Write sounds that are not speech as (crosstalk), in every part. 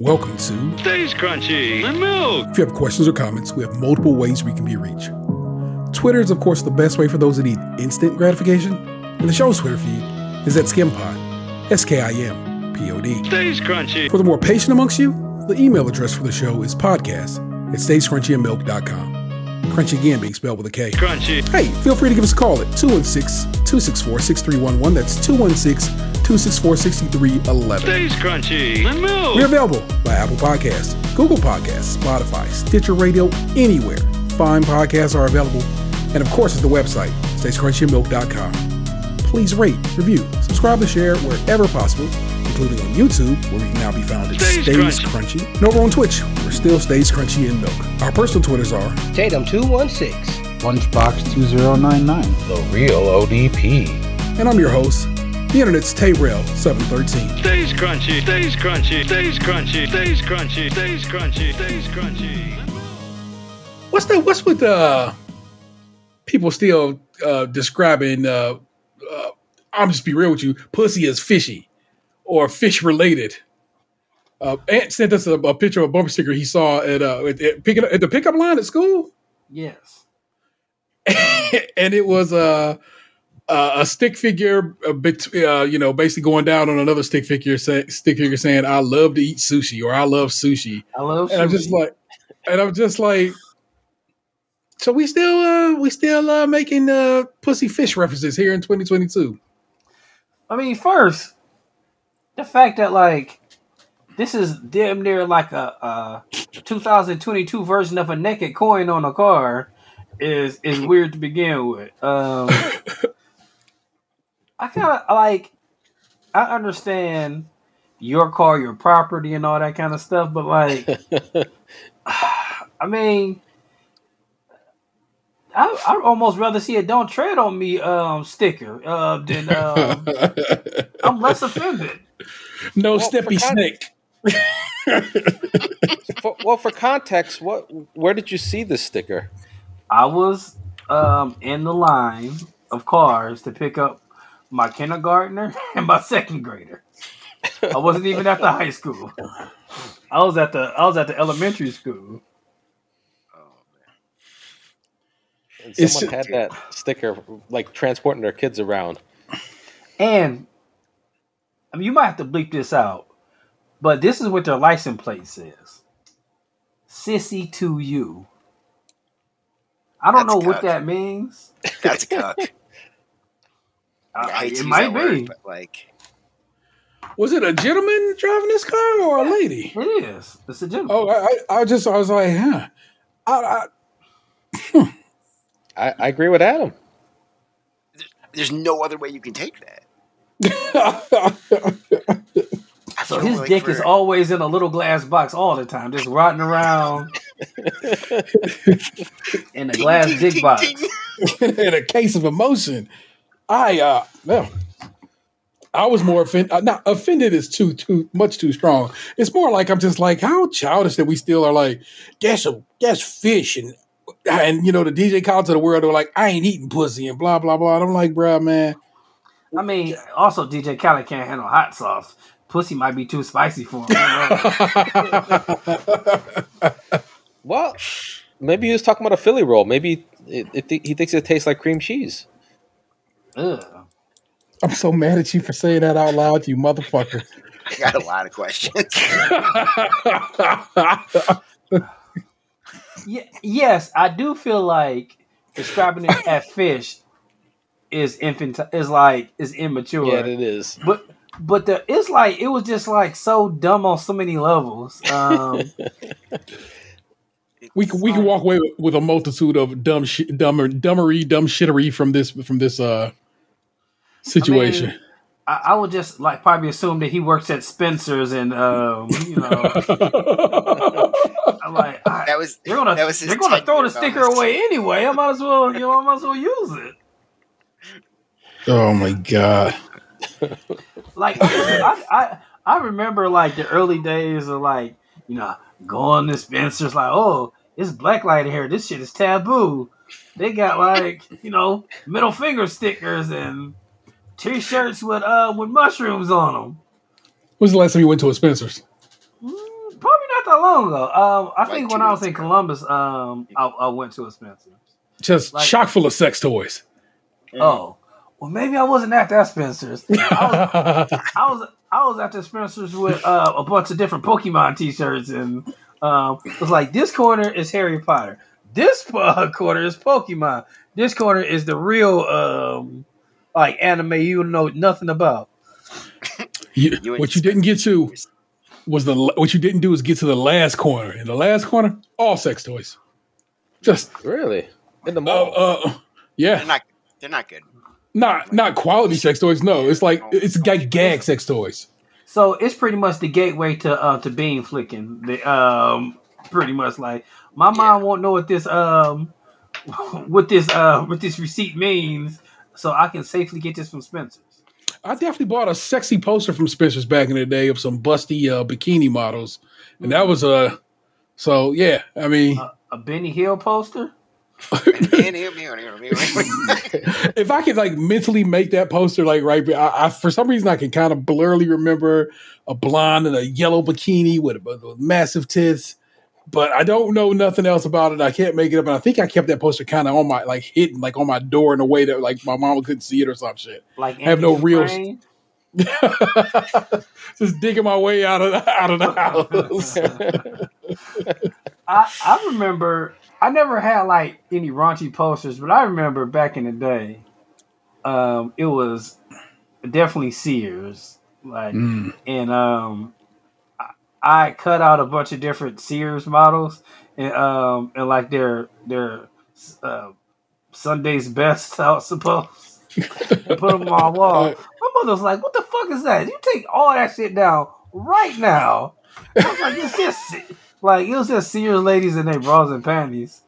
Welcome to Stays Krunchy and milk. If you have questions or comments, we have multiple ways we can be reached. Twitter is, of course, the best way for those that need instant gratification, and the show's Twitter feed is at SkimPod, S K I M P O D. Stays crunchy. For the more patient amongst you, the email address for the show is podcast at stayscrunchyandmilk.com. Crunchy again being spelled with a K. Crunchy. Hey, feel free to give us a call at 216 264 6311. That's 216 264 6311. Stays Krunchy and milk. We're available by Apple Podcasts, Google Podcasts, Spotify, Stitcher Radio, anywhere. Fine podcasts are available. And of course, at the website, stayscrunchyandmilk.com. Please rate, review, subscribe, and share wherever possible, including on YouTube, where we can now be found at Stays Stays, Crunchy. Crunchy. And over on Twitch, we're still Stays Krunchy and Milk. Our personal Twitters are Tatum216. Lunchbox 2099. The real ODP. and I'm your host, the internet's Tayrel713. Stays crunchy. Stays crunchy. Stays crunchy. Stays crunchy. Stays crunchy. Stays crunchy. What's that? What's with uh people still uh describing uh, uh I'm just be real with you, pussy is fishy or fish related. Uh, Ant sent us a, a picture of a bumper sticker he saw at uh at, at, pick, at the pickup line at school, Yes. (laughs) and it was uh, uh, a stick figure, a bit, uh, you know, basically going down on another stick figure, say, stick figure saying, "I love to eat sushi" or "I love sushi." I love and I'm just like, and I'm just like, so we still, uh, we still uh, making uh, pussy fish references here in 2022. I mean, first, the fact that like this is damn near like a, a 2022 version of a naked coin on a car is is weird to begin with. Um, (laughs) I kind of like. I understand your car, your property, and all that kind of stuff, but like, (laughs) I mean. I I almost rather see a "Don't tread on me" um, sticker uh, than um, (laughs) I'm less offended. no Well, steppy snake. (laughs) For, well, for context, what where did you see this sticker? I was um, in the line of cars to pick up my kindergartner (laughs) and my second grader. I wasn't even at the high school. I was at the I was at the elementary school. And It's someone had that sticker like transporting their kids around. And I mean, you might have to bleep this out, but this is what their license plate says: "Sissy to you." I don't That's know what that means. (laughs) That's a cuck. Uh, I hate it might that word, be. but like, Was it a gentleman driving this car or a lady? It is. It's a gentleman. Oh, I, I I just, I was like, huh. I, I, (laughs) I agree with Adam. there's no other way you can take that. (laughs) I, I So his like dick for- is always in a little glass box all the time, just rotting around (laughs) in a glass ding, dick ding, box. ding. in a case of emotion, I uh well, I was more offended. Uh, not offended is too too much too strong. It's more like I'm just like how childish that we still are like that's a that's fish and and you know the DJ Khaled to the world are like I ain't eating pussy and blah blah blah. And I'm like, bruh, man. I mean, also DJ Khaled can't handle hot sauce. Pussy might be too spicy for him. (laughs) Well, maybe he was talking about a Philly roll. Maybe it, it, he thinks it tastes like cream cheese. Ugh. I'm so mad at you for saying that out loud, you motherfucker. (laughs) I got a lot of questions. (laughs) Ye- yes, I do feel like describing it as fish is infant is like is immature. Yeah, it is. but but the it's like it was just like so dumb on so many levels. Um, (laughs) we can we can walk away with, with a multitude of dumb shit, dumber, dumbery, dumb shittery from this from this uh situation. I, I would just like probably assume that he works at Spencer's and um, you know, (laughs) I'm like I, That was they're gonna that was they're gonna throw the sticker bonus. away anyway. I might as well you know I might as well use it. oh my god. Like I, I I remember like the early days of like you know going to Spencer's like oh it's black light here this shit is taboo. They got like you know middle finger stickers and t-shirts with uh with mushrooms on them. When's the last time you went to a Spencer's? Probably not that long ago. Um, I Like think two when I was in. Columbus, um, I, I went to a Spencer's. Just Like- chock full of sex toys. Oh, well, maybe I wasn't at that Spencer's. I was, (laughs) I was, I was at the Spencer's with uh, a bunch of different Pokemon T-shirts, and um, it was like this corner is Harry Potter, this uh, corner is Pokemon, this corner is the real um, like anime you know nothing about. You- You what you didn't get to was the what you didn't do is get to the last corner. In the last corner, all sex toys. Just Really? In the uh, uh yeah, They're not. They're not good. Not not quality sex toys. No, it's like it's like gag sex toys. So it's pretty much the gateway to uh, to being flicking. The um, pretty much like my mom won't know what this um, (laughs) what this uh, what this receipt means, so I can safely get this from Spencer's. I definitely bought a sexy poster from Spencer's back in the day of some busty uh, bikini models, and that was a. Uh, so yeah, I mean, A Benny Hill poster. (laughs) if I could like mentally make that poster like right, I, I for some reason I can kind of blurrily remember a blonde in a yellow bikini with, with massive tits, but I don't know nothing else about it. I can't make it up, and I think I kept that poster kind of on my like hidden, like on my door in a way that like my mama couldn't see it or some shit. Like I have no real- Dufresne. (laughs) Just digging my way out of the, out of the (laughs) house. I I remember I never had like any raunchy posters, but I remember back in the day, um, it was definitely Sears. Like Mm. and um I- I cut out a bunch of different Sears models and um and like their their uh, Sunday's best (laughs) I suppose and put them on my wall. (laughs) My mother was like, "What the fuck is that? You take all that shit down right now." I was like, "It's just like it was just Sears ladies in their bras and panties."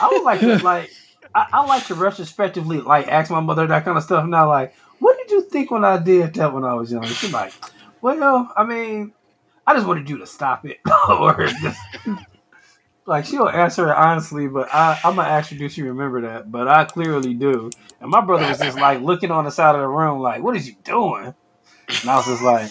I would like to (laughs) like I, I like to retrospectively like ask my mother that kind of stuff now. Like, what did you think when I did that when I was young? She's like, "Well, I mean, I just wanted you to stop it," (laughs) or just, like she'll answer it honestly, but I, I'm gonna ask her, "Do she remember that?" But I clearly do. And my brother was just like looking on the side of the room, like, "What is you doing?" And I was just like,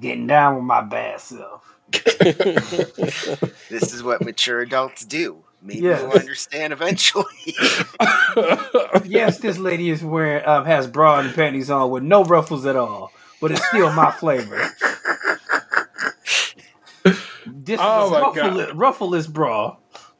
"Getting down with my bad self." (laughs) This is what mature adults do. Maybe Yeah. you'll understand eventually. (laughs) Yes, this lady is wearing um, has bra and panties on with no ruffles at all, but it's still my flavor. This Oh is my ruffle- ruffleless bra.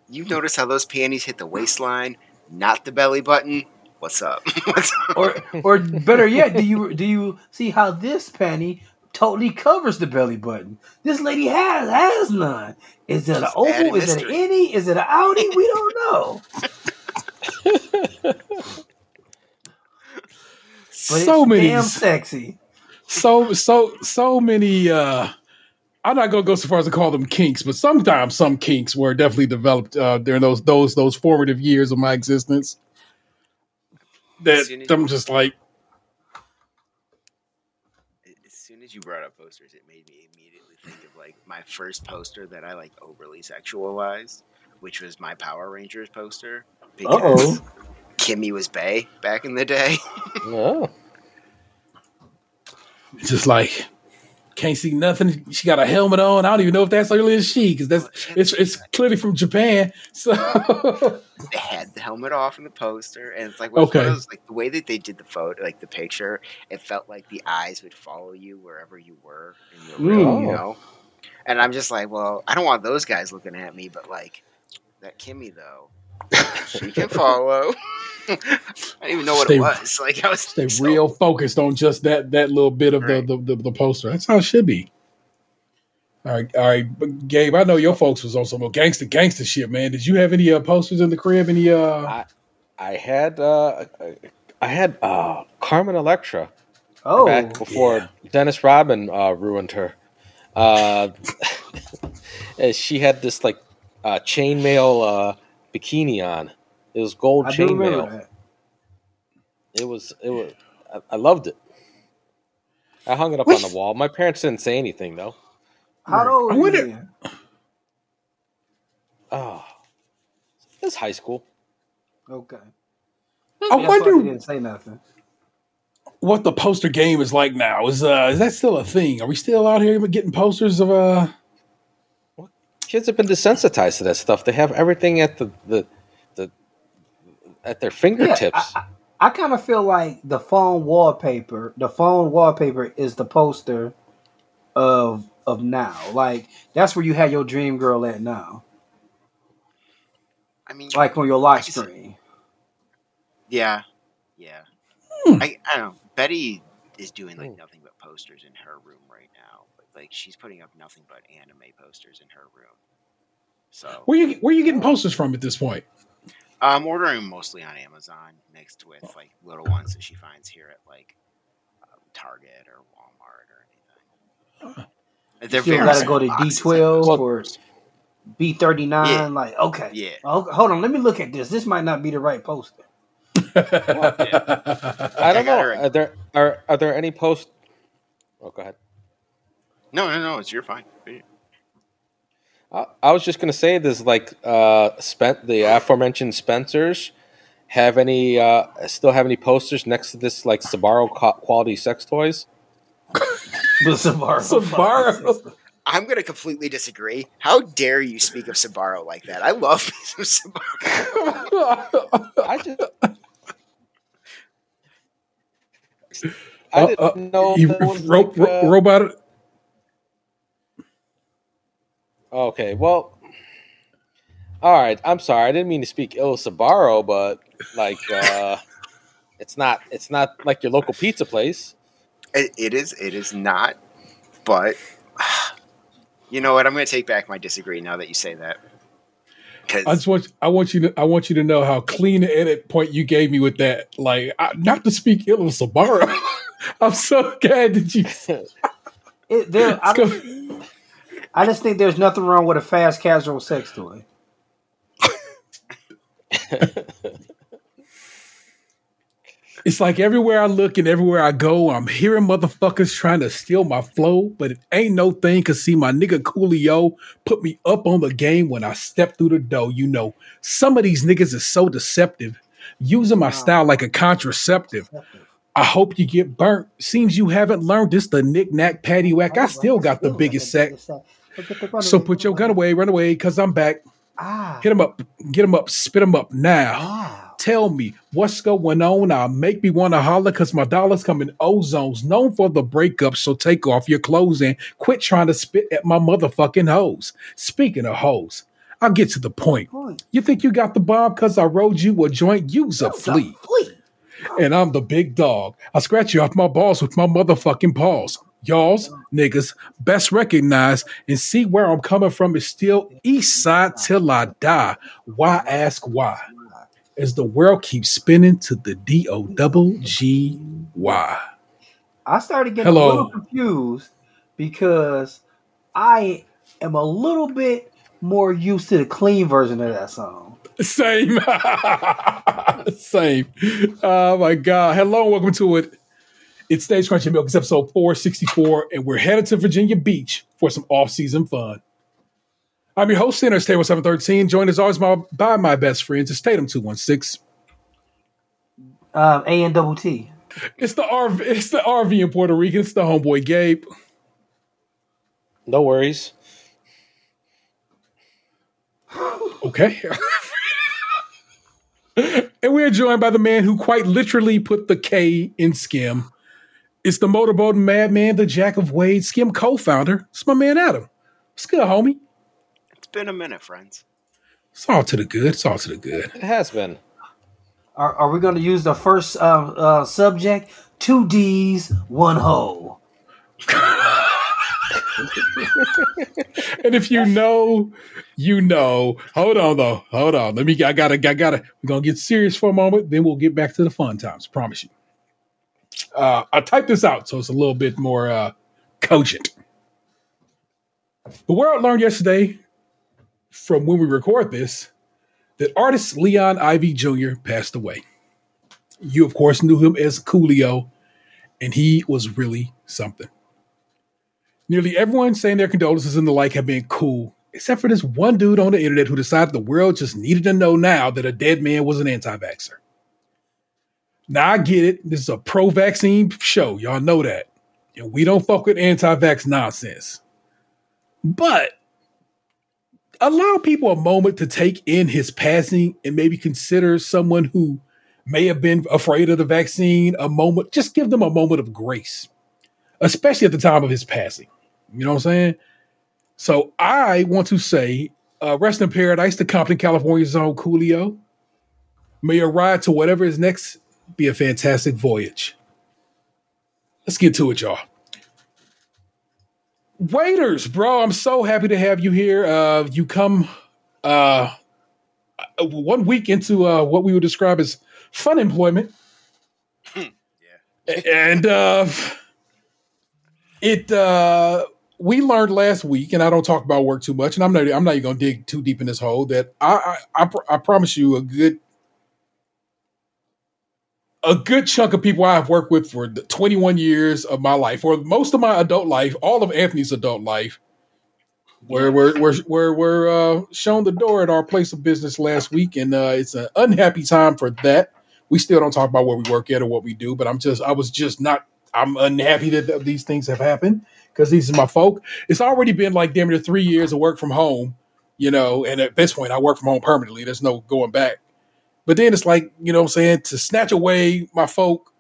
you notice how those panties hit the waistline, not the belly button. What's up? (laughs) What's up? or or better yet, do you do you see how this panty totally covers the belly button? This lady has has none. Is it an Just oval? Is it an mystery. innie? Is it an outie? We don't (laughs) know. But so it's many, damn sexy. so so so many. uh I'm not gonna go so far as to call them kinks, but sometimes some kinks were definitely developed uh, during those those those formative years of my existence. That As soon as I'm just like, As you brought up posters, it made me immediately think of like my first poster that I like overly sexualized, which was my Power Rangers poster because Uh-oh. Kimmy was Bay back in the day. (laughs) no. it's just like can't see nothing. She got a helmet on. I don't even know if that's really a she because that's oh, it's it's clearly from Japan. So (laughs) they had the helmet off in the poster, and it's like, okay. Those, like the way that they did the photo, like the picture, it felt like the eyes would follow you wherever you were in your room, you know. And I'm just like, well, I don't want those guys looking at me, but like that Kimmy though, she can follow. I didn't even know what Stay- it was. Like I was stay so- real focused on just that that little bit of Right. the, the, the the poster. That's how it should be. All right, all right, but Gabe. I know your folks was on some gangster gangster shit, man. Did you have any uh, posters in the crib? Any uh? I had uh, I had uh, Carmen Electra Oh, back before Dennis Rodman uh, ruined her. Uh, (laughs) and she had this like uh, chainmail uh, bikini on. It was gold I do remember chainmail. It was it was I, I loved it. I hung it up on the wall. My parents didn't say anything though. How old I were you? wonder- then? Oh, it was high school. Okay. I That's why they wonder. didn't say nothing. what the poster game is like now. Is uh is that still a thing? Are we still out here getting posters of uh Kids have been desensitized to that stuff. They have everything at the the, the at their fingertips. I, I kind of feel like the phone wallpaper, the phone wallpaper is the poster of of now. Like that's where you had your dream girl at now. I mean, Like on your live I can see- screen. yeah, yeah. Hmm. I, I don't know. Betty is doing like hmm. nothing but posters in her room right now. But like she's putting up nothing but anime posters in her room. So where you where you getting posters from at this point? I'm ordering mostly on Amazon, mixed with like little ones that she finds here at like um, Target or Walmart or anything. They're Still very gotta go to small boxes, D12 like, or B thirty nine. Yeah. Like okay, Yeah. Oh, hold on, let me look at this. This might not be the right poster. (laughs) I I don't got know. her- Are there are are there any post? Oh, go ahead. No, no, no. It's you're fine. I, I was just gonna say, does like uh, spent the aforementioned Spencers have any uh, still have any posters next to this like Sbarro co- quality sex toys? (laughs) The Sbarro. (laughs) Sbarro. I'm gonna completely disagree. How dare you speak of Sbarro like that? I love me some Sbarro. (laughs) I just. I didn't Uh, know You- that was ro- like, ro- uh, robot Okay, well, all right. I'm sorry. I didn't mean to speak ill of Sbarro, but like, uh, (laughs) it's not. It's not like your local pizza place. It, it is. It is not. But (sighs) you know what? I'm gonna take back my disagree now that you say that. I just want I want you to I want you to know how clean the edit point you gave me with that. Like I, not to speak ill of Sbarro. (laughs) I'm so glad that you. Said (laughs) it, there, I, just, think there's nothing wrong with a fast casual sex toy. (laughs) It's like everywhere I look and everywhere I go, I'm hearing motherfuckers trying to steal my flow, but it ain't no thing. Cause see, my nigga Coolio put me up on the game when I stepped through the door. You know, some of these niggas is so deceptive, using my style like a contraceptive. I hope you get burnt. Seems you haven't learned this. The knick knack patty whack. I still got the biggest sack. So put your gun away, run away, cause I'm back. Ah, Hit him up, get him up, spit him up now. wow. Tell me what's going on. I'll make me want to holler because my dollars come in ozones. Known for the breakup, so take off your clothes and quit trying to spit at my motherfucking hoes. Speaking of hoes, I'll get to the point. You think you got the bomb because I rode you a joint? Use a flea. Flea. And I'm the big dog. I scratch you off my balls with my motherfucking paws. Y'all's niggas best recognize and see where I'm coming from is still east side till I die. Why ask why? As the world keeps spinning to the D O double G Y. I started getting Hello. a little confused because I am a little bit more used to the clean version of that song. Same. (laughs) Same. Oh my God. Hello and welcome to it. It's Stays Krunchy Milk. It's episode 464, and we're headed to Virginia Beach for some off-season fun. I'm your host, Center Stable 713, joined as always my, by my best friends, it's Tatum 216. Um, A and double T. It's the RV, it's the RV in Puerto Rico. It's the homeboy Gabe. No worries. Okay. (laughs) and we are joined by the man who quite literally put the K in Skim. It's the motorboat madman, the Jack of Wade, Skim co-founder. It's my man Adam. It's good, homie. it's been a minute, friends. It's all to the good. It's all to the good. It has been. Are, are we going to use the first um, uh, subject? Two D's, one hole. (laughs) And if you know, you know. Hold on though. Hold on. Let me. I gotta. I gotta. We're gonna get serious for a moment. Then we'll get back to the fun times. Promise you. Uh, I typed this out so it's a little bit more uh, cogent. The world learned yesterday, from when we record this, that Artis Leon Ivey Jr. passed away. You, of course, knew him as Coolio, and he was really something. Nearly everyone saying their condolences and the like have been cool, except for this one dude on the internet who decided the world just needed to know now that a dead man was an anti vaxxer. Now I get it. This is a pro-vaccine show. Y'all know that. And we don't fuck with anti-vax nonsense. But allow people a moment to take in his passing and maybe consider someone who may have been afraid of the vaccine a moment. Just give them a moment of grace, especially at the time of his passing. You know what I'm saying? So I want to say, uh, rest in paradise to Compton, California's own Coolio. May your ride to whatever is next be a fantastic voyage. Let's get to it, y'all. Waiters, bro, I'm so happy to have you here. Uh, you come uh, one week into uh, what we would describe as fun employment. Yeah. And uh, it uh, we learned last week, and I don't talk about work too much, and I'm not I'm not even gonna dig too deep in this hole. That I I, I, pr- I promise you a good a good chunk of people I've worked with for the 21 years of my life, or most of my adult life, all of Anthony's adult life, where we're we're we're, we're uh, shown the door at our place of business last week, and uh, it's an unhappy time for that. We still don't talk about where we work at or what we do, but I'm just I was just not I'm unhappy that th- these things have happened because these are my folk. It's already been like damn near three years of work from home, you know, and at this point I work from home permanently. There's no going back. But then it's like, you know what I'm saying, to snatch away my folk,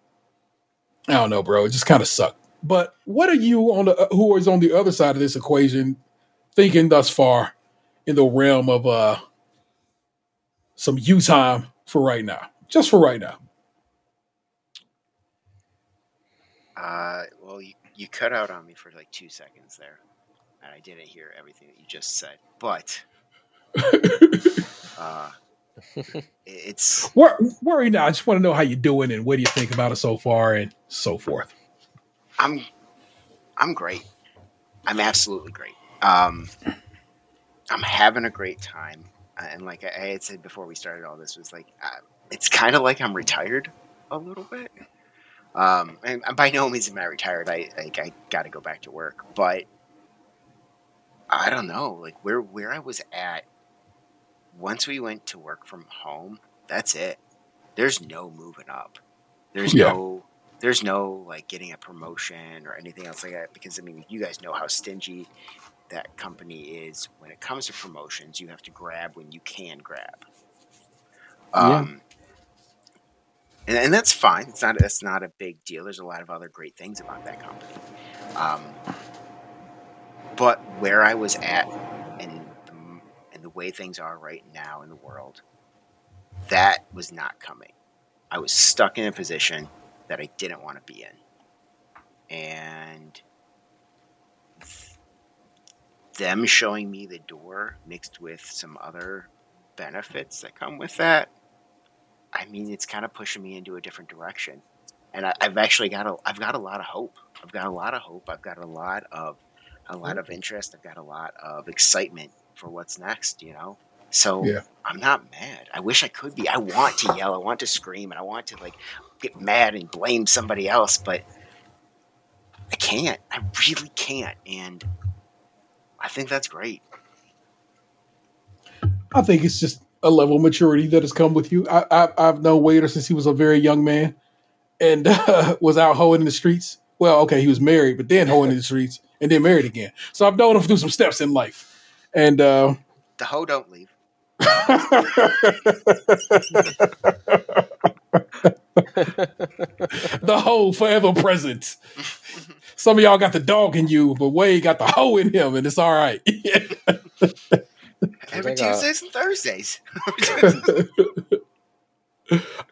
I don't know, bro. It just kind of sucked. But what are you on the who is on the other side of this equation thinking thus far in the realm of uh some you time for right now? Just for right now. Uh, well, you, you cut out on me for like two seconds there, and I didn't hear everything that you just said. But (laughs) uh, it's (laughs) Wor- worry now. I just want to know how you're doing and what do you think about it so far and so forth. I'm I'm great. I'm absolutely great. Um, I'm having a great time, Uh, and like I, I had said before we started all this, was like uh, it's kind of like I'm retired a little bit. Um, and by no means am I retired. I like I got to go back to work, but I don't know, like where where I was at once we went to work from home. That's it. There's no moving up. There's Yeah. no there's no like getting a promotion or anything else like that because I mean you guys know how stingy that company is when it comes to promotions. You have to grab when you can grab. Um, and, and that's fine. It's not it's not a big deal. There's a lot of other great things about that company. Um, but where I was at way things are right now in the world, that was not coming. I was stuck in a position that I didn't want to be in. And them showing me the door mixed with some other benefits that come with that, I mean, it's kind of pushing me into a different direction. And I, I've actually got a, I've got a lot of hope. I've got a lot of hope. I've got a lot of, a lot hmm. of interest. I've got a lot of excitement for what's next. You know, so Yeah. I'm not mad. I wish I could be. I want to yell. I want to scream, and I want to like get mad and blame somebody else, but I can't. I really can't. And I think that's great. I think it's just a level of maturity that has come with you. I, I've known Wader since he was a very young man and (laughs) uh, was out hoeing in the streets. Well, okay, he was married, but then hoeing in the streets and then married again. So I've known him through some steps in life. And uh, The hoe don't leave. (laughs) the hoe forever present. Some of y'all got the dog in you, but Wade got the hoe in him, and it's all right. (laughs) Every Tuesdays and Thursdays. (laughs)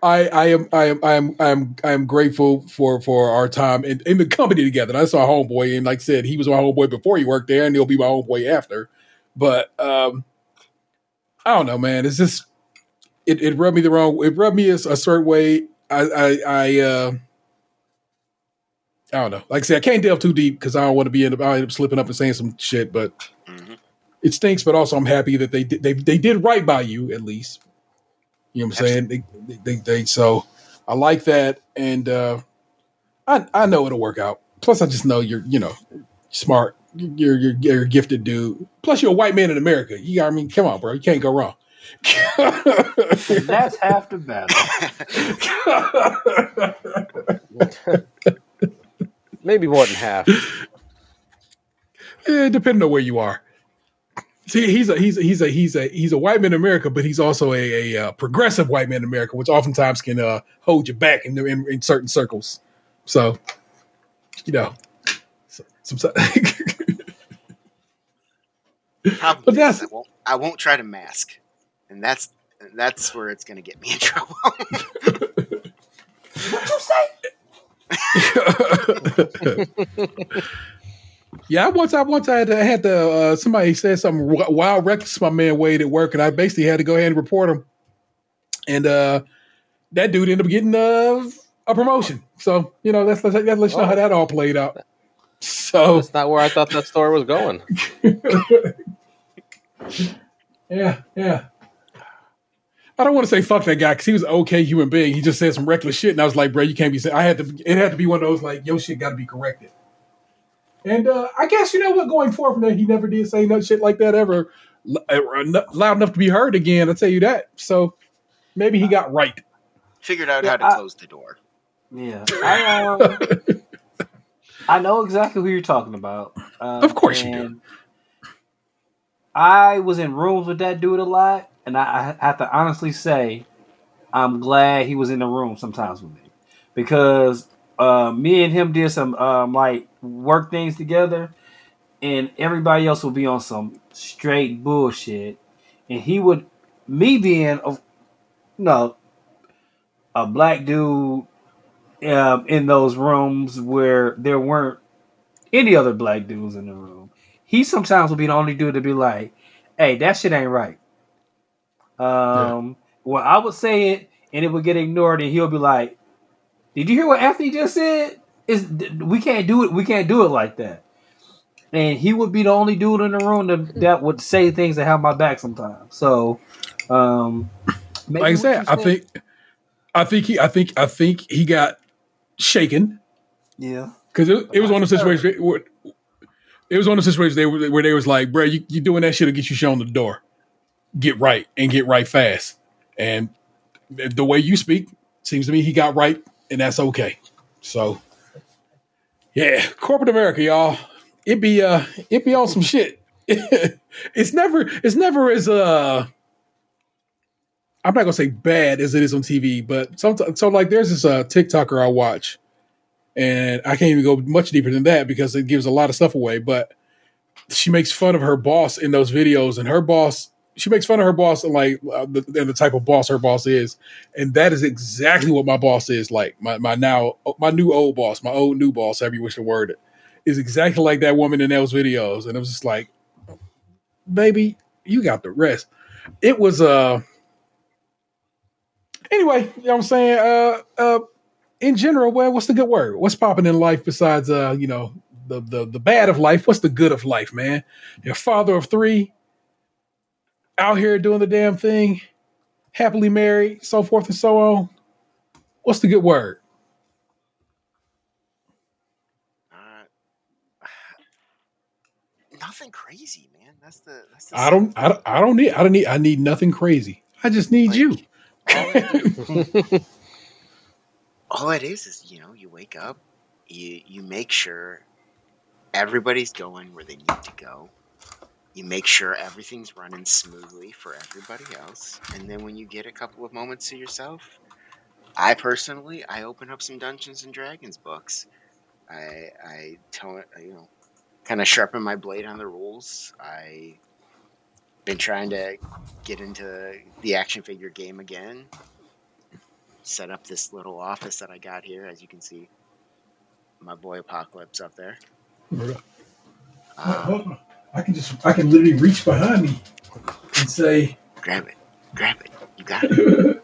I, I am I am I am I am I am grateful for for our time in, in the company together. I saw homeboy, and like I said, he was my homeboy before he worked there, and he'll be my homeboy after. But um, I don't know, man. It's just it, it rubbed me the wrong. It rubbed me a, a certain way. I I I, uh, I don't know. Like I said, I can't delve too deep because I don't want to be in. I end up slipping up and saying some shit, but Mhm. it stinks. But also, I'm happy that they did, they they did right by you at least. You know what I'm saying? They, they, they, they, so I like that, and uh, I I know it'll work out. Plus, I just know you're you know smart. You're you're, you're a gifted dude. Plus, you're a white man in America. You I mean, come on, bro. You can't go wrong. (laughs) That's half the battle. (laughs) Maybe more than half. Yeah, depending on where you are. See, he's a he's a, he's a he's a he's a white man in America, but he's also a, a uh, progressive white man in America, which oftentimes can uh, hold you back in, in in certain circles. So, you know, so- some, (laughs) Problem But is, that's- I won't, I won't try to mask, and that's that's where it's going to get me in (laughs) trouble. What'd you say? (laughs) yeah, once I once I had to, I had to uh, somebody said something wi- wild reckless my man Wade at work, and I basically had to go ahead and report him. And uh, that dude ended up getting uh, a promotion. So you know that's that lets you know how that all played out. So That's not where I thought that story was going. (laughs) yeah, yeah. I don't want to say fuck that guy because he was an okay human being. He just said some reckless shit, and I was like, bro, you can't be. Saying, I had to. It had to be one of those like, yo, shit got to be corrected. And uh, I guess you know what, going forward from there, he never did say no shit like that ever uh, loud enough to be heard again. I'll tell you that. So maybe he got right. Figured out Yeah, how to I- close the door. Yeah, I um, (laughs) I know exactly who you're talking about. Um, Of course you do. I was in rooms with that dude a lot, and I, I have to honestly say, I'm glad he was in the room sometimes with me because uh, me and him did some um, like work things together, and everybody else would be on some straight bullshit, and he would me being of no a black dude um, in those rooms where there weren't any other black dudes in the room. He sometimes would be the only dude to be like, "Hey, that shit ain't right." Um, well, I would say it, and it would get ignored, and he'll be like, "Did you hear what Anthony just said? Is we can't do it. We can't do it like that." And he would be the only dude in the room that, that would say things that have my back sometimes. So, um, maybe Like I said, you I think, I think he, I think, I think he got shaken yeah, because it, it was one of those situations where it was one of those situations they were, where they was like, bro, you, you doing that shit to get you shown the door. Get right and get right fast. And the way you speak seems to me he got right, and that's okay. So, yeah, corporate America, y'all. It be uh, it be on some shit. (laughs) it's never, it's never as uh. I'm not gonna say bad as it is on TV, but sometimes so like there's this uh TikToker I watch, and I can't even go much deeper than that because it gives a lot of stuff away. But she makes fun of her boss in those videos, and her boss she makes fun of her boss and like uh, the, and the type of boss her boss is, and that is exactly what my boss is like. My my now my new old boss, my old new boss, however you wish to word it, is exactly like that woman in those videos, and it was just like, baby, you got the rest. It was uh. Anyway, you know what I'm saying? Uh, uh, in general, well, what's the good word? What's popping in life besides uh, you know, the the the bad of life? What's the good of life, man? You're father of three, out here doing the damn thing, happily married, so forth and so on. What's the good word? Uh, (sighs) nothing crazy, man. That's the. That's the I don't, I don't, I don't need, I don't need, I need nothing crazy. I just need Like, you. (laughs) all it is is you know you wake up, you you make sure everybody's going where they need to go. You make sure everything's running smoothly for everybody else, and then when you get a couple of moments to yourself, I personally I open up some Dungeons and Dragons books. I I tell you know kind of sharpen my blade on the rules. I been trying to get into the action figure game again. Set up this little office that I got here, as you can see. My boy Apocalypse up there. Um, I can just, I can literally reach behind me and say, grab it, grab it. You got it. (laughs)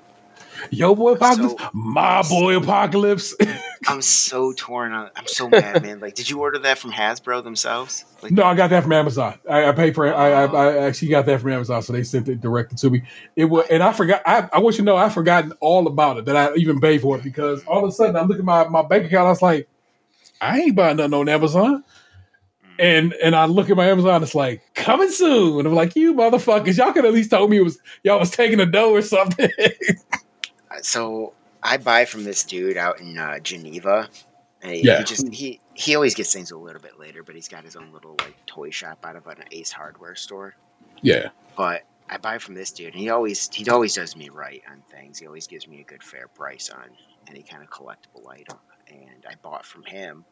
"Yo, boy, apocalypse, So- my boy, apocalypse." (laughs) I'm so torn on. I'm so mad, man. Like, did you order that from Hasbro themselves? Like, No, I got that from Amazon. I, I paid for it. I, I, oh. I actually got that from Amazon, so they sent it directly to me. It was, and I forgot. I, I want you to know, I forgotten all about it that I even paid for it because all of a sudden I look at my, my bank account. I was like, I ain't buying nothing on Amazon. Mm. And and I look at my Amazon, it's like coming soon. And I'm like, you motherfuckers, y'all could at least told me it was y'all was taking a dough or something. (laughs) So I buy from this dude out in uh, Geneva. And he, Yeah. he just he he always gets things a little bit later, but he's got his own little like toy shop out of an Ace Hardware store. yeah. But I buy from this dude, and he always he always does me right on things. He always gives me a good fair price on any kind of collectible item. And I bought from him,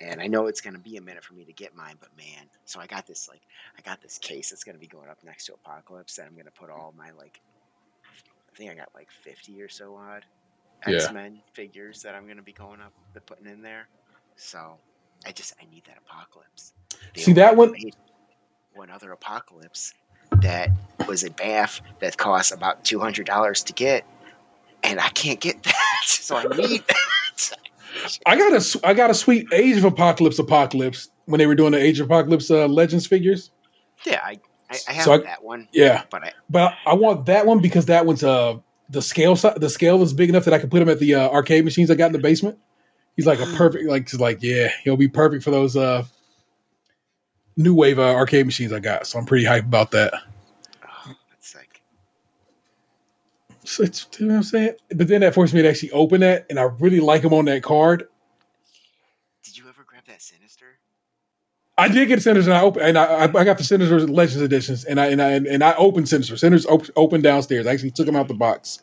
and I know it's gonna be a minute for me to get mine, but man, so I got this like I got this case that's gonna be going up next to Apocalypse that I'm gonna put all my like I think I got like fifty or so odd X Men figures that I'm gonna be going up the putting in there. So I just I need that Apocalypse. They See, that one- one other Apocalypse that was a bath that cost about two hundred dollars to get, and I can't get (laughs) that, so I need that. I got a I got a sweet Age of Apocalypse Apocalypse when they were doing the Age of Apocalypse uh, Legends figures. yeah, I I, I have So I- that one, Yeah, but I but I want that one because that one's uh the scale the scale is big enough that I can put him at the uh, arcade machines I got in the basement. He's like a (gasps) perfect like just like yeah he'll be perfect for those uh new wave uh, arcade machines I got. So I'm pretty hyped about that. oh, that's sick. So it's, you know what I'm saying? But then that forced me to actually open that, and I really like him on that card. Did you ever grab that Sinister? I did get Sinister, and I open, and I, I got the Sinister Legends editions, and I and I and I opened Sinister. Sinister's op- open downstairs. I actually took him out the box.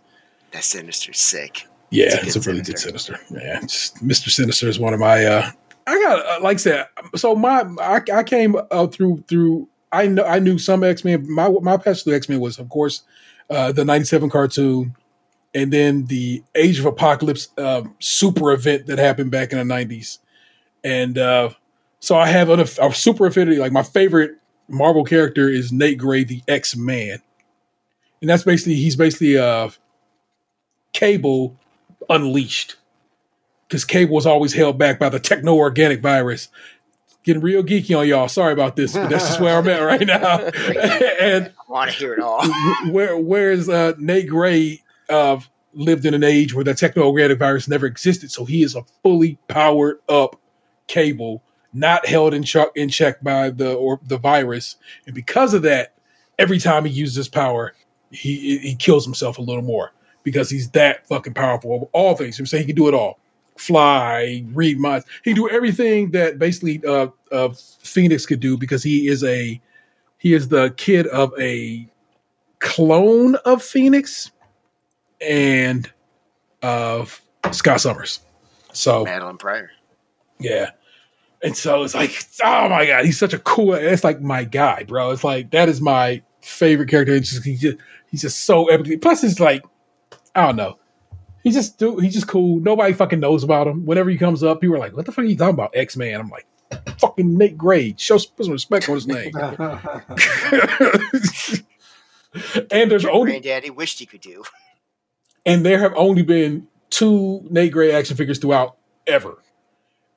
That Sinister's sick. Yeah, It's a it's a really good Sinister. Yeah, Mr. Sinister is one of my. uh I got uh, like I said. So my I, I came uh, through through. I know I knew some X Men. My my passion through X Men was of course uh the '97 cartoon, and then the Age of Apocalypse um, super event that happened back in the '90s, and uh so I have a, a super affinity. Like my favorite Marvel character is Nate Gray, the X Man, and that's basically he's basically uh Cable unleashed because Cable was always held back by the techno organic virus. Getting real geeky on y'all. Sorry about this, but that's just where I'm at (laughs) right now. (laughs) and I want to hear it all. where whereas uh, Nate Gray uh, lived in an age where the techno organic virus never existed, so he is a fully powered up Cable, not held in check in check by the or the virus, and because of that, every time he uses his power, he he kills himself a little more because he's that fucking powerful of all things. I'm saying he can do it all. Fly, read minds. He can do everything that basically uh, uh, Phoenix could do because he is a he is the kid of a clone of Phoenix and of Scott Summers. So Madelyne Pryor. yeah. And so it's like, oh my god, he's such a cool. It's like my guy, bro. It's like that is my favorite character. It's just, he just he's just so epic. Plus, it's like I don't know. He's just do he's just cool. Nobody fucking knows about him. Whenever he comes up, people are like, "What the fuck are you talking about, X Man?" I'm like, "Fucking Nate Gray. Show put some respect on his name." (laughs) (laughs) and there's only Granddaddy wished he could do. and there have only been two Nate Gray action figures throughout ever.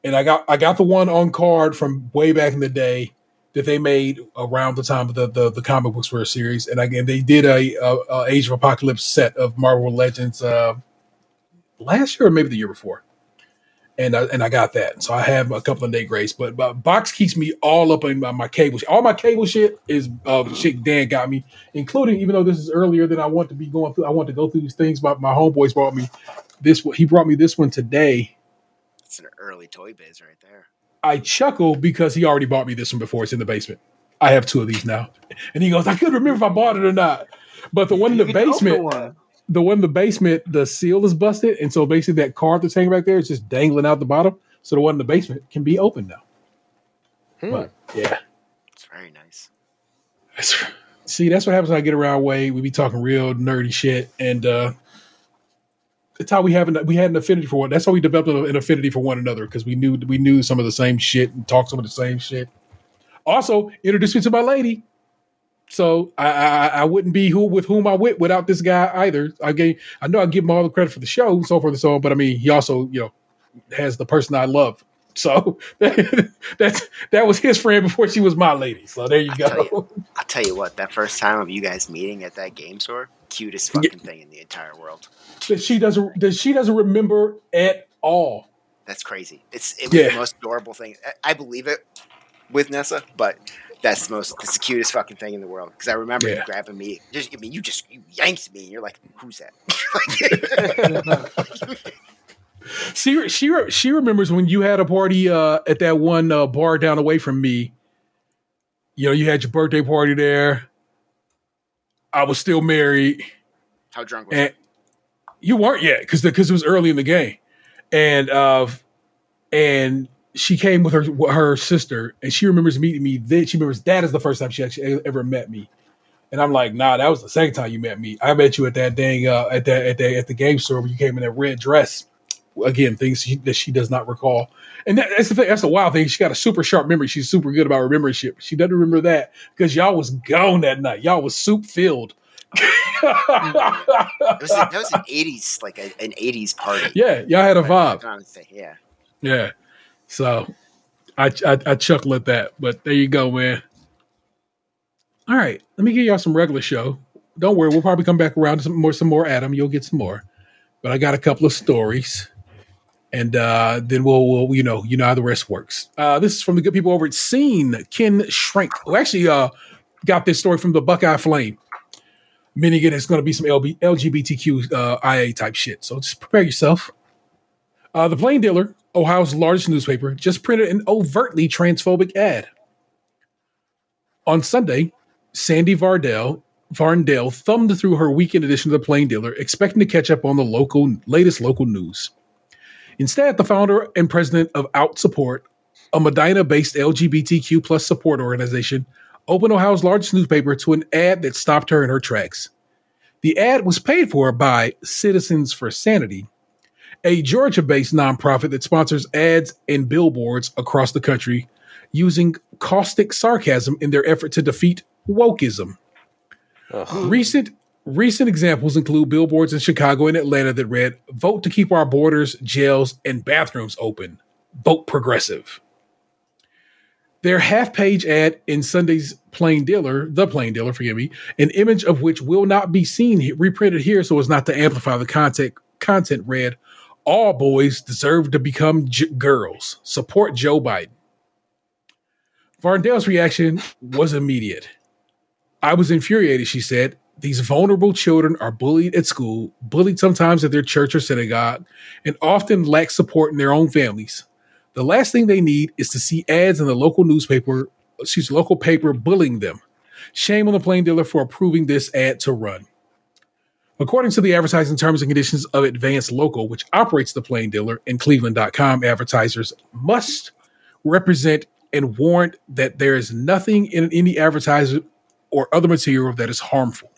And I got I got the one on card from way back in the day that they made around the time of the the, the comic books were a series, and again they did a, a, a Age of Apocalypse set of Marvel Legends uh, last year or maybe the year before, and I, and I got that. So I have a couple of Nate Grays, but, but box keeps me all up in my, my cable. All my cable shit is uh, shit Dan got me, including even though this is earlier than I want to be going through. I want to go through these things. My my homeboys brought me this. He brought me this one today. It's an early toy biz right there. I chuckle because he already bought me this one before. It's in the basement. I have two of these now, (laughs) and he goes, "I couldn't remember if I bought it or not." But the one in the basement, one. the one in the basement, the seal is busted, and so basically that card that's hanging back there is just dangling out the bottom. So the one in the basement can be open now. Hmm. But yeah, It's very nice. That's- (laughs) see, that's what happens when I get around Wade. We be talking real nerdy shit, and uh that's how we have an, we had an affinity for one. That's how we developed an affinity for one another because we knew we knew some of the same shit and talked some of the same shit. Also, introduced me to my lady, so I I, I wouldn't be who with whom I went without this guy either. I gave I know I give him all the credit for the show, so forth and so on, but I mean he also you know has the person I love. So (laughs) that's that was his friend before she was my lady. So there you I tell go. I'll tell you what, that first time of you guys meeting at that game store, cutest fucking thing in the entire world. That she doesn't that she doesn't remember at all. That's crazy. It's it was Yeah. the most adorable thing. I, I believe it with Nessa, but that's the most that's the cutest fucking thing in the world. Because I remember you grabbing me. Just, I mean, you just you yanked me, and you're like, "Who's that?" (laughs) (laughs) She she she remembers when you had a party uh, at that one uh, bar down away from me. You know, you had your birthday party there. I was still married, How drunk was and you weren't yet because because it was early in the game, and uh, and she came with her her sister, and she remembers meeting me. Then she remembers that is the first time she actually ever met me, and I'm like, nah, that was the second time you met me. I met you at that dang uh, at that at the at the game store where you came in that red dress. Again, things she, that she does not recall, and that, that's the thing. That's the wild thing. She got a super sharp memory. She's super good about remembering shit. She doesn't remember that because y'all was gone that night. Y'all was soup filled. It was, that was an (laughs) '80s, like a, an '80s party. yeah, y'all had a vibe. Yeah. Yeah. So I, I I chuckle at that, but there you go, man. All right, let me give y'all some regular show. Don't worry, we'll probably come back around some more some more Adam. You'll get some more. But I got a couple of stories. And uh, then we'll, we'll, you know, you know how the rest works. Uh, this is from the good people over at Scene, Ken Shrink, who actually uh, got this story from the Buckeye Flame. Meaning it is going to be some LB, LGBTQ uh, IA type shit. So just prepare yourself. Uh, the Plain Dealer, Ohio's largest newspaper, just printed an overtly transphobic ad. On Sunday, Sandy Vardell Varndale thumbed through her weekend edition of the Plain Dealer, expecting to catch up on the local latest local news. Instead, the founder and president of Out Support, a Medina-based LGBTQ plus support organization, opened Ohio's largest newspaper to an ad that stopped her in her tracks. The ad was paid for by Citizens for Sanity, a Georgia based nonprofit that sponsors ads and billboards across the country using caustic sarcasm in their effort to defeat wokeism. Recent recent examples include billboards in Chicago and Atlanta that read, Vote to keep our borders, jails, and bathrooms open. Vote progressive. Their half page ad in Sunday's Plain Dealer, The Plain Dealer, forgive me, an image of which will not be seen reprinted here so as not to amplify the content, content read, All boys deserve to become j- girls. Support Joe Biden. Varndale's reaction was immediate. I was infuriated, she said. These vulnerable children are bullied at school, bullied sometimes at their church or synagogue, and often lack support in their own families. The last thing they need is to see ads in the local newspaper, excuse local paper bullying them. Shame on the plain dealer for approving this ad to run. According to the advertising terms and conditions of Advanced Local, which operates the plain dealer and Cleveland.com, advertisers must represent and warrant that there is nothing in any advertiser or other material that is harmful.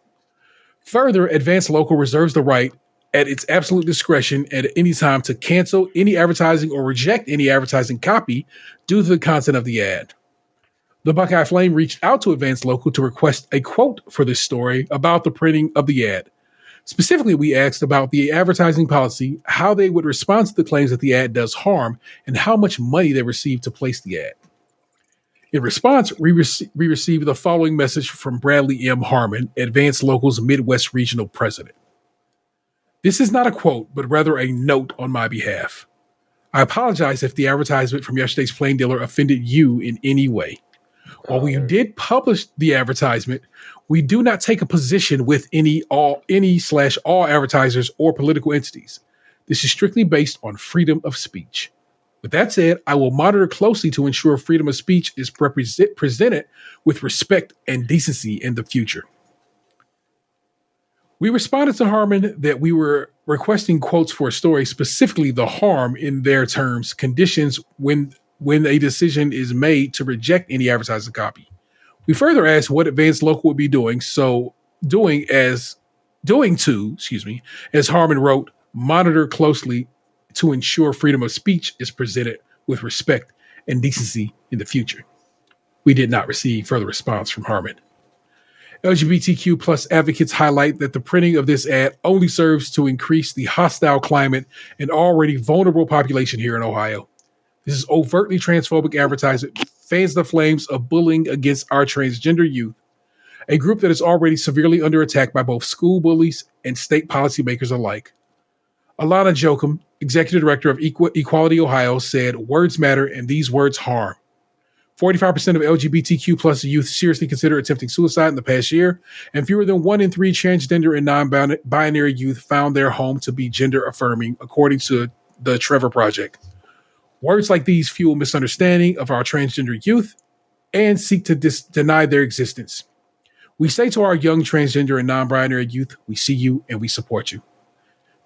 Further, Advanced Local reserves the right at its absolute discretion at any time to cancel any advertising or reject any advertising copy due to the content of the ad. The Buckeye Flame reached out to Advance Local to request a quote for this story about the printing of the ad. Specifically, we asked about the advertising policy, how they would respond to the claims that the ad does harm, and how much money they receive to place the ad. In response, we, rece- we received the following message from Bradley M. Harmon, Advance Local's Midwest Regional President. This is not a quote, but rather a note on my behalf. I apologize if the advertisement from yesterday's Plain Dealer offended you in any way. While we oh. did publish the advertisement, we do not take a position with any all any slash all advertisers or political entities. This is strictly based on freedom of speech. With that said, I will monitor closely to ensure freedom of speech is represent, presented with respect and decency in the future. We responded to Harmon that we were requesting quotes for a story, specifically the harm in their terms, conditions when when a decision is made to reject any advertising copy. We further asked what Advanced Local would be doing, so doing as doing to, excuse me, as Harmon wrote, monitor closely to ensure freedom of speech is presented with respect and decency in the future. We did not receive further response from Harmon. LGBTQ plus advocates highlight that the printing of this ad only serves to increase the hostile climate and already vulnerable population here in Ohio. This is overtly transphobic advertising fans the flames of bullying against our transgender youth, a group that is already severely under attack by both school bullies and state policymakers alike. Alana Jochum, executive director of Equ- Equality Ohio, said, Words matter and these words harm. 45% of LGBTQ plus youth seriously consider attempting suicide in the past year, and fewer than one in three transgender and non-binary youth found their home to be gender affirming, according to the Trevor Project. Words like these fuel misunderstanding of our transgender youth and seek to dis- deny their existence. We say to our young transgender and non-binary youth, we see you and we support you.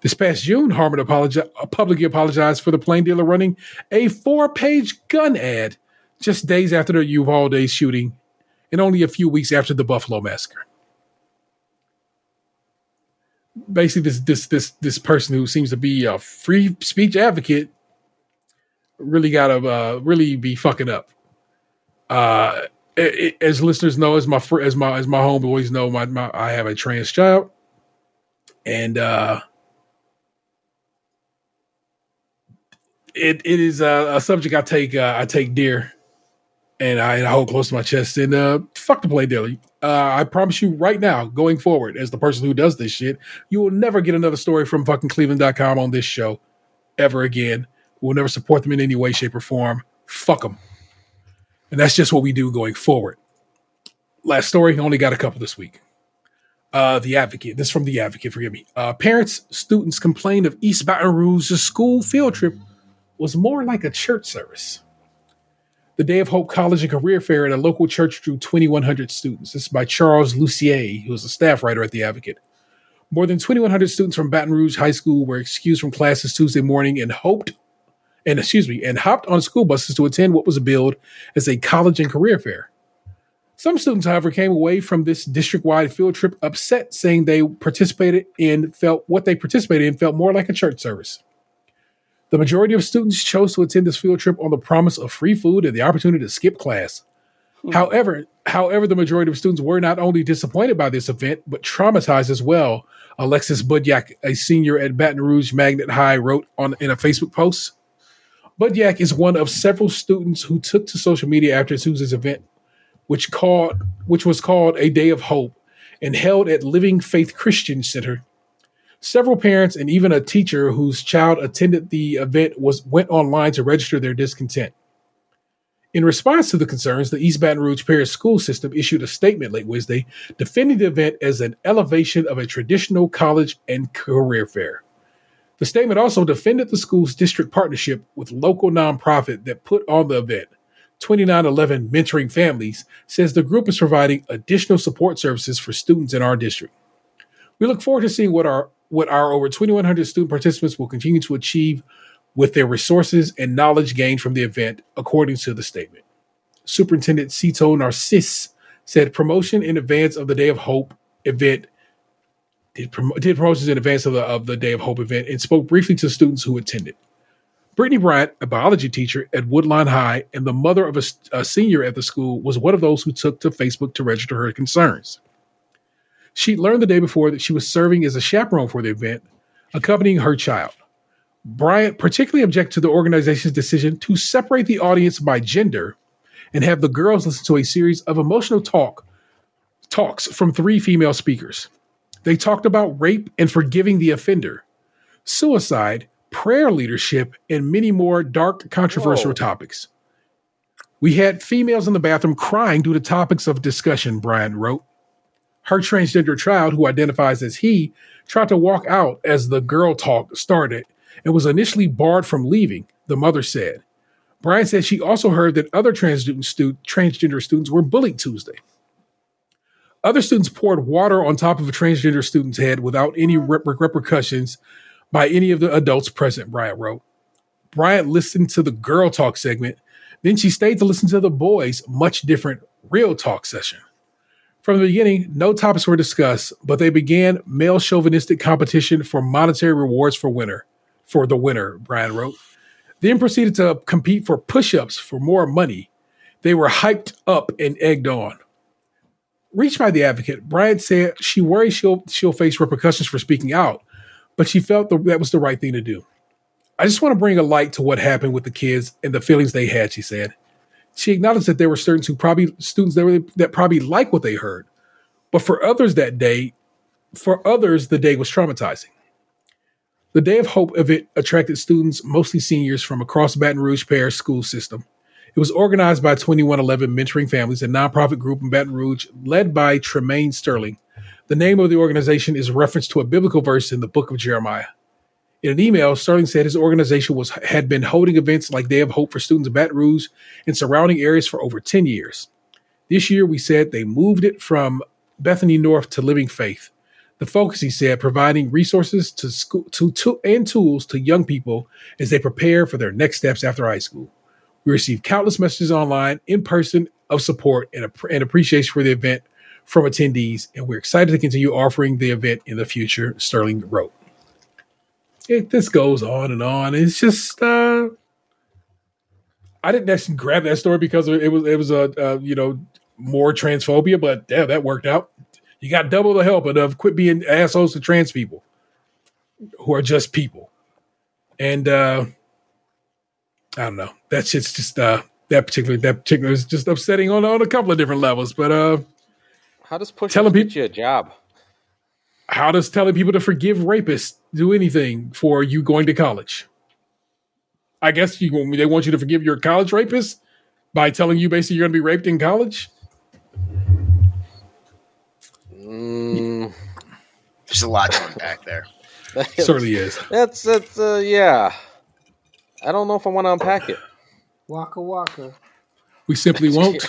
This past June, Harmon apologi- publicly apologized for the plain dealer running a four-page gun ad just days after the Uvalde shooting and only a few weeks after the Buffalo massacre. Basically, this this this this person who seems to be a free speech advocate really got to uh, really be fucking up. Uh, it, it, as listeners know, as my fr- as my as my homeboys know, my, my I have a trans child, and uh, it it is a, a subject I take uh, I take dear, and I, and I hold close to my chest. And uh, fuck the play daily. Uh, I promise you right now, going forward, as the person who does this shit, you will never get another story from fucking Cleveland.com on this show ever again. We'll never support them in any way, shape, or form. Fuck them. And that's just what we do going forward. Last story, only got a couple this week. Uh, the Advocate. This is from The Advocate, forgive me. Uh, parents, students complained of East Baton Rouge's school field trip was more like a church service. The Day of Hope College and Career Fair at a local church drew 2,100 students. This is by Charles Lussier, who is a staff writer at The Advocate. More than 2,100 students from Baton Rouge High School were excused from classes Tuesday morning and hoped, and excuse me, and hopped on school buses to attend what was billed as a college and career fair. Some students, however, came away from this district-wide field trip upset, saying they participated in felt what they participated in felt more like a church service. The majority of students chose to attend this field trip on the promise of free food and the opportunity to skip class. Hmm. However, however, the majority of students were not only disappointed by this event, but traumatized as well. Alexis Budyak, a senior at Baton Rouge Magnet High, wrote on in a Facebook post. Budyak is one of several students who took to social media after Tuesday's event, which called which was called a Day of Hope and held at Living Faith Christian Center. Several parents and even a teacher whose child attended the event was went online to register their discontent. In response to the concerns, the East Baton Rouge Parish School System issued a statement late Wednesday defending the event as an elevation of a traditional college and career fair. The statement also defended the school's district partnership with local nonprofit that put on the event. 2911 Mentoring Families says the group is providing additional support services for students in our district. We look forward to seeing what our what our over 2100 student participants will continue to achieve with their resources and knowledge gained from the event, according to the statement. Superintendent Sito Narcisse said promotion in advance of the Day of Hope event did, prom- did promotions in advance of the, of the Day of Hope event and spoke briefly to students who attended. Brittany Bryant, a biology teacher at Woodlawn High and the mother of a, a senior at the school, was one of those who took to Facebook to register her concerns. She learned the day before that she was serving as a chaperone for the event, accompanying her child. Bryant particularly objected to the organization's decision to separate the audience by gender and have the girls listen to a series of emotional talk talks from three female speakers. They talked about rape and forgiving the offender, suicide, prayer leadership, and many more dark, controversial Whoa. topics. We had females in the bathroom crying due to topics of discussion, Bryant wrote. Her transgender child, who identifies as he, tried to walk out as the girl talk started and was initially barred from leaving, the mother said. Bryant said she also heard that other transgender, stu- transgender students were bullied Tuesday. Other students poured water on top of a transgender student's head without any rep- repercussions by any of the adults present, Bryant wrote. Bryant listened to the girl talk segment, then she stayed to listen to the boys' much different real talk session. From the beginning, no topics were discussed, but they began male chauvinistic competition for monetary rewards for winner, for the winner, Bryant wrote. Then proceeded to compete for push-ups for more money. They were hyped up and egged on. Reached by the advocate, Bryant said she worries she'll she'll face repercussions for speaking out, but she felt the, that was the right thing to do. I just want to bring a light to what happened with the kids and the feelings they had, she said. She acknowledged that there were students who probably students that, were, that probably like what they heard, but for others that day, for others the day was traumatizing. The Day of Hope event attracted students, mostly seniors, from across Baton Rouge Parish school system. It was organized by 2111 Mentoring Families, a nonprofit group in Baton Rouge led by Tremaine Sterling. The name of the organization is a reference to a biblical verse in the book of Jeremiah. In an email, Sterling said his organization was had been holding events like Day of Hope for students in Baton Rouge and surrounding areas for over 10 years. This year, we said they moved it from Bethany North to Living Faith. The focus, he said, providing resources to school to, to and tools to young people as they prepare for their next steps after high school. We received countless messages online, in person, of support and, and appreciation for the event from attendees, and we're excited to continue offering the event in the future. Sterling wrote. It, this goes on and on. It's just uh, I didn't actually grab that story because it was it was a uh, you know more transphobia, but yeah, that worked out. You got double the help of quit being assholes to trans people who are just people. And uh I don't know. That shit's just uh that particular that particular is just upsetting on on a couple of different levels. But uh How does push Telling get peop- you a job? How does telling people to forgive rapists do anything for you going to college? I guess you they want you to forgive your college rapist by telling you basically you're going to be raped in college. Mm, There's a lot to unpack there. (laughs) Certainly is. That's that's uh, yeah. I don't know if I want to unpack it. Waka waka. We simply (laughs) won't.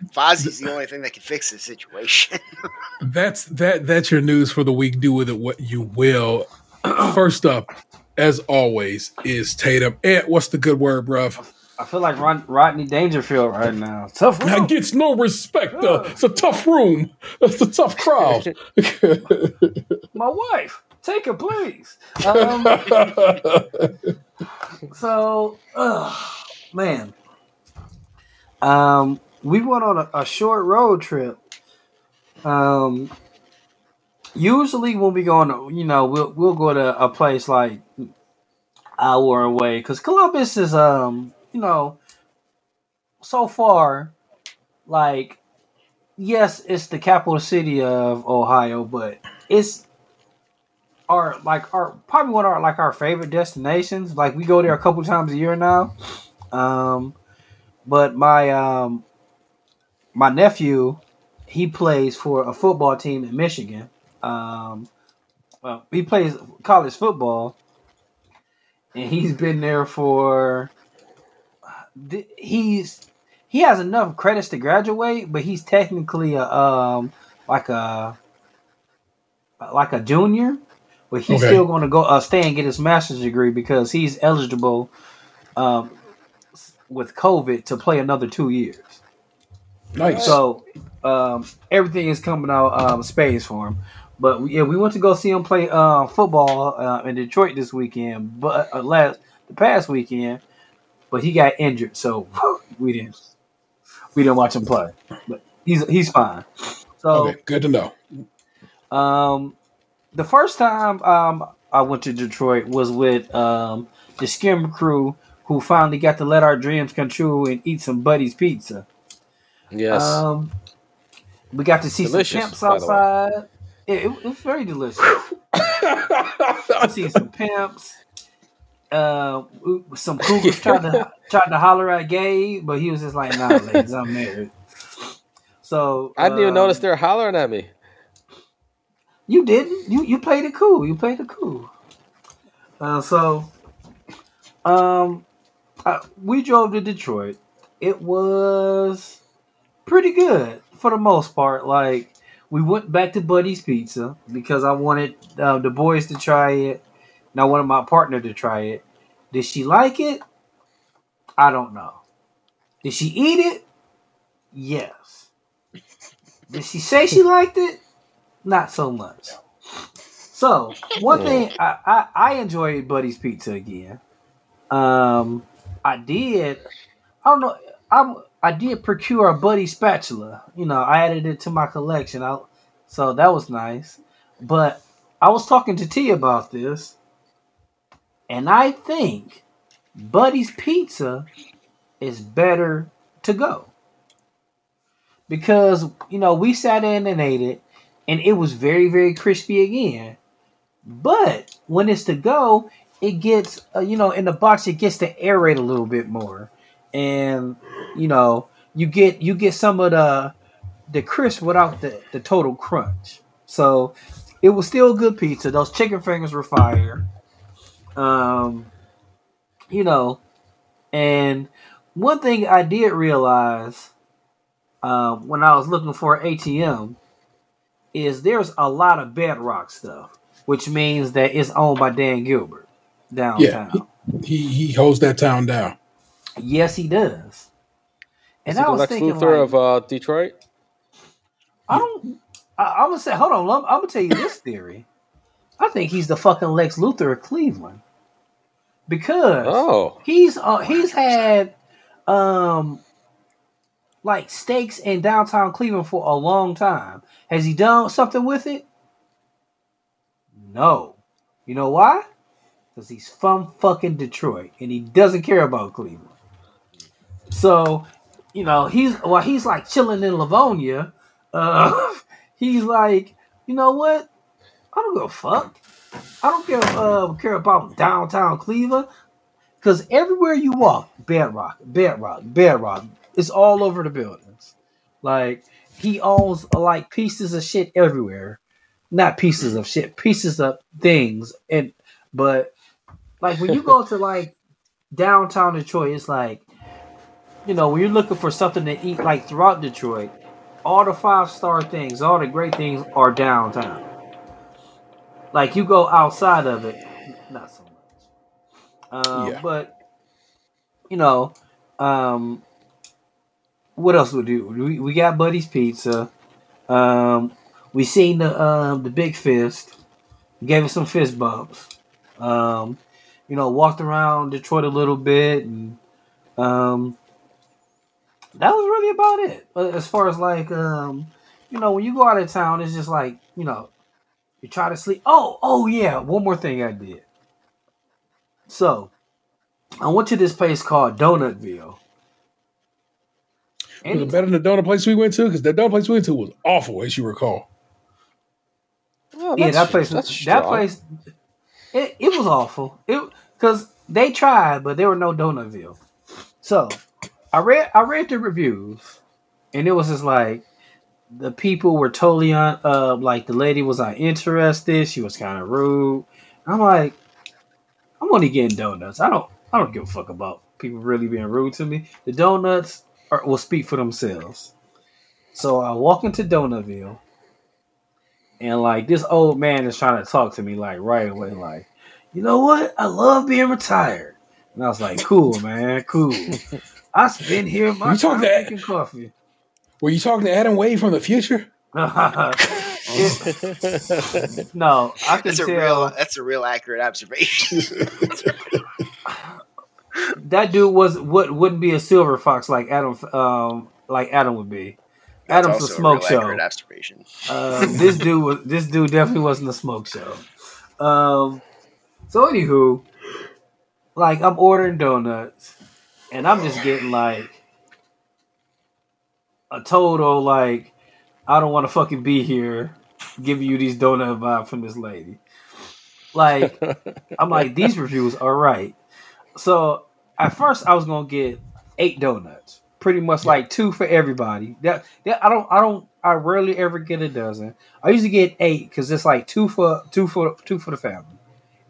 (laughs) Fozzie's the only thing that can fix this situation. (laughs) That's that. That's your news for the week. Do with it what you will. (clears throat) First up, as always, is Tatum. And what's the good word, bruv? I feel like Rod- Rodney Dangerfield right now. Tough. That gets no respect. Uh, it's a tough room. It's a tough crowd. (laughs) My wife. Take her, please. Um, so, uh, man, um, we went on a, a short road trip. Um, usually when we go on, you know, we'll we'll go to a place like hour away because Columbus is, um, you know, so far, like, yes, it's the capital city of Ohio, but it's our like our probably one of our like our favorite destinations. Like we go there a couple times a year now. Um, but my um my nephew, he plays for a football team in Michigan. Um, well, he plays college football, and he's been there for. He's he has enough credits to graduate, but he's technically a um like a like a junior, but he's Okay. still going to go uh, stay and get his master's degree because he's eligible um, with COVID to play another two years. Nice. So um, everything is coming out um, space for him. But we, yeah, we went to go see him play uh, football uh, in Detroit this weekend, but uh, last the past weekend. But he got injured, so (laughs) we didn't we didn't watch him play. But he's he's fine. So okay, good to know. um, the first time um, I went to Detroit was with um, the SKiM crew, who finally got to let our dreams come true and eat some Buddy's pizza. Yes. Um, we got to see Delicious, some pimps by the way. outside. It, it, was very delicious. I see some (laughs) pimps. Uh, some cougars (laughs) tried to tried to holler at Gabe, but he was just like, "Nah, ladies, I'm married." So I didn't even um, notice they were hollering at me. You didn't. You you played it cool. You played it cool. Uh, so, um, uh, we drove to Detroit. It was pretty good for the most part. Like we went back to Buddy's Pizza because I wanted uh, the boys to try it, and I wanted my partner to try it. Did she like it? I don't know. Did she eat it? Yes. Did she say she liked it? Not so much. So one thing I, I, I enjoyed Buddy's Pizza again. Um, I did. I don't know. I'm I did procure a Buddy spatula. You know, I added it to my collection. I, so that was nice. But I was talking to T about this, and I think Buddy's Pizza is better to go because you know we sat in and ate it, and it was very very crispy again. But when it's to go, it gets uh, you know in the box it gets to aerate a little bit more, and you know you get you get some of the the crisp without the the total crunch. So it was still good pizza. Those chicken fingers were fire. Um, you know, and one thing I did realize um, when I was looking for ATM is there's a lot of bedrock stuff, which means that it's owned by Dan Gilbert downtown. Yeah, He he holds that town down. Yes, he does. And Is I was Lex thinking, Luthor like, of uh, Detroit? I don't. I, I'm gonna say, hold on. I'm, I'm gonna tell you this theory. I think he's the fucking Lex Luthor of Cleveland because Oh, he's uh, he's had um like stakes in downtown Cleveland for a long time. Has he done something with it? No. You know why? Because he's from fucking Detroit and he doesn't care about Cleveland. So, you know, he's well, he's like chilling in Livonia. Uh, (laughs) he's like, you know what? I don't give a fuck. I don't care uh, care about downtown Cleveland. Cause everywhere you walk, bedrock, bedrock, bedrock. It's all over the buildings. Like he owns like pieces of shit everywhere. Not pieces of shit, pieces of things. And but like when you go to like downtown Detroit, it's like you know, when you're looking for something to eat like throughout Detroit, all the five star things, all the great things are downtown. Like you go outside of it, not so much. Um, Yeah. But you know, um, what else would do? We, we got Buddy's Pizza. Um, we seen the um, the Big Fist. Gave us some fist bumps. Um, you know, walked around Detroit a little bit, and um, that was really about it. Uh, As far as like, um, you know, when you go out of town, it's just like, you know, you try to sleep. Oh, oh yeah, one more thing I did. So, I went to this place called Donutville. Was And it better than the donut place we went to? Because the donut place we went to was awful, as you recall. Oh, yeah, that place, that strong. place, it, it was awful. It because they tried, but there were no Donutville. So, I read I read the reviews, and it was just like the people were totally on. Uh, like the lady was uninterested. She was kind of rude. I'm like, I'm only getting donuts. I don't I don't give a fuck about people really being rude to me. The donuts are, will speak for themselves. So I walk into Donutville, and like this old man is trying to talk to me like right away, like, you know what? I love being retired. And I was like, cool, man, cool. (laughs) I spend here my You talk time that- drinking coffee. Were you talking to Adam Wade from the future? It- (laughs) (laughs) no, I can That's a tell real. That's a real accurate observation. (laughs) that dude was what wouldn't be a silver fox like Adam, um, like Adam would be. That's Adam's a also smoke real show. observation. Um, this dude was this dude definitely wasn't a smoke show. Um, so anywho, like I'm ordering donuts, and I'm just getting like a total like I don't want to fucking be here, giving you these donut vibe from this lady. Like I'm like these reviews are right. So at first I was gonna get eight donuts, pretty much like two for everybody. That, that I don't I don't I rarely ever get a dozen. I usually get eight because it's like two for two for two for the family.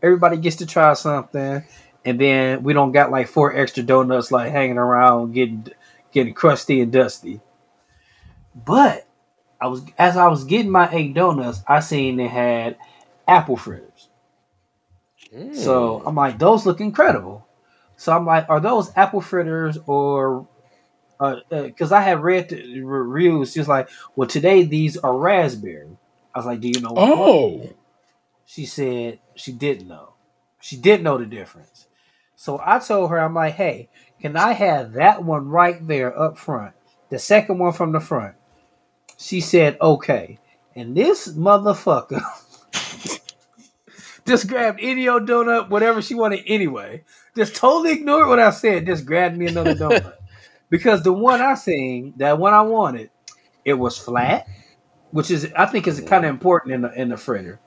Everybody gets to try something, and then we don't got like four extra donuts like hanging around getting getting crusty and dusty. But I was as I was getting my eight donuts, I seen they had apple fritters. So mm. I'm like, those look incredible. So I'm like, are those apple fritters or? Uh, uh, because I had read the reviews, just like, well, today these are raspberry. I was like, do you know? Oh, She said she didn't know. She didn't know the difference. So I told her, I'm like, hey, can I have that one right there up front? The second one from the front. She said, okay. And this motherfucker (laughs) just grabbed any old donut, whatever she wanted anyway. Just totally ignored what I said. Just grabbed me another donut. (laughs) because the one I seen, that one I wanted, it was flat, which is I think is kind of important in the in the fritter.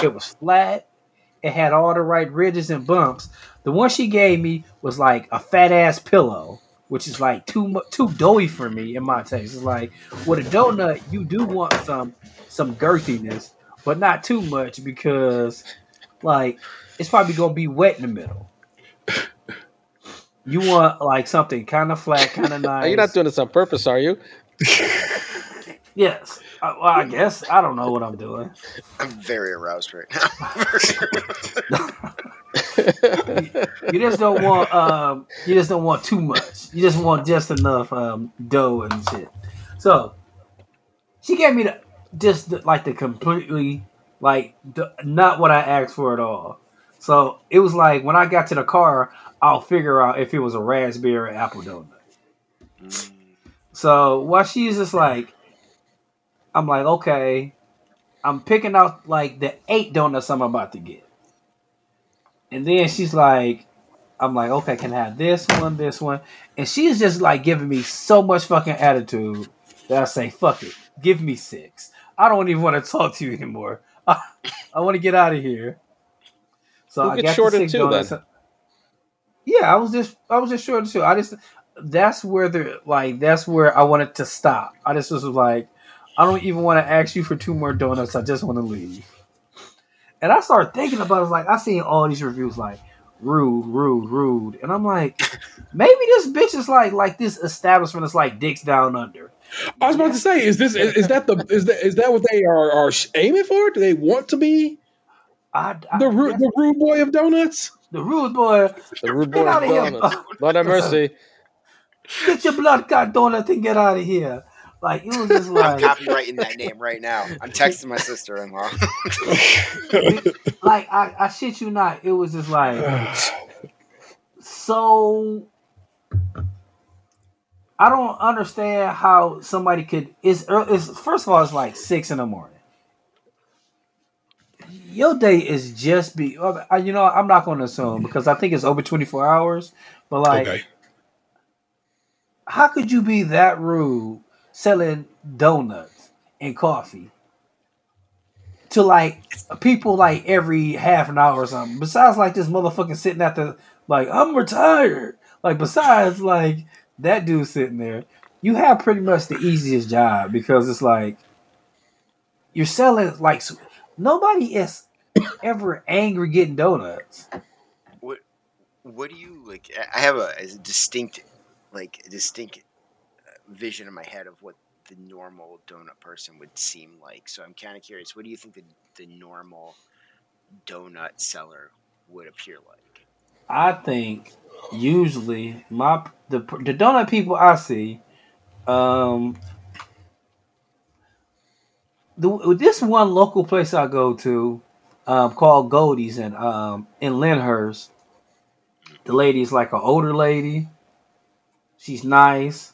It was flat. It had all the right ridges and bumps. The one she gave me was like a fat ass pillow. which is like too too doughy for me in my taste. It's like with a donut, you do want some some girthiness, but not too much because like it's probably gonna be wet in the middle. You want like something kind of flat, kind of nice. You're not doing this on purpose, are you? Yes. I, well, I guess I don't know what I'm doing. I'm very aroused right now. (laughs) (laughs) (laughs) You just don't want um you just don't want too much. You just want just enough um dough and shit. So she gave me the just the, like the completely like the, not what I asked for at all. So it was like when I got to the car, I'll figure out if it was a raspberry or apple donut. So while she's just like, I'm like, okay, I'm picking out like the eight donuts I'm about to get. And then she's like, I'm like, okay, can I have this one, this one? And she's just like giving me so much fucking attitude that I say, fuck it, give me six. I don't even want to talk to you anymore. (laughs) I, I want to get out of here. So Who I got shorter the six too, donuts. then? Yeah, I was just I was just shorter too. I just that's where the like that's where I wanted to stop. I just was like, I don't even want to ask you for two more donuts. I just want to leave. And I started thinking about it. Like I seen all these reviews like rude, rude, rude, and I'm like, maybe this bitch is like like this establishment is like dicks down under. I was about to say, is this is, is that the is that is that what they are are aiming for? Do they want to be I, I the rude the rude boy of donuts? the rude boy, The rude boy outta of here. donuts. Lord have mercy. get your blood clot donut and get out of here. Like it was (laughs) just I'm like copywriting that name right now. I'm texting my sister-in-law. (laughs) like I, I shit you not, it was just like so I don't understand how somebody could it's, ear- it's first of all it's like six in the morning. Your day is just be uh, you know I'm not going to assume because I think it's over 24 hours, but like okay. how could you be that rude selling donuts and coffee to like people like every half an hour or something? Besides, like this motherfucker sitting at the like I'm retired. Like besides, like that dude sitting there, you have pretty much the easiest job because it's like you're selling like nobody is ever angry getting donuts. what what do you like i have a, a distinct like distinct vision in my head of what the normal donut person would seem like so i'm kind of curious what do you think the, the normal donut seller would appear like I think usually my the the donut people I see, um, the this one local place I go to, um, called Goldie's in um in Lyndhurst. The lady is like an older lady. She's nice.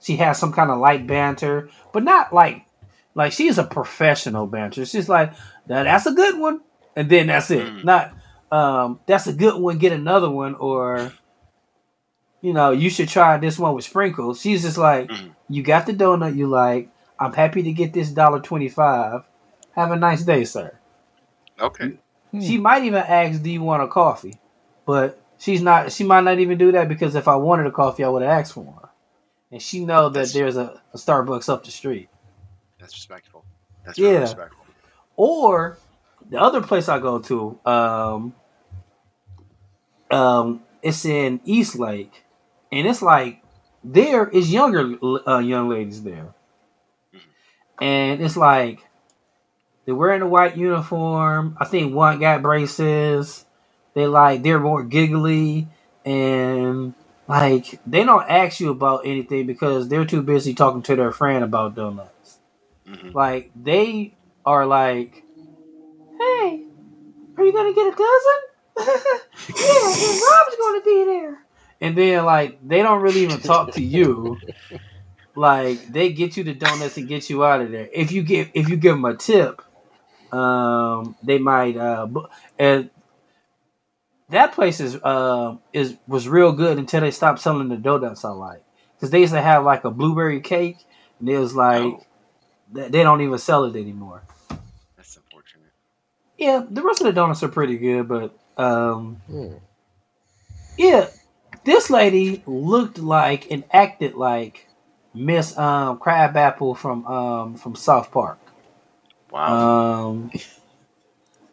She has some kind of light banter, but not like like she's a professional banter. She's like, now that's a good one, and then that's it. Mm. Not um, that's a good one. Get another one, or you know, you should try this one with sprinkles. She's just like, Mhm. you got the donut you like. I'm happy to get this dollar twenty five. Have a nice day, sir. okay She might even ask, "Do you want a coffee?" But she's not. She might not even do that because if I wanted a coffee, I would have asked for one. And she know that That's- there's a, a Starbucks up the street. that's respectful that's really Yeah. respectful Or the other place I go to, um, um, it's in East Lake, and it's like there is younger uh, young ladies there, and it's like they're wearing a white uniform. I think one got braces. They like they're more giggly and like they don't ask you about anything because they're too busy talking to their friend about donuts. Mhm. Like they are like, "Hey, are you gonna get a dozen? (laughs) yeah, and (laughs) Rob's gonna be there." And then like they don't really even talk to you. Like they get you the donuts and get you out of there. If you give if you give them a tip, um, they might uh, and that place is uh, is was real good until they stopped selling the donuts I like because they used to have like a blueberry cake and it was like Oh. they don't even sell it anymore. that's unfortunate Yeah, the rest of the donuts are pretty good, but um, Hmm. yeah, This lady looked like and acted like Miss um, Crabapple from um, from South Park. Wow. Um,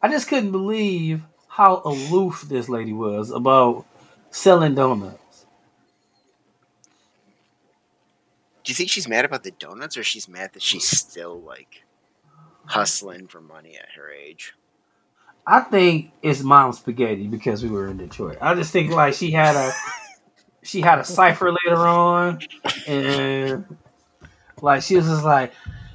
I just couldn't believe how aloof this lady was about selling donuts. Do you think she's mad about the donuts, or she's mad that she's still like hustling for money at her age? I think it's mom spaghetti because we were in Detroit. I just think like she had a (laughs) she had a cipher later on, and like she was just like,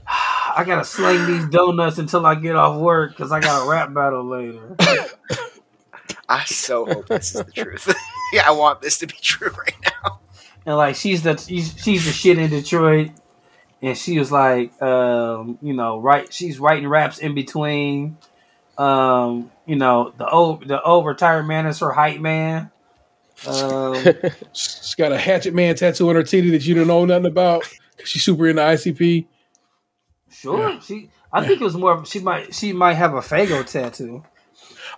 ah, I gotta sling these donuts until I get off work because I got a rap battle later. (laughs) I so hope this is the truth. (laughs) yeah, I want this to be true right now. and like she's the she's she's the shit in Detroit, and she was like, um, you know, right? She's writing raps in between. Um, you know, the old the old retired man is her hype man. Um, (laughs) She's got a Hatchet Man tattoo on her titty that you don't know nothing about. 'cause She's super into ICP. sure, she. I think it was more. She might she might have a Faygo tattoo.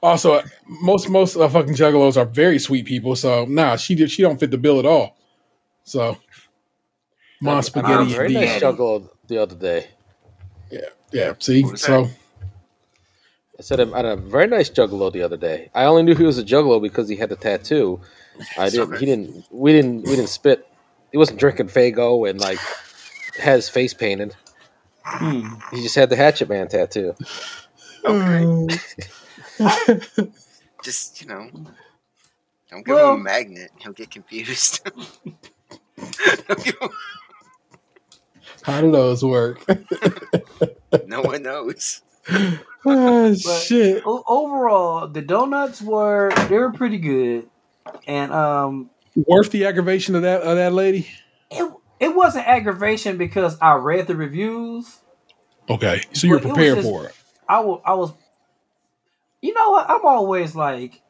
Also, most most uh, fucking juggalos are very sweet people. So nah, she did she don't fit the bill at all. So, mom I had a spaghetti very indeed. nice juggalo the other day. Yeah, yeah. See, What was so I said I had a very nice juggalo the other day. I only knew he was a juggalo because he had the tattoo. (laughs) I didn't. He didn't. We didn't. We didn't spit. He wasn't drinking Faygo and like had his face painted. Hmm. He just had the Hatchet Man tattoo. Okay. (sighs) (laughs) (laughs) Just you know, don't give Well- him a magnet. He'll get confused. (laughs) how do those work? (laughs) no one knows. oh shit! O- overall, the donuts were they were pretty good, and um, Worth the aggravation of that of that lady. it it wasn't aggravation because I read the reviews. Okay, so you're But it prepared just- for it. I wa- I was, you know what? I'm always like,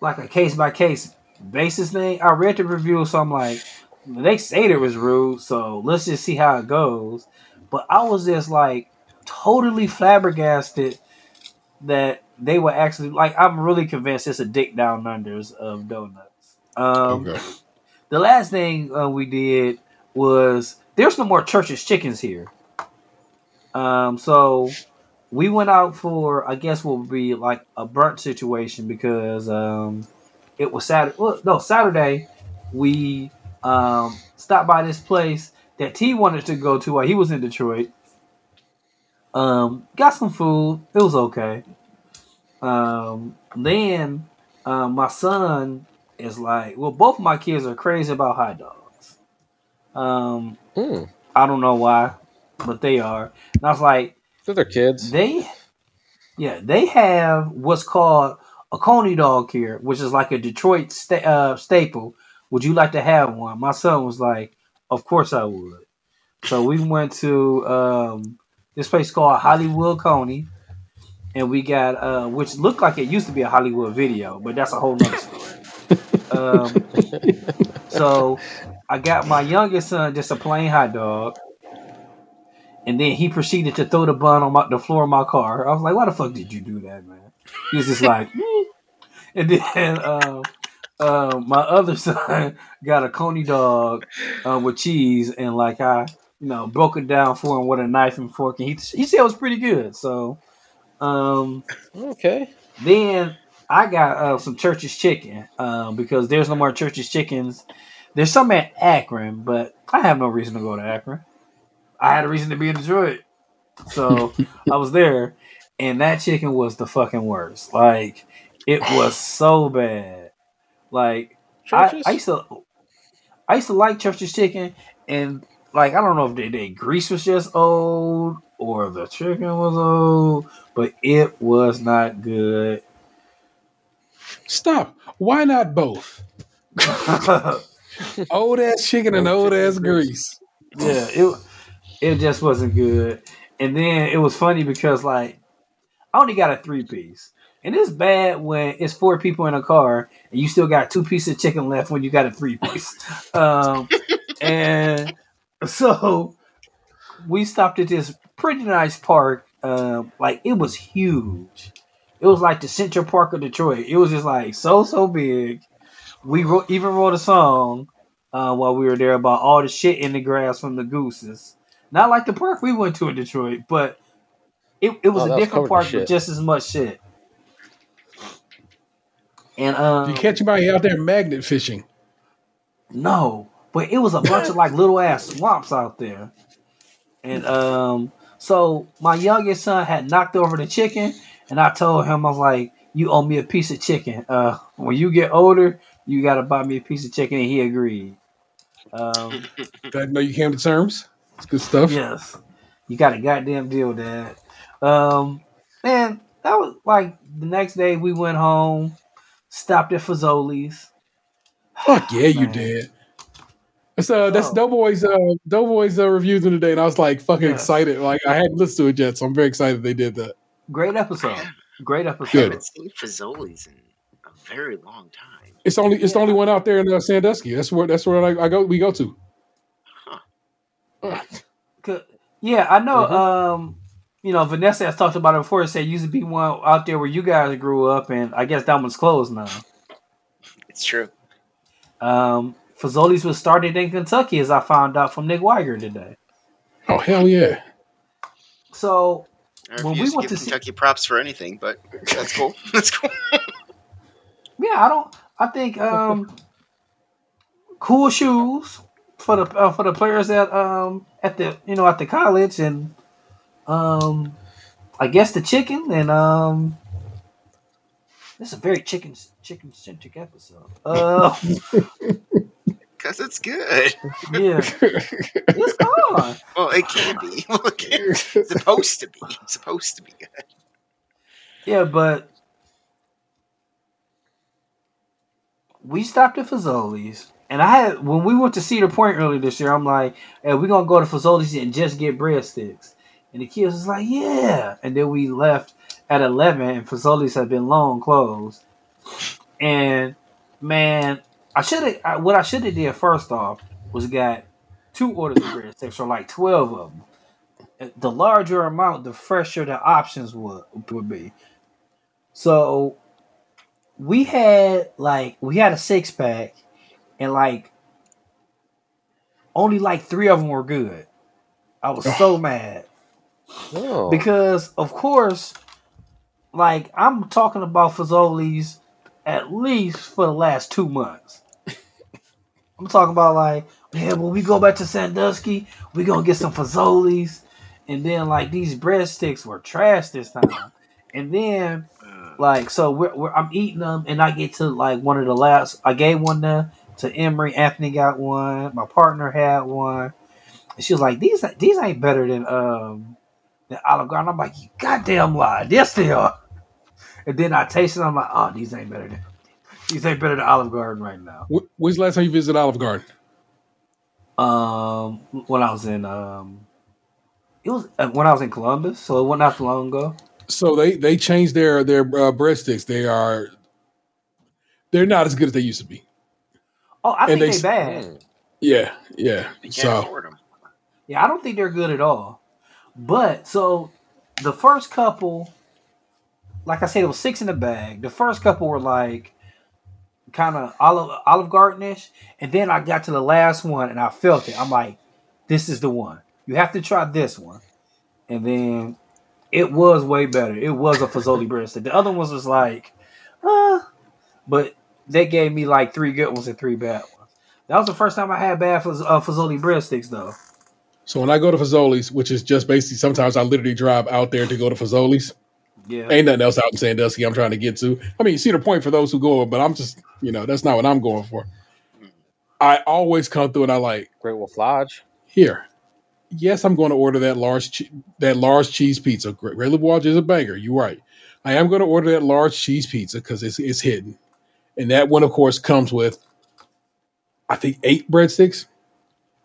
like a case by case basis thing. I read the review, so I'm like, they say it was rude, so let's just see how it goes. But I was just like totally flabbergasted that they were actually like. I'm really convinced it's a dick down unders of donuts. Um, Okay. (laughs) the last thing uh, we did was there's no more church's chickens here. Um, so we went out for I guess what would be like a burnt situation because um, it was Saturday. Well, no, Saturday we um, stopped by this place that T wanted to go to while he was in Detroit. Um, got some food. It was okay. Um, then um, my son is like, well, both of my kids are crazy about hot dogs. Um, Hmm. I don't know why, but they are. And I was like, They're their kids. they, yeah, they have what's called a coney dog here, which is like a Detroit sta- uh, staple. Would you like to have one? My son was like, of course I would. So we went to um, this place called Hollywood Coney, and we got uh, which looked like it used to be a Hollywood video, but that's a whole nother story. um, (laughs) so I got my youngest son just a plain hot dog. And then he proceeded to throw the bun on my, the floor of my car. I was like, "Why the fuck did you do that, man?" He was just like, "Mm." (laughs) and then um, uh, my other (laughs) son got a coney dog uh, with cheese, and like I, you know, broke it down for him with a knife and fork, and he he said it was pretty good. So, um, Okay. then I got uh, some Church's chicken um, because there's no more Church's chickens. There's some at Akron, but I have no reason to go to Akron. I had a reason to be in Detroit, so I was there, and that chicken was the fucking worst. Like it was so bad. Like I, I used to, I used to like Church's chicken, and like I don't know if the, the grease was just old or the chicken was old, but it was not good. Stop. Why not both? (laughs) Old ass chicken and old ass grease. yeah, it it just wasn't good. And then it was funny because like I only got a three piece. And it's bad when it's four people in a car and you still got two pieces of chicken left when you got a three piece. (laughs) um, and so we stopped at this pretty nice park. Um, like it was huge. It was like the Central Park of Detroit. It was just like so so big. we wrote, even wrote a song uh, while we were there about all the shit in the grass from the gooses. Not like the park we went to in Detroit, but it, it was Oh, a different covered in park with just as much shit. And um, you catch anybody out there magnet fishing? No, but it was a bunch of like little ass swamps out there. And um, so my youngest son had knocked over the chicken, and I told him I was like, "You owe me a piece of chicken. Uh, when you get older, you got to buy me a piece of chicken." And he agreed. Um, I know you came to terms. It's good stuff. yes, you got a goddamn deal, Dad. Um, man, that was like the next day we went home, stopped at Fazoli's. (sighs) Fuck yeah, you did. That's uh, that's So- Doughboy's uh, Doughboy's uh, reviews of the day, and I was like fucking Yeah. excited. Like I hadn't listened to it yet, so I'm very excited they did that. Great episode. Great episode. Good. haven't seen Fazoli's in a very long time. It's only it's the only one out there in uh, Sandusky. That's where that's where I, I go. We go to. Huh. Cause, yeah, I know. Mhm. Um, you know, Vanessa has talked about it before. It said used to be one out there where you guys grew up, and I guess that one's closed now. It's true. Um, Fazoli's was started in Kentucky, as I found out from Nick Wiger today. Oh hell yeah! So I When we refuse to went give to see- Kentucky props for anything, but that's cool. (laughs) That's cool. yeah, I don't. I think um, cool shoes for the uh, for the players at um at the you know at the college, and um, I guess the chicken and um. This is a very chicken chicken centric episode. Uh, Because it's good. yeah, it's gone. (laughs) Well, it can be. Well, it can. It's supposed to be. It's supposed to be good. Yeah, but we stopped at Fazoli's, and I had when we went to Cedar Point earlier this year. I'm like, "Hey, we're gonna go to Fazoli's and just get breadsticks." And the kids was like, "Yeah," and then we left at eleven, and Fazoli's had been long closed. And man, I should have. What I should have did first off was got two orders of breadsticks, or like twelve of them. The larger amount, the fresher the options would would be. So we had like we had a six pack, and like only like three of them were good. I was so (sighs) mad Oh. because, of course, like I'm talking about Fazoli's at least for the last two months. (laughs) I'm talking about like, yeah, when we go back to Sandusky, we gonna get some Fazoli's, and then like these breadsticks were trash this time, and then like so we're, we're I'm eating them and I get to like one of the last I gave one to to Emory. Anthony got one my partner had one and she was like these these ain't better than um than Olive Garden I'm like you goddamn lie yes they are and then I tasted them I'm like oh these ain't better than these ain't better than Olive Garden right now Wh- When's the last time you visited Olive Garden? um when I was in um it was uh, when I was in Columbus so it wasn't not too long ago So they they changed their their uh, breadsticks. They are they're not as good as they used to be. Oh I And think they they, bad Mm. Yeah, yeah. you So them. Yeah, I don't think they're good at all. But so the first couple, like I said, it was six in the bag. The first couple were like kind of Olive Olive Gardenish, and then I got to the last one and I felt it. I'm like, this is the one. You have to try this one, and then it was way better. It was a Fazoli breadstick. The other ones was like, uh, but they gave me like three good ones and three bad ones. That was the first time I had bad Faz- uh, Fazoli breadsticks though. so when I go to Fazoli's, which is just basically sometimes I literally drive out there to go to Fazoli's. Yeah. Ain't nothing else out in Sandusky I'm trying to get to. I mean, Cedar Point for those who go, but I'm just you know that's not what I'm going for. I always come through and I like Great Wolf Lodge. here. Yes, I'm going to order that large che- that large cheese pizza. Great Red Lodge is a banger. You're right. I am going to order that large cheese pizza because it's it's hidden, and that one, of course, comes with I think eight breadsticks.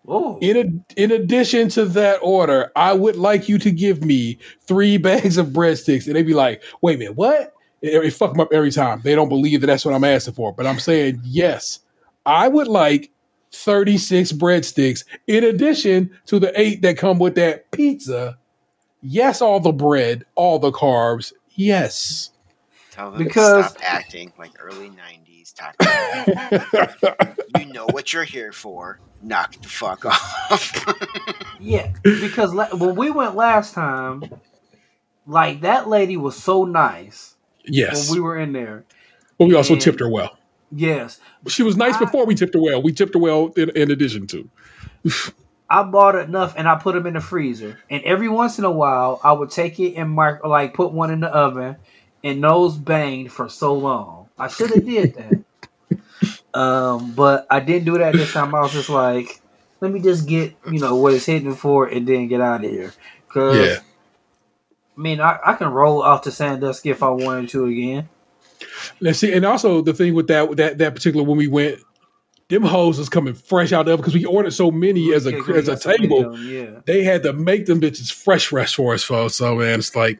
Oh, In a, in addition to that order, I would like you to give me three (laughs) bags of breadsticks, and they'd be like, "Wait a minute, what?" It, it fuck them up every time. They don't believe that that's what I'm asking for, but I'm saying yes. I would like 36 breadsticks in addition to the eight that come with that pizza. Yes, all the bread, all the carbs. Yes. Tell them Because- to stop acting like early '90s taco. (laughs) you know what you're here for. Knock the fuck off. (laughs) Yeah, because la- when we went last time, like that lady was so nice yes, when we were in there. but we also tipped her well. Yes, She was nice I- before we tipped her well. We tipped her well in, in addition to. I bought enough and I put them in the freezer. And every once in a while, I would take it and mark, like put one in the oven, and those banged for so long. I should have did that, um, but I didn't do that this time. I was just like, let me just get you know what it's hitting for, and then get out of here. Cause Yeah. I mean, I, I can roll off to Sandusky if I wanted to again. Let's see, and also the thing with that that that particular when we went, them hoes was coming fresh out of because we ordered so many as a Yeah, as a got so many table. of 'em, yeah. They had to make them bitches fresh, fresh for us, folks. So man, it's like.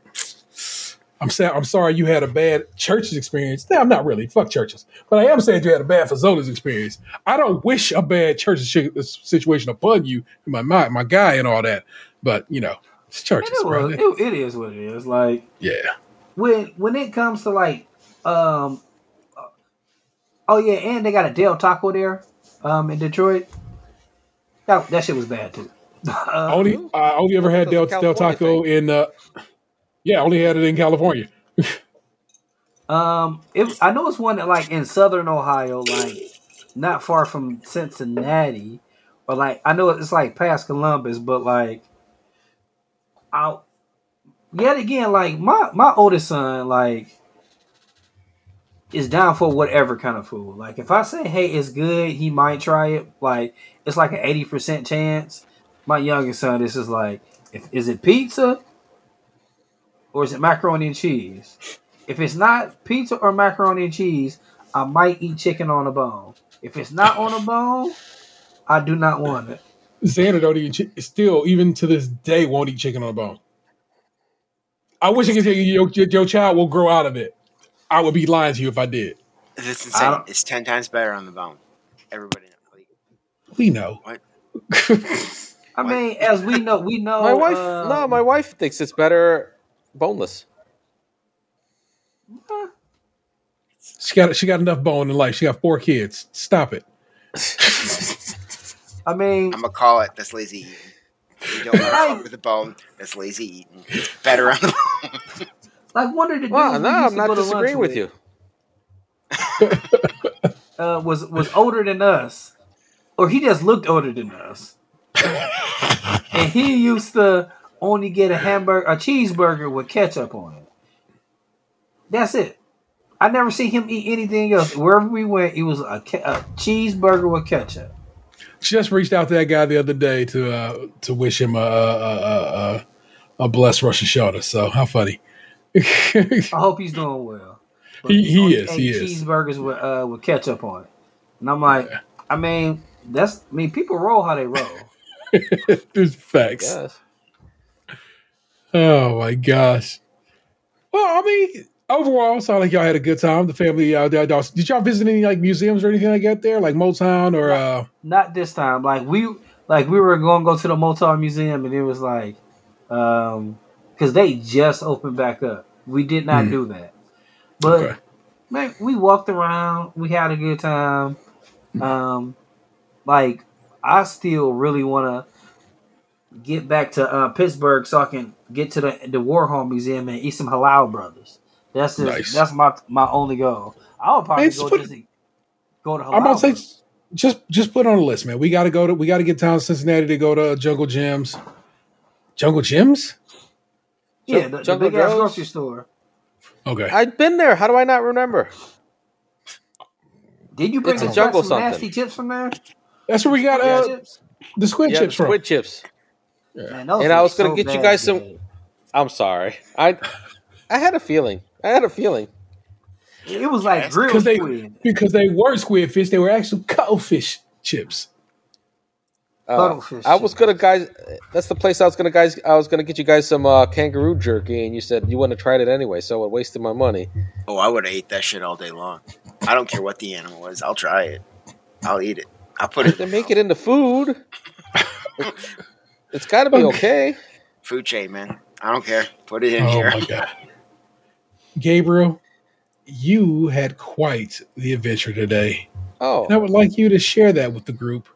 I'm sad. I'm sorry you had a bad churches experience. No, I'm not really. Fuck churches, but I am saying you had a bad Fazoli's experience. I don't wish a bad church situation upon you, my my my guy, and all that. But you know, it's churches, it, was, it, it is what it is. Like yeah, when when it comes to like um uh, oh yeah and they got a Del Taco there um in Detroit that, that shit was bad too (laughs) uh, only I only ever had Del, Del California Taco in. Uh, yeah, I only had it in California. um it, I know it's one that like in southern Ohio like not far from Cincinnati or like I know it's like past Columbus but like I yet again like my my oldest son like is down for whatever kind of food. Like if I say, "Hey, it's good," he might try it. Like it's like an eighty percent chance. My youngest son, this is like, if is it pizza or is it macaroni and cheese? If it's not pizza or macaroni and cheese, I might eat chicken on a bone. If it's not on a bone, I do not want it. Xander don't eat chi- still even to this day won't eat chicken on a bone. I wish I could tell you your, your, your child will grow out of it. I would be lying to you if I did. It's I insane. It's ten times better on the bone. Everybody knows. We know. What? (laughs) I mean, as we know, we know. My wife, um, no, my wife thinks it's better boneless. She got she got enough bone in life. She got four kids. Stop it. I mean, I'm gonna call it. That's lazy eating. You don't want (laughs) to with the bone. That's lazy eating. It's better on the bone. like one of the Well, no, I'm not go to disagreeing with you. (laughs) uh, was was older than us, or he just looked older than us. and he used to only get a hamburger, a cheeseburger with ketchup on it. That's it. I never see him eat anything else. Wherever we went, it was a, ke- a cheeseburger with ketchup. Just reached out to that guy the other day to uh, to wish him a a, a, a, a blessed Rosh Hashanah. So how funny. (laughs) I hope he's doing well. But He- he is, he is. Cheeseburgers with uh, with ketchup on it, and I'm like, I mean, that's I mean, people roll how they roll. (laughs) There's facts. Yes. Oh my gosh. Well, I mean, overall, sound like y'all had a good time. The family out there. Did y'all visit any like museums or anything like that there, like Motown or? uh Not this time. Like we like we were going to go to the Motown Museum, and it was like, um, because they just opened back up. We did not Hmm. do that, but Okay. man, we walked around. We had a good time. Um, like I still really want to get back to uh, Pittsburgh so I can get to the the Warhol Museum and eat some halal brothers. That's just, Nice. that's my my only goal. I would probably Man, just go put- just to go to halal. I'm about to say, just just put on the list, man. We got to go to we got to get down to Cincinnati to go to Jungle Jim's. Jungle Jim's. yeah, the, the Jungle big ass grocery store. Okay. I've been there. How do I not remember? Did you bring It's a jungle some something. nasty chips from there? That's where we got Yeah, uh, chips. the squid yeah, chips from. squid chips. Man, And I was gonna so get you guys some- today. I'm sorry. I I had a feeling. I had a feeling. It was like grilled because they squid. because they were squid fish. They were actually cuttlefish chips. Uh, Cuttlefish I was gonna guys. That's the place I was gonna guys. I was gonna get you guys some uh, kangaroo jerky, and you said you wouldn't have tried it anyway, so it wasted my money. Oh, I would have ate that shit all day long. I don't care what the animal is. I'll try it. I'll eat it. I'll put it They make it into food. (laughs) it's got to be okay. food chain, man. I don't care. Put it in Oh here. my god. Gabriel, you had quite the adventure today. Oh, And I would like you to share that with the group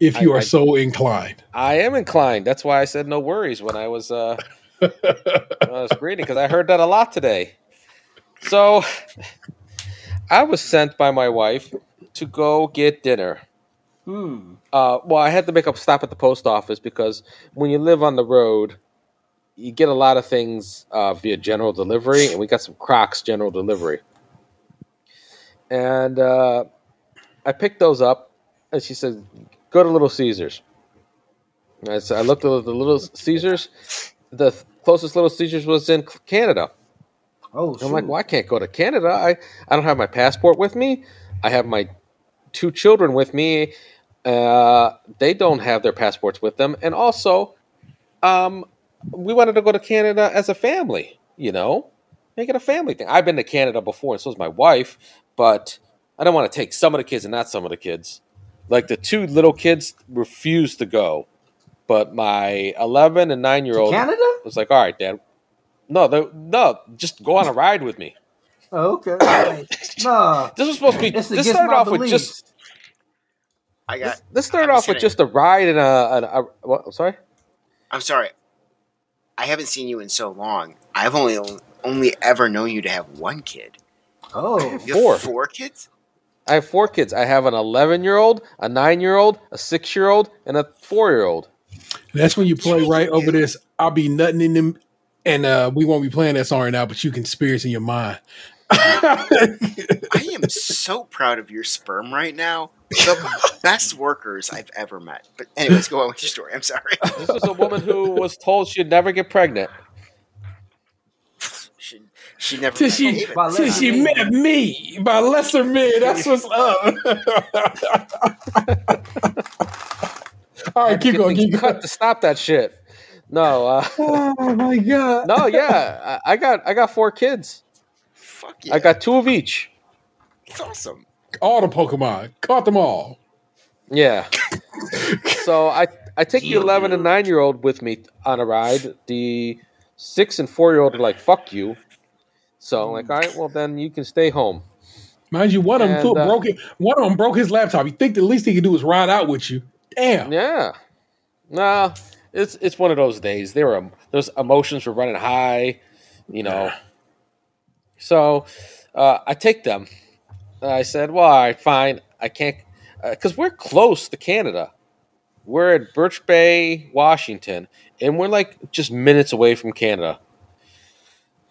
if you I- are I- so inclined. I am inclined. That's why I said no worries when I was uh, when I was (laughs) reading because I heard that a lot today. So I was sent by my wife to go get dinner. Hmm. Uh, well, I had to make a stop at the post office because when you live on the road, you get a lot of things uh, via general delivery, and we got some Crocs general delivery. And uh, I picked those up, and she said, "Go to Little Caesars." And I, said, I looked at the Little Caesars. The closest Little Caesars was in Canada. Oh, I'm like, well, I can't go to Canada. I, I don't have my passport with me. I have my two children with me. Uh, they don't have their passports with them. And also, um, we wanted to go to Canada as a family, you know, make it a family thing. I've been to Canada before, and so has my wife, but I don't want to take some of the kids and not some of the kids. Like the two little kids refused to go, but my 11 and 9 year old Canada? was like, all right, dad. No, the, no, just go on a ride with me. Oh, okay. Right. (coughs) no. This was supposed to be. This started off with just. I got. This started I'm off with sitting- just a ride and a. And a what, I'm sorry. I'm sorry. I haven't seen you in so long. I've only only ever known you to have one kid. Oh. You Four. have four kids? I have four kids. I have an 11 year old, a nine year old, a six year old, and a four year old. That's when you play right over this. I'll be nutting in them, and uh, we won't be playing that song right now. But you can spirits in your mind. I (laughs) am so proud of your sperm right now. The best workers I've ever met. But anyways, go on with your story. I'm sorry. This is a woman who was told she'd never get pregnant. She, she never Till she, David. By till she men. met me by lesser men. That's what's up. (laughs) All right, keep going. things Keep cut going. to stop that shit. No, uh, (laughs) Oh my god. no, yeah, I, I got I got four kids. Fuck yeah. I got two of each. It's awesome. all the Pokemon. Caught them all. Yeah. (laughs) so I I take the Deal, eleven and nine year old with me on a ride. The six and four year old are like fuck you. So I'm like, all right, well then you can stay home. Mind you, one of them And, uh, broke it. One of them broke his laptop. You think the least he could do is ride out with you? Damn. Yeah. Nah, it's it's one of those days. There were those emotions were running high, you know. So uh, I take them. I said, "Well, all right, fine. I can't because we're close to Canada. We're at Birch Bay, Washington, and we're like just minutes away from Canada.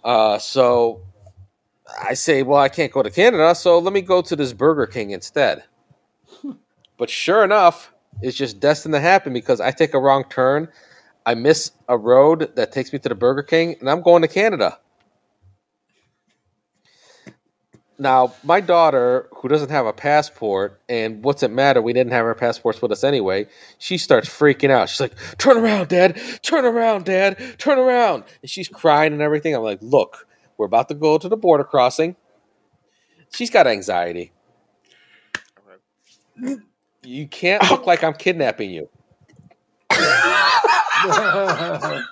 Uh, so I say, well, I can't go to Canada, so let me go to this Burger King instead. (laughs) But sure enough, it's just destined to happen because I take a wrong turn. I miss a road that takes me to the Burger King, and I'm going to Canada. Now, my daughter, who doesn't have a passport, and what's it matter? We didn't have our passports with us anyway. She starts freaking out. She's like, "Turn around, Dad! Turn around, Dad! Turn around!" And she's crying and everything. I'm like, "Look, we're about to go to the border crossing." She's got anxiety. You can't look like I'm kidnapping you. (laughs) (laughs)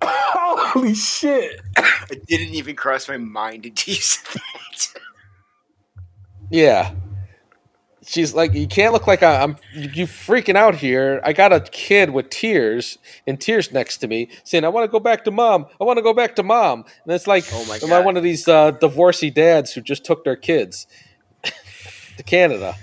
(laughs) Holy shit. (coughs) It didn't even cross my mind until you said that. Yeah. She's like, you can't look like I- I'm you you freaking out here. I got a kid with tears and tears next to me saying, I want to go back to mom. I want to go back to mom. And it's like, Oh my God. am I one of these uh, divorcee dads who just took their kids (laughs) to Canada?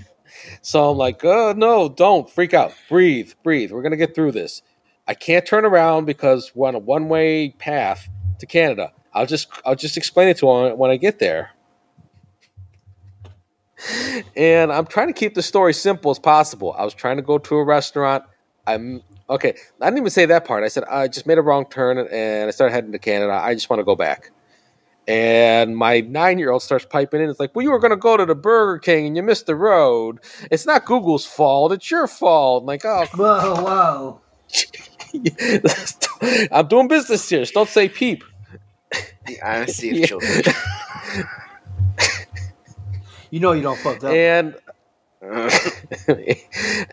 So I'm like, oh, no, don't freak out. Breathe, breathe. We're going to get through this. I can't turn around because we're on a one way path to Canada. I'll just I'll just explain it to him when I get there. And I'm trying to keep the story simple as possible. I was trying to go to a restaurant. I'm okay. I didn't even say that part. I said I just made a wrong turn and I started heading to Canada. I just want to go back. And my nine year old starts piping in. It's like, well, you were going to go to the Burger King and you missed the road. It's not Google's fault. It's your fault. I'm like, oh, Whoa, whoa. (laughs) I'm doing business here. Don't say peep. The honesty of Yeah. children. You know you don't fuck up. And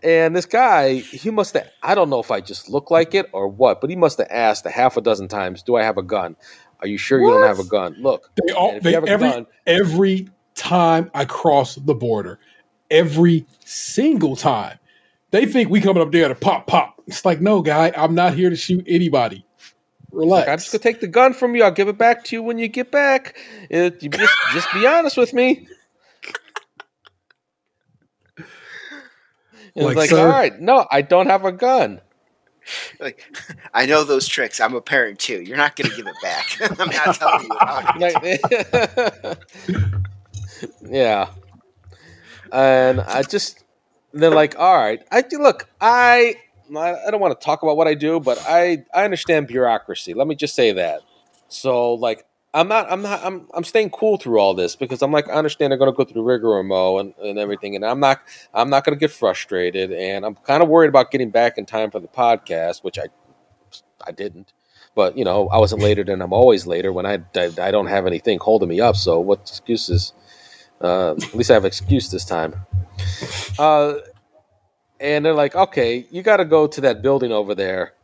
and this guy, he must have, I don't know if I just look like it or what, but he must have asked a half a dozen times, Do I have a gun? Are you sure you don't have a gun? Look, They all if they you have a every gun, every time I cross the border, every single time, they think we coming up there to pop pop. It's like, no, guy, I'm not here to shoot anybody. Relax. I'm just gonna take the gun from you. I'll give it back to you when you get back. It, you just just be honest with me. And Like, it's like, sir- all right, no, I don't have a gun. Like, (laughs) I know those tricks. I'm a parent too. You're not going to give it back. (laughs) I'm not telling you. Like- (laughs) yeah, and I just they're like, all right, I look, I I don't want to talk about what I do, but I I understand bureaucracy. Let me just say that. So like. I'm not. I'm not. I'm. I'm staying cool through all this because I'm like. I understand they're going to go through rigmarole and, and everything, and I'm not. I'm not going to get frustrated, and I'm kind of worried about getting back in time for the podcast, which I, I didn't. But you know, I wasn't later than I'm always later when I. I, I don't have anything holding me up. So what excuses? Uh, at least I have excuse this time. Uh, and they're like, okay, you got to go to that building over there,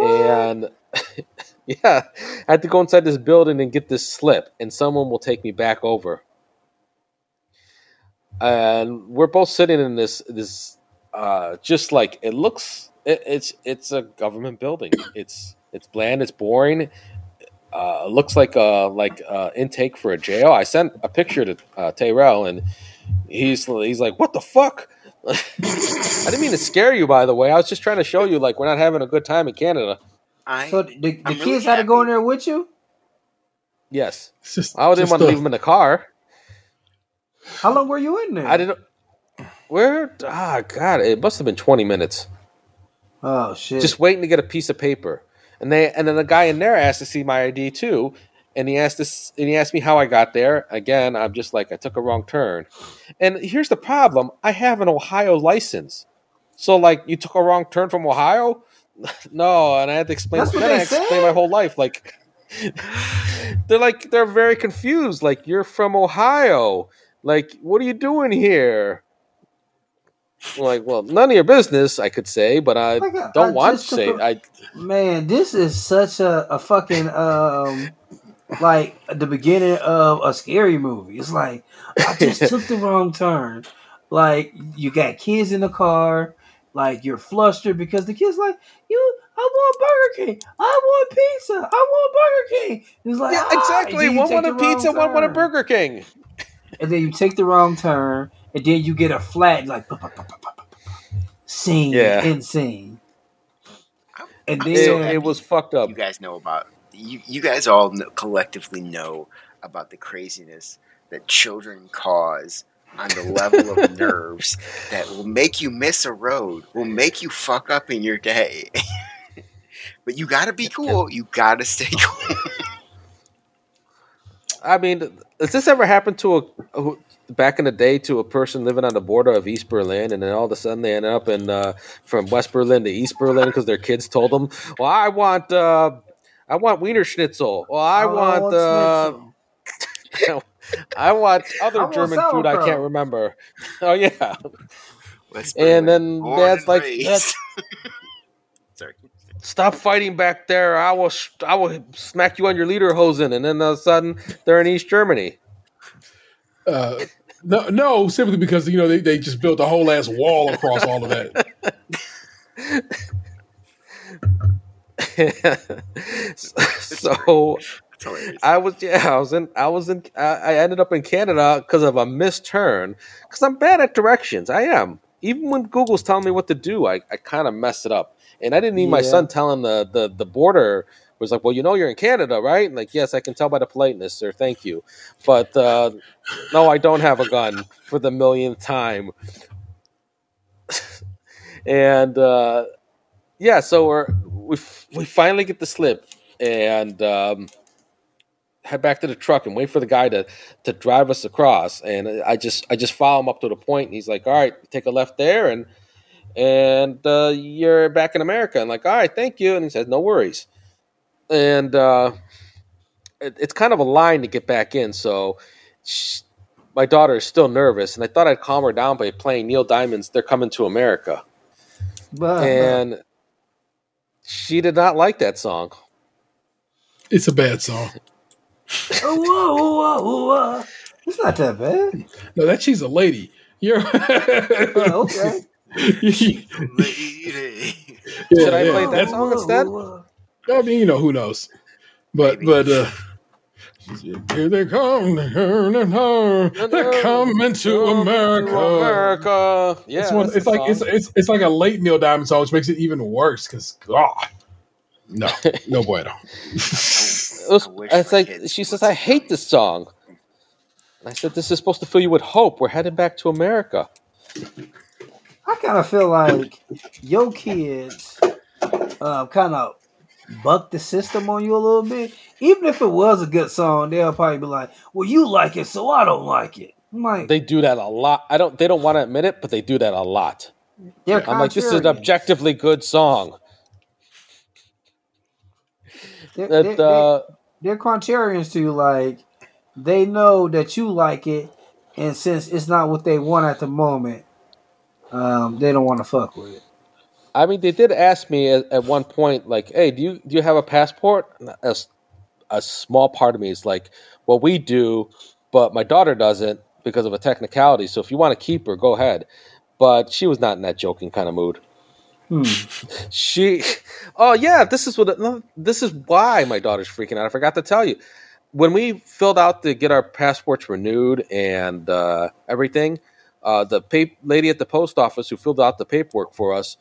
and (laughs) yeah, I had to go inside this building and get this slip, and someone will take me back over. And we're both sitting in this this uh, just like it looks. It, it's it's a government building. It's it's bland. It's boring. Uh, looks like a like uh, intake for a jail. I sent a picture to uh, Tyrell, and he's he's like, "What the fuck." I didn't mean to scare you, by the way. I was just trying to show you, like, we're not having a good time in Canada. I, So the, the kids really had to go in there with you. Yes, just, I didn't want to a- leave them in the car. How long were you in there? I didn't. Where? Ah, God! It must have been twenty minutes, Oh shit! just waiting to get a piece of paper. And they, and then the guy in there asked to see my ID too, and he asked this, and he asked me how I got there. Again, I'm just like I took a wrong turn. And here's the problem: I have an Ohio license, so like you took a wrong turn from Ohio. (laughs) no, and I had to explain. That's what then I they explained said? my whole life. Like (laughs) they're like they're very confused. Like you're from Ohio. Like what are you doing here? Like, well, none of your business, I could say, but I Like, don't I want to say. I Man, this is such a, a fucking um like the beginning of a scary movie. It's like I just (laughs) took the wrong turn. Like you got kids in the car, like you're flustered because the kids like you. I want Burger King. I want pizza. I want Burger King. It's like yeah, ah, exactly. then you One take want a pizza, one want a. Burger King. and then you take the wrong turn, and then you get a flat like scene, Yeah. end scene, and then It, happy it was fucked up. you guys know about you. You guys all know, collectively know about the craziness that children cause on the level of (laughs) nerves that will make you miss a road, will make you fuck up in your day. (laughs) but you gotta be cool. You gotta stay cool. I mean, has this ever happened to a who- back in the day to a person living on the border of East Berlin, and then all of a sudden they end up in uh, from West Berlin to East Berlin because their kids told them, "Well, I want, uh, I want Wiener Schnitzel. Well, I Oh, want, uh, Schnitzel. (laughs) I want other I want German food I can't remember. Oh yeah, And then born that's like- that's- (laughs) Sorry. stop fighting back there. I will, sh- I will smack you on your lederhosen, and then all of a sudden they're in East Germany. Uh, no, no, simply because you know they, they just built a whole ass wall across all of that. (laughs) (laughs) so I was yeah I was in I was in I I ended up in Canada because of a misturn because I'm bad at directions I am. Even when Google's telling me what to do I, I kind of mess it up. And I didn't need my son telling the, the the border was like well you know you're in Canada right? Like yes I can tell by the politeness sir. Thank you. But uh, no I don't have a gun for the millionth time. (laughs) And uh, yeah so we're we f- we finally get the slip and um, head back to the truck and wait for the guy to to drive us across. And I just I just follow him up to the point, and he's like, "All right, take a left there, and and uh, you're back in America." And like, "All right, thank you." And he says, "No worries." And uh, it, it's kind of a line to get back in, so. sh my daughter is still nervous, and I thought I'd calm her down by playing Neil Diamond's "They're Coming to America," But, and she did not like that song. It's a bad song. Oh, whoa, whoa, whoa, whoa. It's not that bad. No, that she's a lady. You're (laughs) Oh, okay. Lady. Yeah, Should I yeah, play that song instead? I mean, you know, who knows? But Maybe. but uh here they come, they're coming to America. America. Yeah, it's, one, it's like it's, song. it's it's like a late Neil Diamond song, which makes it even worse. Because God, no, (laughs) no bueno. It was- it's like she says, "I hate this song." And I said, "This is supposed to fill you with hope. We're heading back to America." I kind of feel like your kids uh, kind of buck the system on you a little bit. Even if it was a good song, they'll probably be like, "Well, you like it, so I don't like it." I'm like, They do that a lot. I don't. They don't want to admit it, but they do that a lot. they're I'm like, this is an objectively good song. They're, That they're- uh, they're contrarians to you. Like, they know that you like it, and since it's not what they want at the moment, um, they don't want to fuck with it. I mean, they did ask me at, at one point, like, "Hey, do you do you have a passport?" A, a small part of me is like, "Well, we do, but my daughter doesn't because of a technicality. So if you want to keep her, go ahead." But she was not in that joking kind of mood. Hmm. (laughs) She, oh yeah, this is what this is why my daughter's freaking out. I forgot to tell you when we filled out to get our passports renewed and uh, everything. Uh, the pap- lady at the post office who filled out the paperwork for us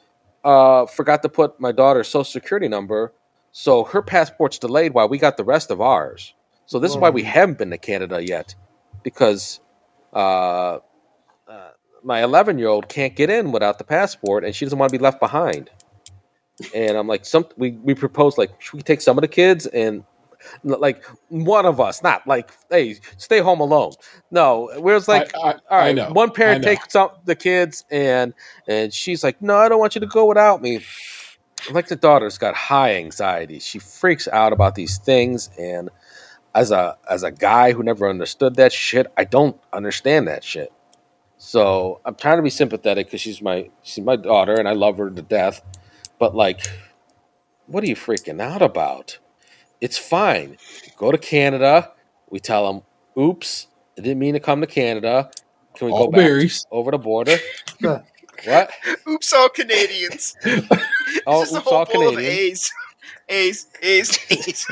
uh, forgot to put my daughter's social security number, so her passport's delayed while we got the rest of ours. So this is why we haven't been to Canada yet, because uh, uh, my 11 year old can't get in without the passport, and she doesn't want to be left behind. And I'm like, some we we proposed like, should we take some of the kids and like one of us, not like, hey, stay home alone. No, we're like, I, I, all right, know. one parent takes out the kids, and and she's like, "No, I don't want you to go without me." Like the daughter's got high anxiety. She freaks out about these things, and as a as a guy who never understood that shit, I don't understand that shit. So I'm trying to be sympathetic because she's my she's my daughter, and I love her to death. But like, what are you freaking out about? It's fine. Go to Canada. We tell them, "Oops, I didn't mean to come to Canada. Can we All go back over the border?" (laughs) What? Oops, all Canadians. (laughs) Oh, it's just oops, a whole all bowl of A's. A's, A's, A's.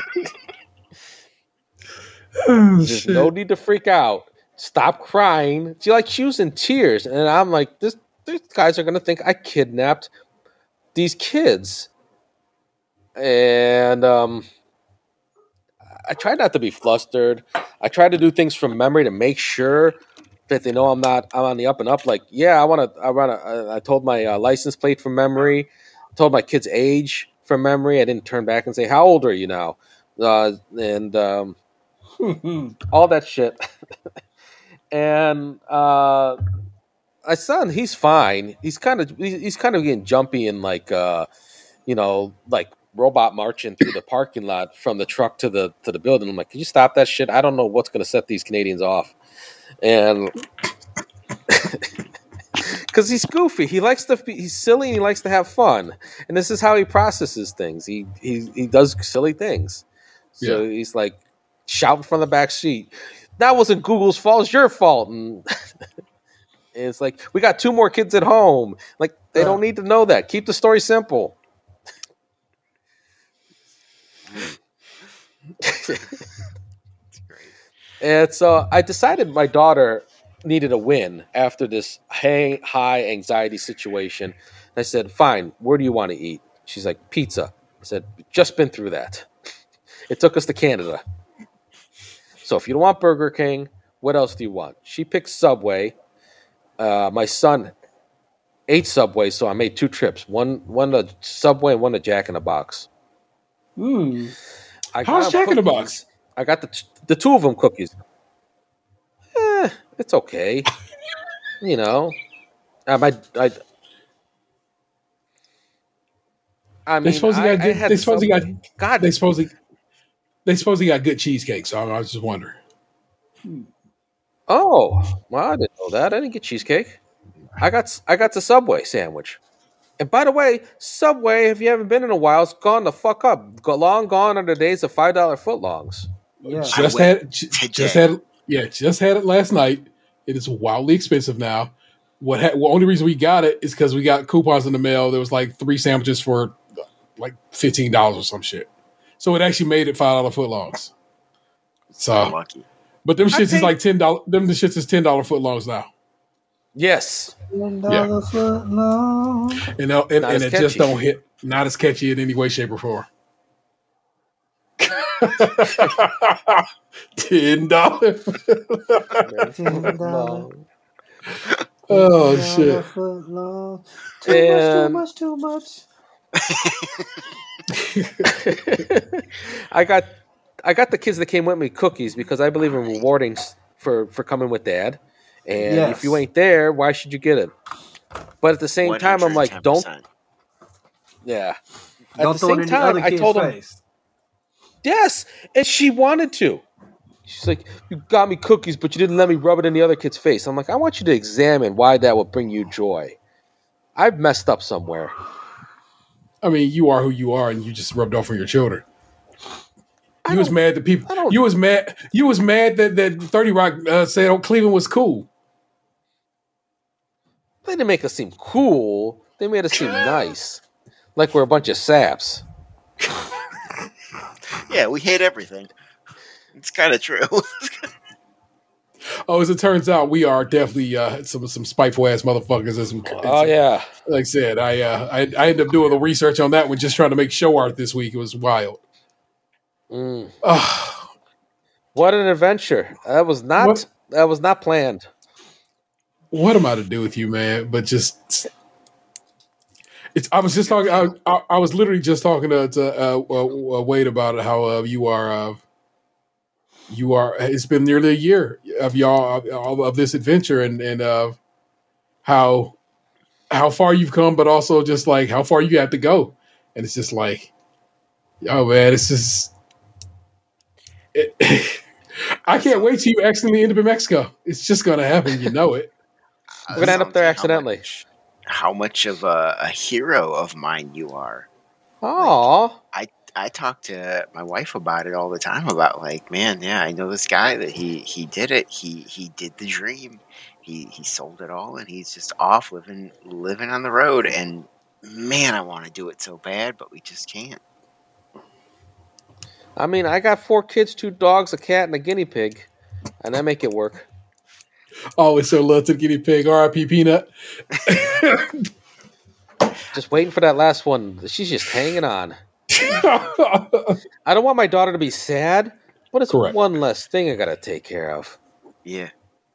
Oh, There's shit. no need to freak out. Stop crying. She like she was in tears, and I'm like, this these guys are gonna think I kidnapped these kids. And um I try not to be flustered. I try to do things from memory to make sure that they know I'm not I'm on the up and up. Like, yeah, I want to. I want to. I told my uh, license plate from memory. Told my kid's age from memory. I didn't turn back and say, "How old are you now?" Uh, and um, (laughs) all that shit. (laughs) and uh, my son, he's fine. He's kind of he's, he's kind of getting jumpy and like uh, you know like robot marching through the parking lot from the truck to the to the building. I'm like, can you stop that shit? I don't know what's going to set these Canadians off. And (laughs) because he's goofy, he likes to be, he's silly, and he likes to have fun, and this is how he processes things. He he he does silly things. So he's like shouting from the back seat. That wasn't Google's fault. It's your fault. And, and (laughs) it's like we got two more kids at home. Like they don't need to know that. Keep the story simple. And so I decided my daughter needed a win after this high, high anxiety situation. And I said, fine, where do you want to eat? She's like, pizza. I said, just been through that. (laughs) It took us to Canada. So if you don't want Burger King, what else do you want? She picked Subway. Uh, my son ate Subway, so I made two trips. One one to Subway and one to Jack in the Box. Hmm. I How's Jack in the. Box? I got the t- the two of them cookies. Eh, it's okay. (laughs) you know, I might. I, I mean, They supposedly I, got I good. had They supposedly got. God. They supposedly. They supposedly got good cheesecake. So I was just wondering. oh, well, I didn't know that. I didn't get cheesecake. I got I got the Subway sandwich, And by the way, Subway, if you haven't been in a while, it's gone the fuck up. Go, long gone are the days of five dollar footlongs. Yeah. Just had went j- just had yeah, just had it last night. It is wildly expensive now. What ha- well, only reason we got it is because we got coupons in the mail. There was like three sandwiches for like fifteen dollars or some shit. So it actually made it five dollar footlongs. So, Lucky. but them I shits is like ten dollars. Them the shits is ten dollar footlongs now, Yes. $10 and uh, and, and as it just don't hit. Not as catchy in any way, shape, or form. (laughs) Ten dollars. $10 Oh shit! foot long. Too And- much, too much, too (laughs) much. I got I got the kids that came with me cookies because I believe in rewarding for for coming with dad. And Yes. if you ain't there, why should you get it? But at the same time, I'm like, don't yeah. At Don't the same time, I kid's told him face. yes, and she wanted to. She's like, you got me cookies, but you didn't let me rub it in the other kid's face. I'm like, I want you to examine why that would bring you joy. I've messed up somewhere. I mean, you are who you are, and you just rubbed off on your children. You was mad that people. You was mad. You was mad that that Thirty Rock uh, said oh, Cleveland was cool. They didn't make us seem cool. They made us seem (laughs) nice, like we're a bunch of saps. Yeah, we hate everything. It's kind of true. Oh, as it turns out, we are definitely uh, some some spiteful ass motherfuckers. As we, Oh yeah. like I said, I, uh, I I ended up doing the research on that one, just trying to make show art this week. It was wild. Mm. (sighs) What an adventure! That was not What? that was not planned. What am I to do with you, man? But just. It's, I was just talking. I, I, I was literally just talking to, to uh, uh, uh, Wade about. How uh, you are, uh, you are. It's been nearly a year of y'all of, of this adventure, and and how how far you've come, but also just like how far you have to go. And it's just like, oh man, it's just. It, (laughs) I can't wait till you accidentally end up in Mexico. It's just gonna happen. You know it. We're gonna end up there How accidentally. much- How much of a, a hero of mine you are. Aw, I talk to my wife about it all the time about like, man, yeah, I know this guy that he he did it. He he did the dream. He he sold it all and he's just off living living on the road and man, I want to do it so bad, but we just can't. I mean, I got four kids, two dogs, a cat, and a guinea pig, and I make it work. Always so love to the guinea pig. R.I.P. Peanut. Just waiting for that last one. She's just hanging on. I don't want my daughter to be sad, but it's Correct. one less thing I gotta take care of. Yeah.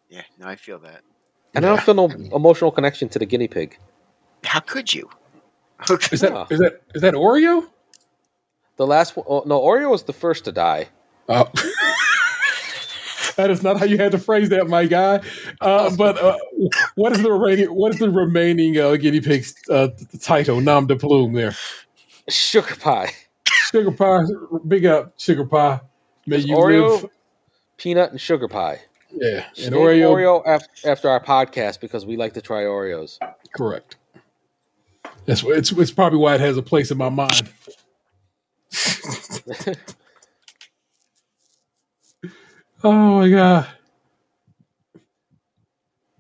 Yeah, no, I feel that. And I don't feel no emotional connection to the guinea pig. How could you? (laughs) is that is that is that Oreo? The last one, oh, no, Oreo was the first to die. Oh. (laughs) that is not how you had to phrase that, my guy. Uh, but uh, what is the remaining? What is the remaining uh, guinea pig's uh, title? Nom de plume. There, Sugar pie, sugar pie. Big up, sugar pie. May you Oreo? live. peanut, and sugar pie. Yeah, She and Oreo. Oreo af- after our podcast because we like to try Oreos. Correct. That's what it's. It's probably why it has a place in my mind. (laughs) Oh my god!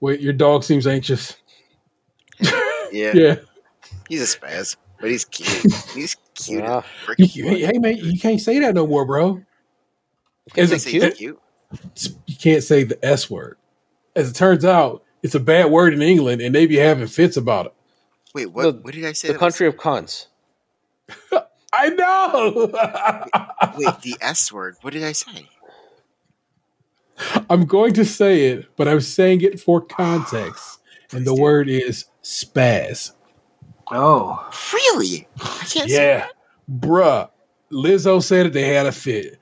Wait, your dog seems anxious. yeah, Yeah. he's a spaz, but he's cute. He's cute. Ah. You, hey, hey, man, you can't say that no more, bro. Is Is it it cute? cute. You can't say the S word. As it turns out, it's a bad word in England, and they be having fits about it. Wait, what? The- what did I say? The that was- country of cons. (laughs) I know. Wait, the S word. What did I say? I'm going to say it, but I'm saying it for context, (sighs) and the word is spaz. Oh, Really? I can't Yeah, bruh. Lizzo said it. They had a fit.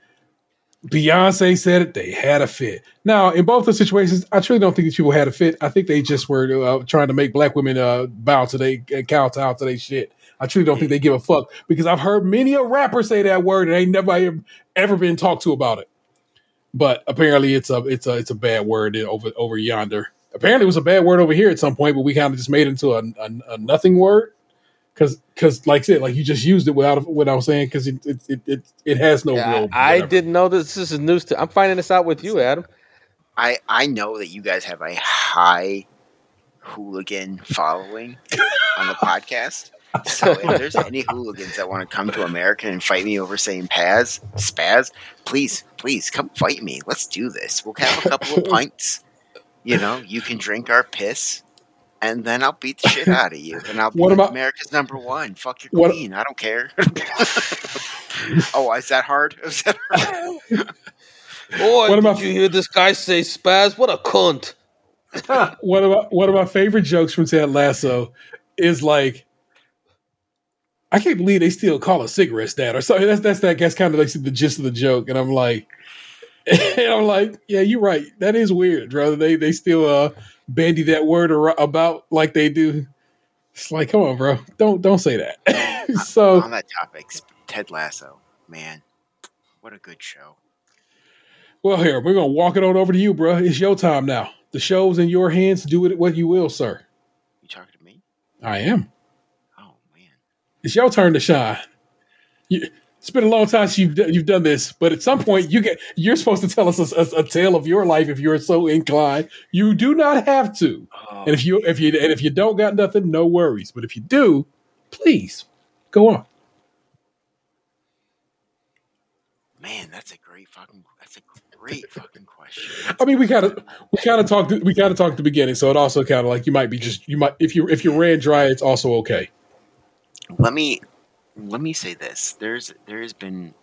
Beyonce said it. They had a fit. Now, in both those situations, I truly don't think these people had a fit. I think they just were uh, trying to make black women uh, bow to they uh, kowtow to their shit. I truly don't think they give a fuck because I've heard many a rapper say that word and ain't never ever been talked to about it. But apparently, it's a it's a it's a bad word over over yonder. Apparently, it was a bad word over here at some point, but we kind of just made it into a, a, a nothing word. because because like I said, like you just used it without what I was saying because it it, it it it has no Yeah, real. I didn't know this. This is news to. I'm finding this out with you, Adam. I I know that you guys have a high hooligan following on the (laughs) podcast. (laughs) So if there's any hooligans that want to come to America and fight me over saying Paz, spaz, please, please come fight me. Let's do this. We'll have a couple of (laughs) pints. You know, you can drink our piss, and then I'll beat the shit out of you, and I'll be What about- America's number one. Fuck your What- queen. I don't care. (laughs) oh, is that hard? Is that hard? Boy, What did about- you hear this guy say spaz? What a cunt! one of my one of my favorite jokes from Ted Lasso is like, I can't believe they still call a cigarette that or something. That's that's that that's kind of like the gist of the joke, and I'm like, (laughs) and I'm like, yeah, you're right. That is weird, brother. They they still uh bandy that word ar- about like they do. It's like, come on, bro, don't don't say that. (laughs) so On that topic, Ted Lasso, man, what a good show. well, here we're gonna walk it on over to you, bro. It's your time now. The show's in your hands. Do it what you will, sir. You talking to me? I am. It's your turn to shine. You, it's been a long time since you've you've done this, but at some point you get you're supposed to tell us a, a, a tale of your life if you're so inclined. You do not have to, Oh, and if you if you and if you don't got nothing, no worries. But if you do, please go on. man, that's a great fucking. That's a great fucking question. I mean, we kind of we of talked we talked at the beginning, so it also kind of like you might be just you might if you if you ran dry, it's also okay. Let me let me say this. There's there has been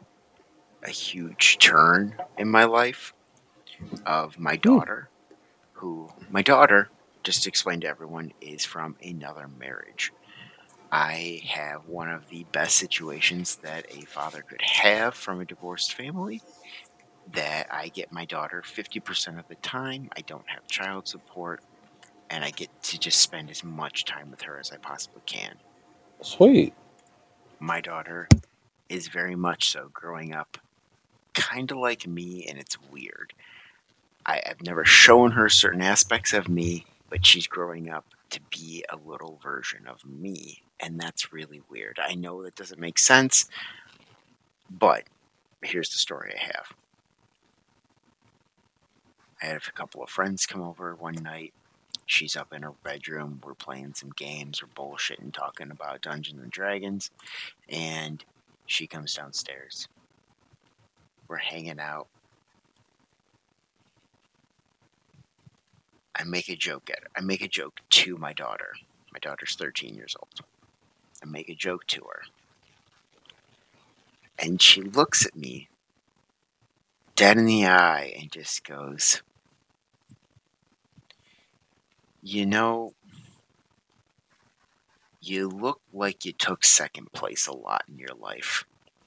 a huge turn in my life of my hmm. daughter, who my daughter, just to explain to everyone, is from another marriage. I have one of the best situations that a father could have from a divorced family. That I get my daughter 50% of the time. I don't have child support. And I get to just spend as much time with her as I possibly can Sweet. my daughter is very much so growing up kind of like me and it's weird. I, i've never shown her certain aspects of me but she's growing up to be a little version of me and that's really weird. I know that doesn't make sense but here's the story i have. I had a couple of friends come over one night she's up in her bedroom we're playing some games we're bullshitting talking about dungeons and dragons and she comes downstairs. We're hanging out. I make a joke at her. I make a joke to my daughter. My daughter's 13 years old. I make a joke to her. And she looks at me dead in the eye and just goes, You know, you look like you took second place a lot in your life.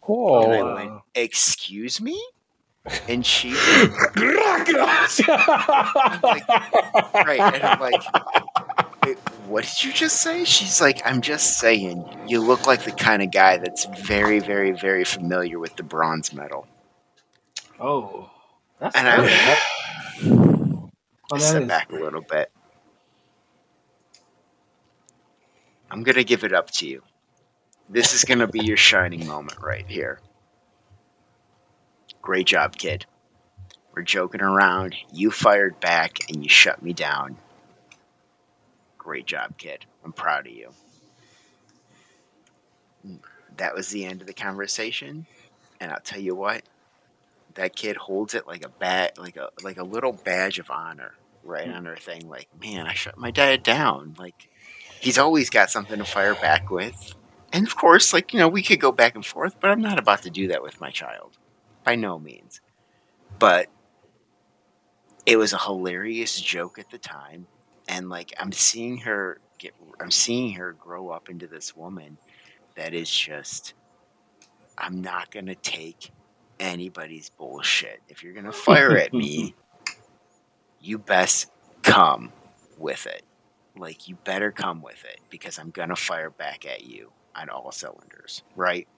Oh, And I went, Excuse me? And she, right, (laughs) right, and I'm like, "Wait, What did you just say? She's like, I'm just saying, you look like the kind of guy that's very, very, very familiar with the bronze medal. Oh, that's And I. Oh, (sighs) I step back a little bit. I'm going to give it up to you. This is going to be your shining moment right here. Great job, kid. We're joking around. You fired back and you shut me down. Great job, kid. I'm proud of you. That was the end of the conversation. And I'll tell you what, that kid holds it like a bat, like a like a little badge of honor, right mm. on her thing. Like, man, I shut my dad down. Like, he's always got something to fire back with. And of course, like you know, we could go back and forth, but I'm not about to do that with my child, by no means. But it was a hilarious joke at the time, and like I'm seeing her get, I'm seeing her grow up into this woman that is just. I'm not gonna take anybody's bullshit. If you're gonna fire at me, (laughs) you best come with it. Like you better come with it because I'm gonna fire back at you on all cylinders, right?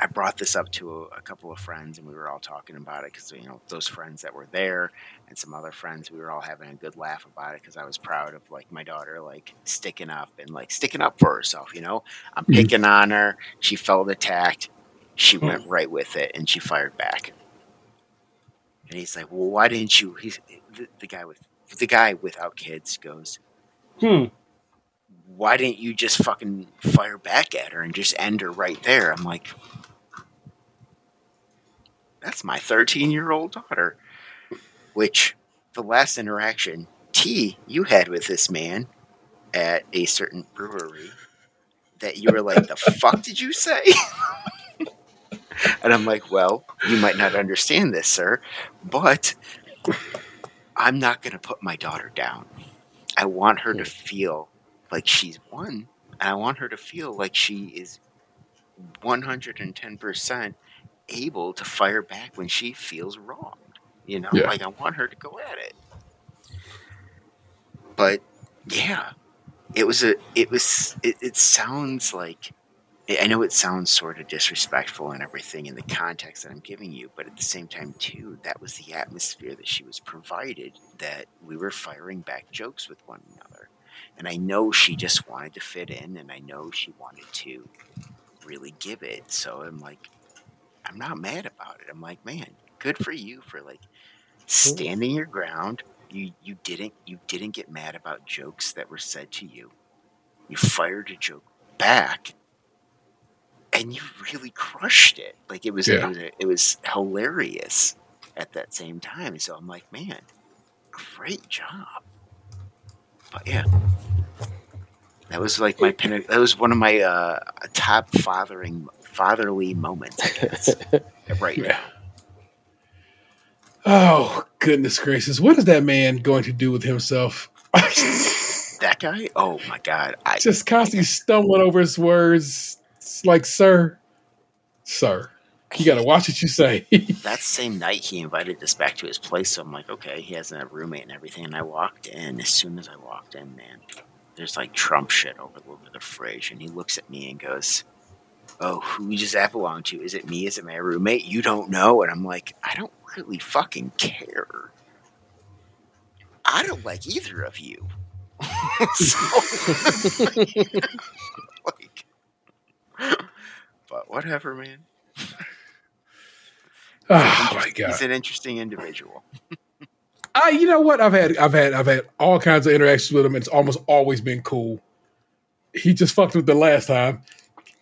I brought this up to a, a couple of friends, and we were all talking about it because you know those friends that were there and some other friends, we were all having a good laugh about it because I was proud of like my daughter like sticking up and like sticking up for herself. You know, I'm Mhm. picking on her. She felt attacked. She went right with it and she fired back. And he's like, "Well, why didn't you?" He's the, the guy with the guy without kids goes, Hmm. why didn't you just fucking fire back at her and just end her right there? I'm like, that's my 13 year old daughter. Which the last interaction, T, you had with this man at a certain brewery, that you were like, the fuck did you say? (laughs) and I'm like, well, you might not understand this, sir, but I'm not going to put my daughter down. I want her to hmm. feel like she's one, and I want her to feel like she is 110% able to fire back when she feels wronged. You know, Yeah. like I want her to go at it. But yeah, it was a, it was, it, it sounds like, I know it sounds sort of disrespectful and everything in the context that I'm giving you, but at the same time, too, that was the atmosphere that she was provided that we were firing back jokes with one another. And I know she just wanted to fit in, and I know she wanted to really give it. So I'm like, I'm not mad about it. I'm like, man, good for you for like standing your ground. You you didn't you didn't get mad about jokes that were said to you. You fired a joke back, and you really crushed it. Like it was Yeah. it was it was hilarious at that same time. So I'm like, man, great job. But yeah. That was like my pinnacle. That was one of my uh, top fathering fatherly moments. I guess (laughs) right Yeah. now. Oh goodness gracious! What is that man going to do with himself? (laughs) That guy. Oh my god. I Just constantly stumbling over his words. It's like, sir, sir, you got to watch what you say. (laughs) that same night he invited us back to his place. So I'm like, okay, he has a roommate and everything. And I walked in. As soon as I walked in, man, there's like Trump shit over, over the fridge. And he looks at me and goes, "Oh, who does that belong to? Is it me? Is it my roommate? You don't know." And I'm like, I don't really fucking care. I don't like either of you. (laughs) so, (laughs) but whatever, man. oh my god! He's an interesting individual. I, you know what? I've had, I've had, I've had all kinds of interactions with him. It's almost always been cool. He just fucked with the last time,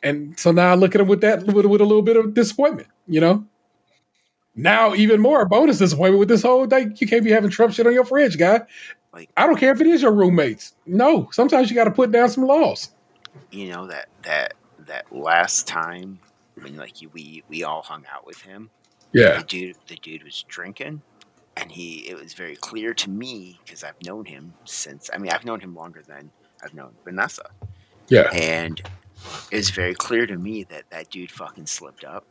and so now I look at him with that, with, with a little bit of disappointment. You know. Now, even more bonus disappointment with this whole like you can't be having Trump shit on your fridge, guy. Like- I don't care if it is your roommates. No, sometimes you got to put down some laws. you know that that that last time when like we we all hung out with him Yeah, the dude the dude was drinking and he it was very clear to me because i've known him since i mean i've known him longer than i've known vanessa. Yeah. and it was very clear to me that that dude fucking slipped up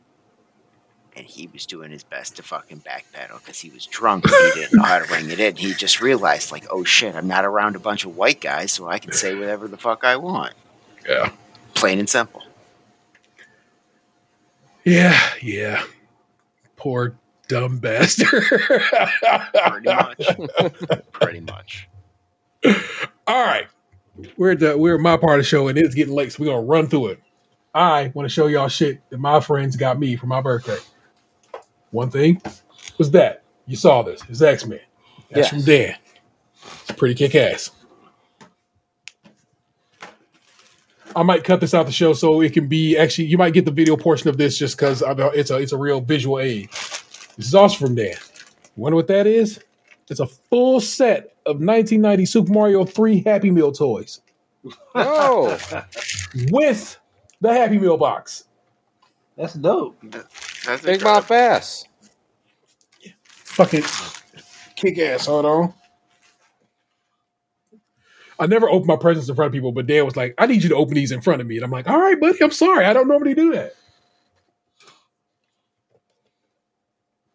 and he was doing his best to fucking backpedal because he was drunk and he didn't know how to ring it in. He just realized like oh shit i'm not around a bunch of white guys so i can say whatever the fuck i want. Yeah. plain and simple Yeah, yeah. Poor dumb bastard. pretty much. (laughs) pretty much. All right. We're at the we're at my part of the show and it's getting late, so we're gonna run through it. I want to show y'all shit that my friends got me for my birthday. One thing was that you saw this. It's X Men. That's Yes. from Dan. It's pretty kick ass. I might cut this out the show so it can be actually. You might get the video portion of this just because it's a it's a real visual aid. This is also from Dan. Wonder what that is? It's a full set of 1990 Super Mario 3 Happy Meal toys Oh, (laughs) with the Happy Meal box. That's dope. That's big incredible. mouth ass. Fucking kick ass. Hold on. I never open my presents in front of people, but Dan was like, I need you to open these in front of me. And I'm like, all right, buddy, I'm sorry. I don't normally do that.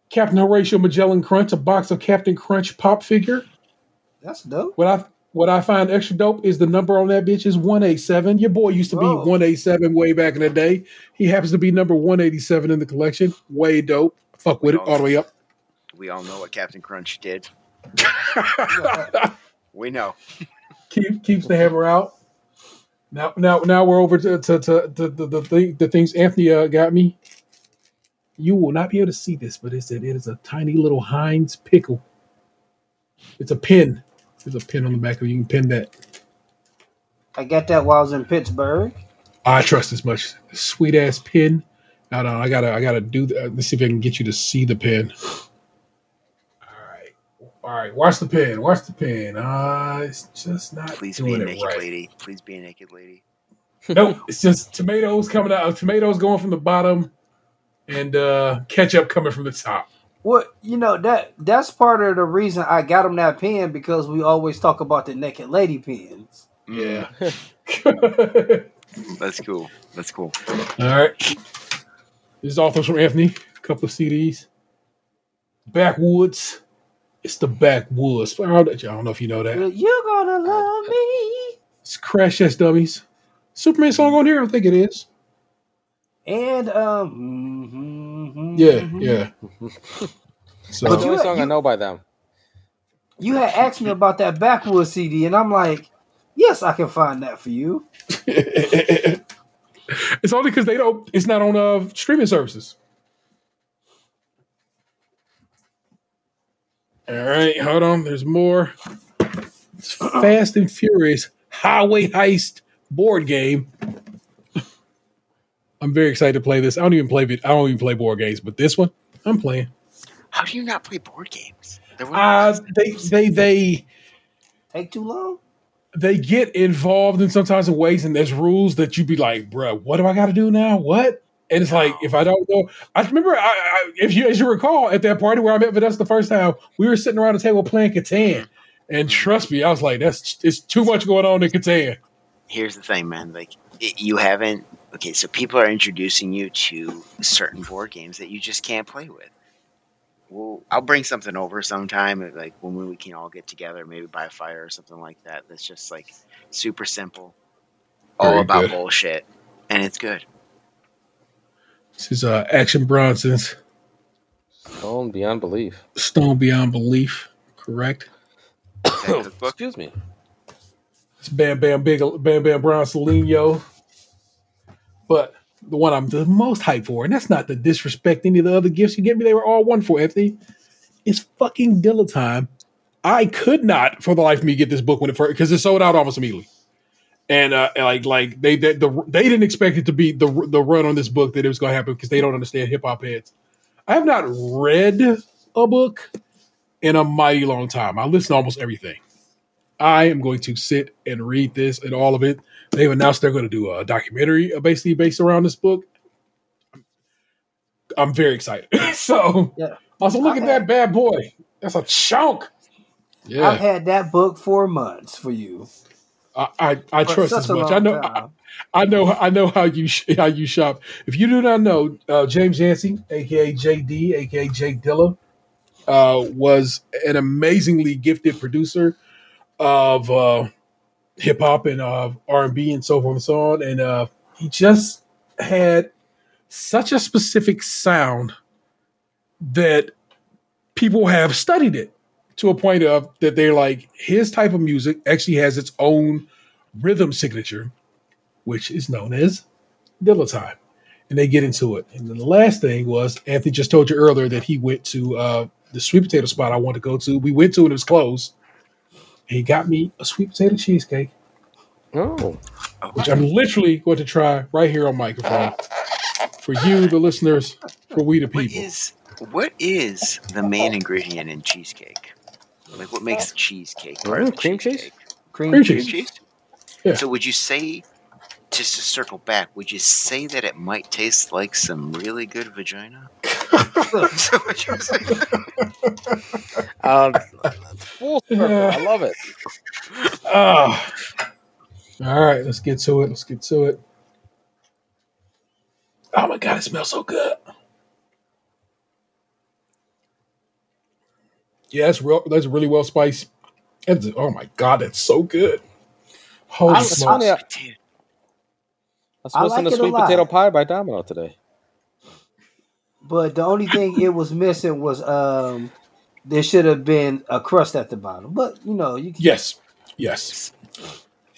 Captain Horatio Magellan Crunch, a box of Captain Crunch pop figure. That's dope. What I what I find extra dope is the number on that bitch is 187. Your boy used to be Oh. 187 way back in the day. He happens to be number 187 in the collection. Way dope. Fuck with it all the way up. We all know what Captain Crunch did. (laughs) We know. Keep, keeps the hammer out. Now, now, now we're over to to, to, to the the, thing, the things Anthony uh, got me. You will not be able to see this, but it's that it is a tiny little Heinz pickle. It's a pin. There's a pin on the back of it. You can pin that. I got that while I was in Pittsburgh. I trust as much. Sweet ass pin. Now, no, I gotta, I gotta do. The, let's see if I can get you to see the pin. All right, all right. Watch the pin. Watch the pin. Uh, it's just not Please be doing a it naked right. lady. Please be a naked lady. (laughs) nope, it's just tomatoes coming out. Tomatoes going from the bottom, and uh ketchup coming from the top. Well, you know that that's part of the reason I got him that pen because we always talk about the naked lady pens. Yeah. (laughs) That's cool. That's cool. All right. This is also from Anthony. A couple of CDs. Backwoods. It's the backwoods. I don't, know if you know that. You're gonna love me. It's Crash Test Dummies. Superman song on here? I think it is. And um, mhm, Yeah, mhm. yeah. (laughs) So That's the only you- song I know by them. You had asked me about that backwoods CD, and I'm like, yes, I can find that for you. (laughs) it's only because they don't. It's not on uh, streaming services. All right, hold on. There's more. It's Fast and Furious Highway Heist board game. I'm very excited to play this. I don't even play. I don't even play board games, but this one I'm playing. How do you not play board games? They're Uh, of the best they they they Take too long? they get involved in sometimes in ways and there's rules that you be like, bruh, what do I got to do now? What? And it's like, if I don't know, I remember, I, I, if you, as you recall, at that party where I met Vanessa the first time, we were sitting around the table playing Catan. And mm-hmm. trust me, I was like, that's it's too much going on in Catan. Here's the thing, man. Like it, you haven't. Okay, so people are introducing you to certain board games that you just can't play with. Well, I'll bring something over sometime, uh, like when we can all get together, maybe by a fire or something like that. That's just like super simple, all Very about good. bullshit, and it's good. This is uh, Action Bronson's Stoned beyond belief. Stoned Beyond Belief, correct? Is that cookbook? Excuse me. It's Bam Bam Big Bam Bam Bronsolino. But the one I'm the most hyped for, and that's not to disrespect any of the other gifts you get me, they were all wonderful, Anthony. It's fucking Dilla time. I could not, for the life of me, get this book when it first because it sold out almost immediately. And uh, like like they they, the, they didn't expect it to be the the run on this book that it was going to happen because they don't understand hip hop heads. I have not read a book in a mighty long time. I listen to almost everything. I am going to sit and read this and all of it. They've announced they're going to do a documentary uh, basically based around this book. I'm very excited. (laughs) so, Yeah. also look I at had- that bad boy. That's a chunk. Yeah. I've had that book for months for you. I I, I trust as much. I know. I. I know. I know how you sh- how you shop. If you do not know, uh, James Yancey, aka JD, aka Jay Dilla, uh, was an amazingly gifted producer of uh, hip hop and uh, R and B and so forth and so on. And uh, he just had such a specific sound that people have studied it to a point of that they're like his type of music actually has its own rhythm signature, which is known as Dilla time. And they get into it. And then the last thing was Anthony just told you earlier that he went to uh, the sweet potato spot I wanted to go to. We went to it, it was closed. And he got me a sweet potato cheesecake, Oh, which I'm literally going to try right here on microphone for you, the listeners, for we the people. is what is the main ingredient in cheesecake? Like what makes the cheesecake part of Mm, the cream cheese? cheesecake? Cream, Cream Cream cheese. cheese. Yeah. So would you say, just to circle back, would you say that it might taste like some really good vagina? (laughs) so what you say? uh, full circle. I love it. (laughs) Ah. All right, let's get to it. Let's get to it. Oh my god, it smells so good. Yeah, that's real. That's really well spiced. It's, oh my god, that's so good. Holy I- It's smokes! funny. I, I was I listening like to it a sweet lot. potato pie by Domino today. But the only thing it was missing was um there should have been a crust at the bottom. But you know, you can Yes, yes.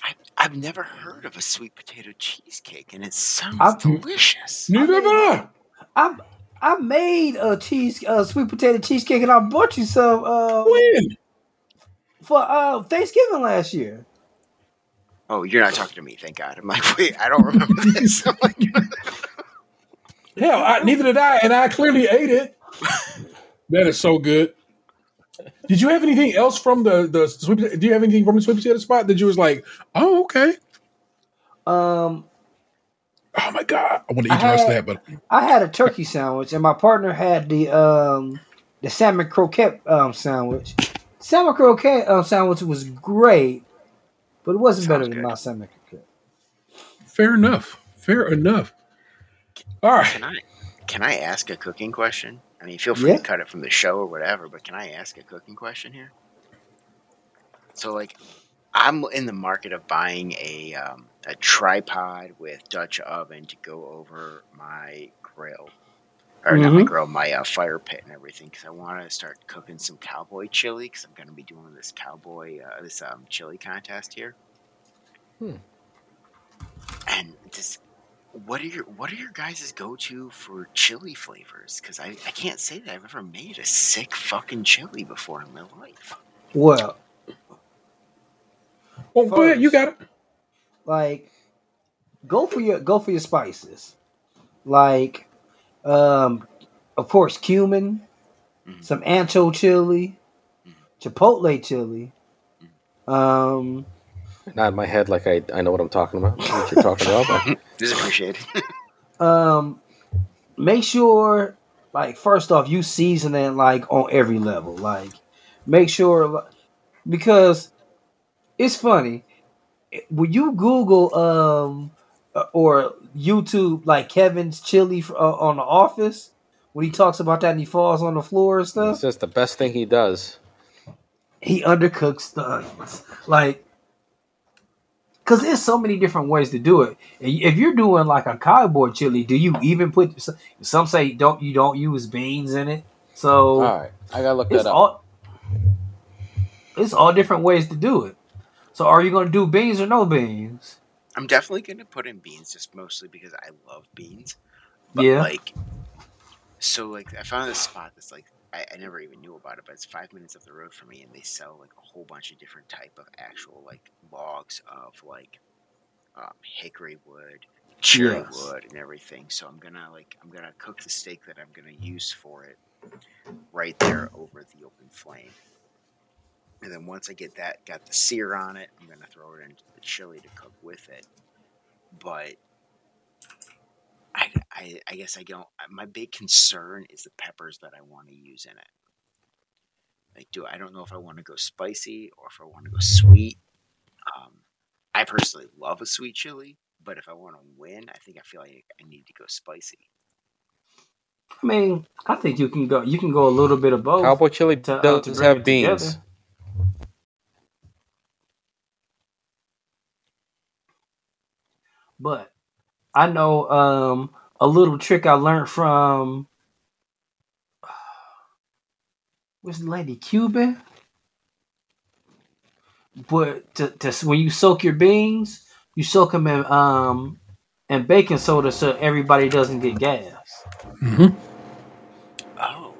I, I've never heard of a sweet potato cheesecake, and it sounds I've- delicious. Neither have I. I I made a cheese a sweet potato cheesecake and I bought you some uh When? for uh Thanksgiving last year. Oh, you're not talking to me, thank God. I'm like, (laughs) wait, I don't remember this. (laughs) I'm like, (laughs) Hell, I, neither did I, and I clearly ate it. That is so good. Did you have anything else from the the sweet? Do you have anything from the sweet potato spot that you was like, oh okay, Um oh my god, I want to I eat the rest of that, but I had a turkey sandwich and my partner had the um the salmon croquette um sandwich. Salmon croquette um, sandwich was great, but it wasn't better Sounds than my salmon croquette. fair enough, fair enough. All right, can I can I ask a cooking question? I mean, feel free Yeah. to cut it from the show or whatever, but can I ask a cooking question here? So, like, I'm in the market of buying a um, a tripod with Dutch oven to go over my grill, or not my Mhm. grill, my uh, fire pit and everything, because I want to start cooking some cowboy chili, because I'm going to be doing this cowboy uh, this um, chili contest here. Hmm. And just what are your what are your guys' go to for chili flavors? Because I, I can't say that I've ever made a sick fucking chili before in my life. Well, well, go ahead, you got it. like go for your go for your spices. Like um of course cumin, Mhm. some ancho chili, chipotle chili. Um Not in my head, like I, I know what I'm talking about. What you're talking about. but- (laughs) This is appreciated. (laughs) um make sure like first off you season it like on every level like make sure because it's funny when you google um uh, or youtube like kevin's chili uh, on the office when he talks about that and he falls on the floor and stuff. It's just the best thing he does. he undercooks stuff like because there's so many different ways to do it if you're doing like a cowboy chili do you even put some say don't you don't use beans in it so All right, I gotta look that up. all it's all different ways to do it so are you going to do beans or no beans I'm definitely going to put in beans, just mostly because I love beans. But Yeah. like, so like I found this spot that's like I, I never even knew about it, but it's five minutes up the road from me, and they sell like a whole bunch of different type of actual like logs of like um, hickory wood, cherry Yes. wood, and everything. So I'm gonna like I'm gonna cook the steak that I'm gonna use for it right there over the open flame. And then once I get that, got the sear on it, I'm gonna throw it into the chili to cook with it. But I, I, I guess I don't. My big concern is the peppers that I want to use in it. Like, do I don't know if I want to go spicy or if I want to go sweet. Um, I personally love a sweet chili, but if I want to win, I think I feel like I need to go spicy. i mean i think you can go you can go a little bit of both Cowboy chili to, uh, does to bring have beans. together. But I know um, a little trick I learned from (sighs) what's the lady Cuban. But to, to when you soak your beans, you soak them in um in baking soda so everybody doesn't get gas. Mm-hmm. Oh,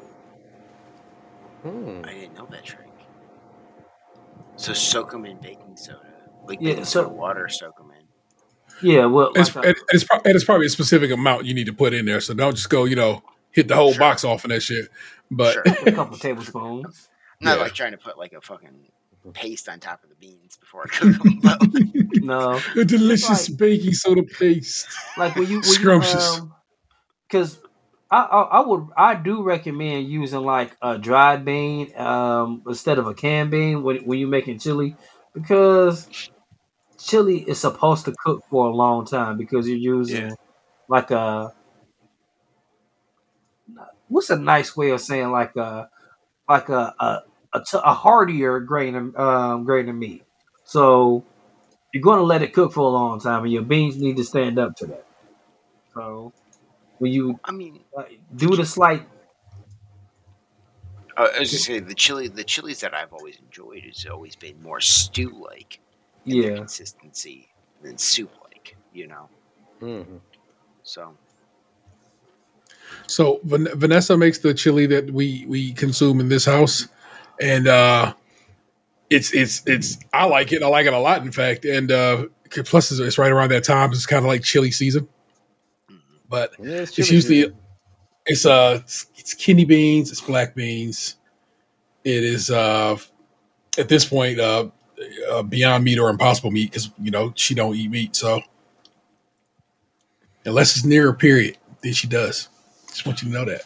Hmm. I didn't know that trick. So soak them in baking soda, like Yeah, baking so- soda water. Soak them in. Yeah, well, It's, like it- it's, pro- and it's probably a specific amount you need to put in there, so don't just go, you know, hit the whole Sure. box off and that shit. But Sure. a couple tablespoons. Not Yeah. like trying to put like a fucking paste on top of the beans before I cook them, but like, (laughs) No, a delicious like- baking soda paste. like when you, when you Scrumptious. um, because I, I I would I do recommend using like a dried bean um instead of a canned bean when when you're making chili because chili is supposed to cook for a long time because you're using Yeah. like a what's a nice way of saying like a like a, a a, t- a heartier grain of um, grain of meat. So you're going to let it cook for a long time, and your beans need to stand up to that. So when you I mean, uh, do the slight, uh, I was just saying the chili. The chilies that I've always enjoyed has always been more stew like in their yeah, consistency than soup like. You know, Mhm. so So Van- Vanessa makes the chili that we we consume in this house, and uh, it's it's it's I like it. I like it a lot, in fact. And uh, plus, it's, it's right around that time. It's kind of like chili season, but Yeah, it's, it's usually it's uh it's, it's kidney beans, it's black beans. It is uh at this point uh, uh beyond meat or impossible meat because you know she don't eat meat, so unless it's near a period, then she does. Just want you to know that.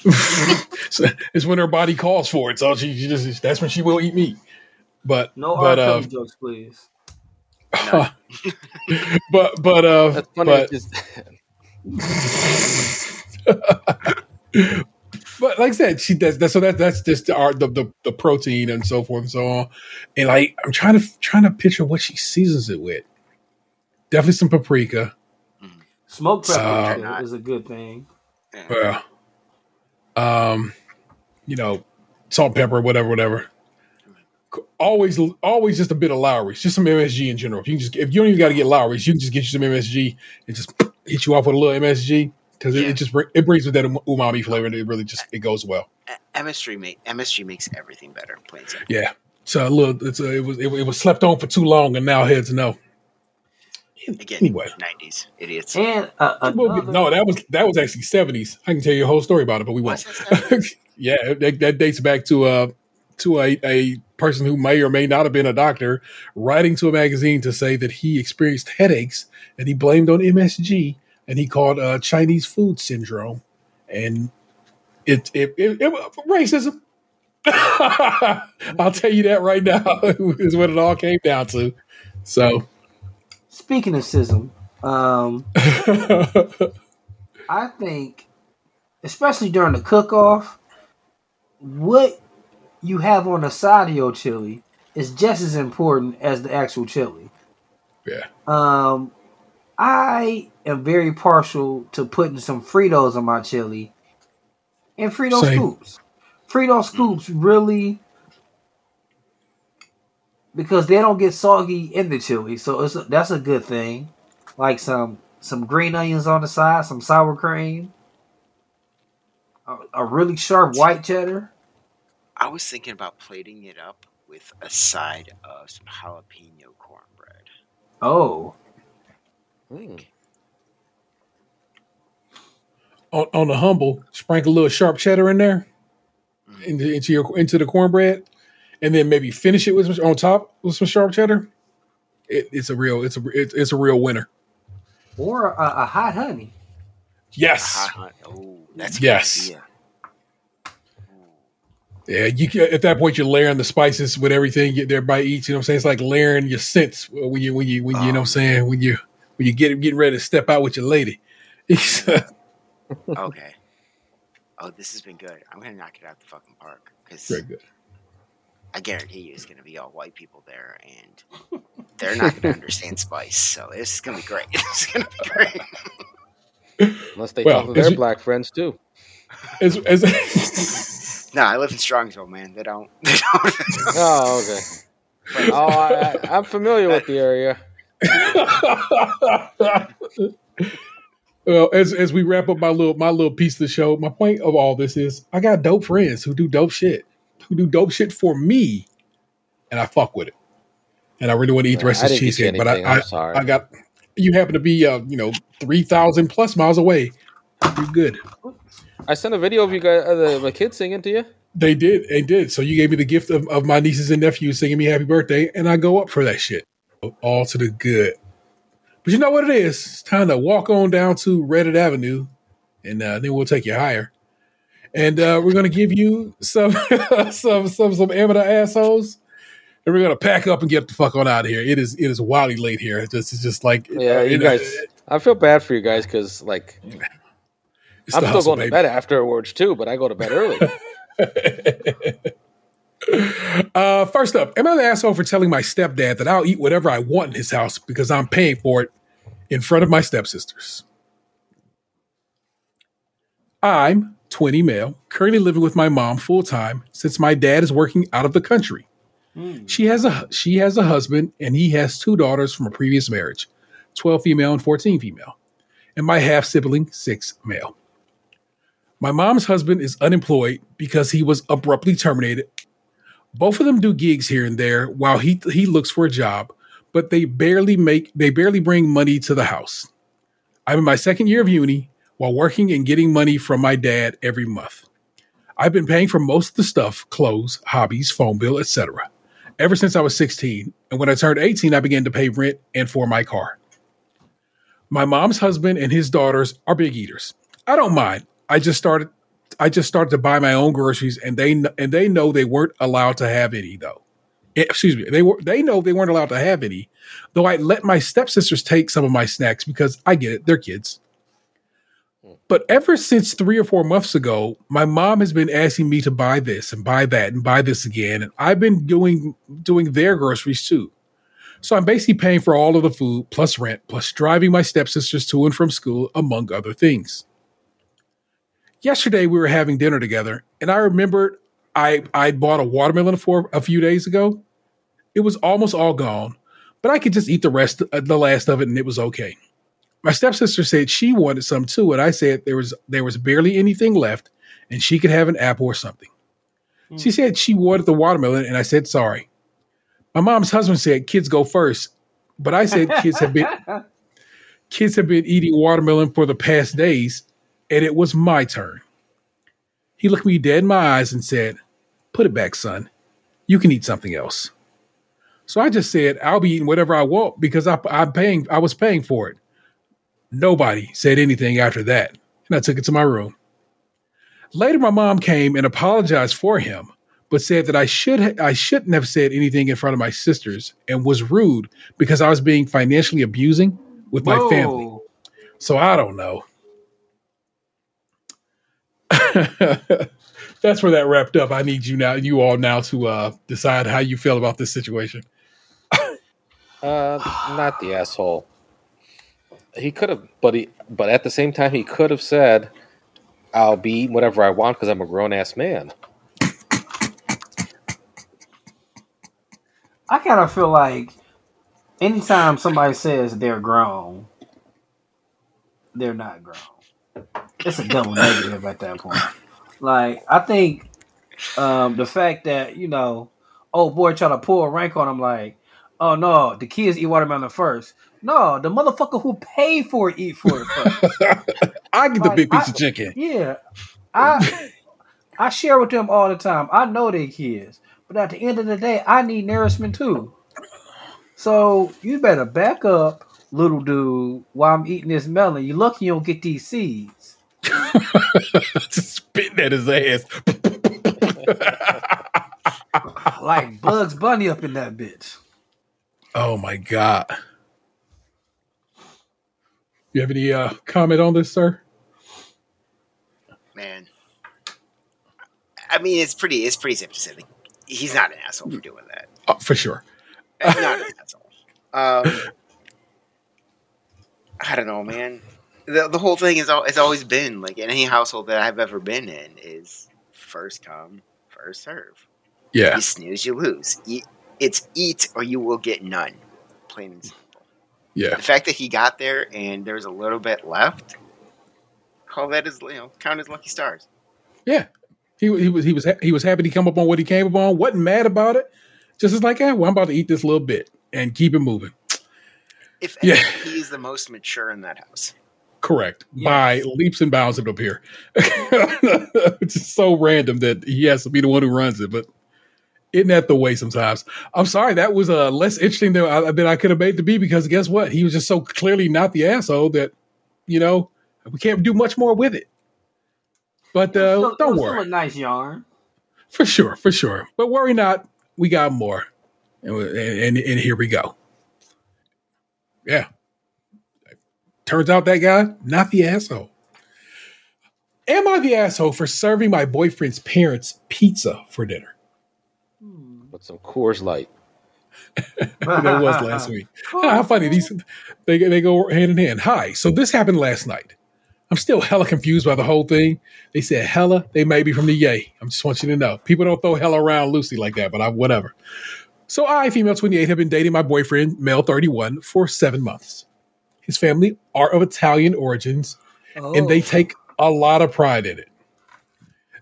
(laughs) so it's when her body calls for it, so she, she just that's when she will eat meat. But no but uh, jokes, please. (laughs) but but uh That's funny. but just, (laughs) but like I said, she does that. So that that's just the art, the, the the protein and so forth and so on. And like I'm trying to trying to picture what she seasons it with. Definitely some paprika. Smoked pepper Uh, is a- good thing. Well, um, you know, salt, pepper, whatever, whatever. Always, always just a bit of Lawry's, just some MSG in general. If you can just, if you don't even got to get Lawry's, you can just get you some MSG and just hit you off with a little MSG because it, Yeah. it just bring- it brings with that um, umami flavor and it really just it goes well. MSG make MSG makes everything better. Plain simple. Yeah. So a little, it's a, it was it, it was slept on for too long, and now heads know. Again, Anyway, nineties idiots. And uh, another, no, that was that was actually seventies. I can tell you a whole story about it, but we won't. (laughs) Yeah, that, that dates back to uh to a, a person who may or may not have been a doctor writing to a magazine to say that he experienced headaches and he blamed on MSG and he called uh, Chinese food syndrome and it it, it, it racism. (laughs) I'll tell you that right now (laughs) is what it all came down to. So speaking of schism, um, (laughs) I think, especially during the cook off, what you have on the side of your chili is just as important as the actual chili. yeah. Um, I am very partial to putting some Fritos on my chili and Frito Same. scoops. Frito mm. scoops really because they don't get soggy in the chili, so it's a, that's a good thing. Like some some green onions on the side, some sour cream, a, a really sharp white cheddar. I was thinking about plating it up with a side of some jalapeno cornbread. Oh, Mm. on, on the humble, sprinkle a little sharp cheddar in there into, into your into the cornbread, and then maybe finish it with some, on top with some sharp cheddar. It, it's a real it's a it's, it's a real winner. or a, a hot honey. Yes, Hot- Oh, that's Yes. idea. yeah. You can, at that point you're layering the spices with everything you- everybody eats. You know what I'm saying? It's like layering your scents when you when you when you, you know what I'm saying when you when you get getting ready to step out with your lady. (laughs) Okay. Oh, this has been good. I'm gonna knock it out the fucking park because Very good. I guarantee you it's gonna be all white people there, and they're not gonna understand spice. So this is gonna be great. (laughs) This is gonna be great. Unless they Well, talk to their it- black friends too. As, as, (laughs) No, I live in Strongsville, man. They don't. They don't. Oh, okay. Oh, I, I, I'm familiar with the area. (laughs) well, as as we wrap up my little my little piece of the show, my point of all this is I got dope friends who do dope shit, who do dope shit for me, and I fuck with it. And I really want to eat the rest of this you cheesecake, but I, I. I got you happen to be uh, you know three thousand plus miles away. You're good. I sent a video of you guys, uh, the, the kids singing to you. They did, they did. So you gave me the gift of, of my nieces and nephews singing me happy birthday, and I go up for that shit. All to the good. But you know what it is? It's time to walk on down to Reddit Avenue, and uh, then we'll take you higher. And uh, we're gonna give you some (laughs) some some some amateur assholes, and we're gonna pack up and get the fuck on out of here. It is it is wildly late here. It's just, it's just like Yeah, you guys. I feel bad for you guys because, like, I'm still hustle, going to baby. bed afterwards too, but I go to bed early. (laughs) Uh, first up, am I the asshole for telling my stepdad that I'll eat whatever I want in his house because I'm paying for it in front of my stepsisters? I'm 20 male, currently living with my mom full time since my dad is working out of the country. She has a she has a husband and he has two daughters from a previous marriage, 12 female and 14 female. And my half sibling, 6 male. My mom's husband is unemployed because he was abruptly terminated. Both of them do gigs here and there while he he looks for a job, but they barely make they barely bring money to the house. I'm in my second year of uni while working and getting money from my dad every month. I've been paying for most of the stuff, clothes, hobbies, phone bill, etc. ever since I was 16, and when I turned 18 I began to pay rent and for my car. My mom's husband and his daughters are big eaters. I don't mind. I just started I just started to buy my own groceries and they and they know they weren't allowed to have any though. Eh, Excuse me. They were they know they weren't allowed to have any. Though I let my stepsisters take some of my snacks because I get it, they're kids. But ever since 3 or 4 months ago, my mom has been asking me to buy this and buy that and buy this again and I've been doing doing their groceries too. So I'm basically paying for all of the food plus rent plus driving my stepsisters to and from school among other things yesterday we were having dinner together and i remembered i i bought a watermelon for a few days ago. It was almost all gone but i could just eat the rest uh, the last of it and it was okay. My stepsister said she wanted some too and i said there was there was barely anything left and she could have an apple or something. She said she wanted the watermelon and i said sorry. My mom's husband said kids go first but i said kids have been (laughs) kids have been eating watermelon for the past days, and it was my turn. He looked me dead in my eyes and said, Put it back, son. You can eat something else. So I just said, I'll be eating whatever I want because I, I'm paying, I was paying for it. Nobody said anything after that, and I took it to my room. Later, my mom came and apologized for him, but said that I should ha- I shouldn't have said anything in front of my sisters and was rude because I was being financially abusing with my family. So I don't know. (laughs) That's where that wrapped up. I need you now, you all now to uh, decide how you feel about this situation. (laughs) Uh, not the asshole. He could have, but he, but at the same time, he could have said, "I'll be whatever I want because I'm a grown ass man." I kind of feel like anytime somebody says they're grown, they're not grown. It's a double negative at that point. Like I think um, the fact that you know, oh boy, try to pull a rank on him, like, oh no, the kids eat watermelon first. No, the motherfucker who paid for it eat for it first. (laughs) I get the big piece I- of chicken. Yeah, I I share with them all the time. I know they kids, but at the end of the day, I need nourishment too. So you better back up, little dude, while I'm eating this melon. you're lucky you don't get these seeds. Just (laughs) spitting at his ass. (laughs) Like Bugs Bunny up in that bitch. oh my god. You have any uh, comment on this, sir? Man, I mean, it's pretty. It's pretty safe to say that he's not an asshole for doing that. Oh, for sure. Not an (laughs) asshole. Um, I don't know, man. The the whole thing is it's always been like in any household that I've ever been in is first come, first serve. Yeah. You snooze, you lose. Eat, it's eat or you will get none. Plain and simple. Yeah. The fact that he got there and there's a little bit left, call that as you know, count as lucky stars. Yeah, he he was he was ha- he was happy to come up on what he came up on. wasn't mad about it. Just as like, yeah, well, I'm about to eat this little bit and keep it moving. If Yeah. anything, he is the most mature in that house. Correct by leaps and bounds. It up here. it's just so random that he has to be the one who runs it, but isn't that the way sometimes? I'm sorry, that was uh, less interesting than I, than I could have made it to be because guess what? He was just so clearly not the asshole that you know we can't do much more with it. But uh, Still- don't worry. Nice yarn. For sure, for sure. But worry not, we got more. And, and, and here we go. Yeah. Turns out that guy, not the asshole. Am I the asshole for serving my boyfriend's parents pizza for dinner? What with some Coors Light. (laughs) that was last week. (laughs) How funny these they they go hand in hand. Hi, so this happened last night. I'm still hella confused by the whole thing. They said hella, they may be from the yay. I just want you to know. People don't throw hella around loosely like that, but I whatever. So I, female 28, have been dating my boyfriend, male 31, for seven months. His family are of Italian origins, and they oh. take a lot of pride in it.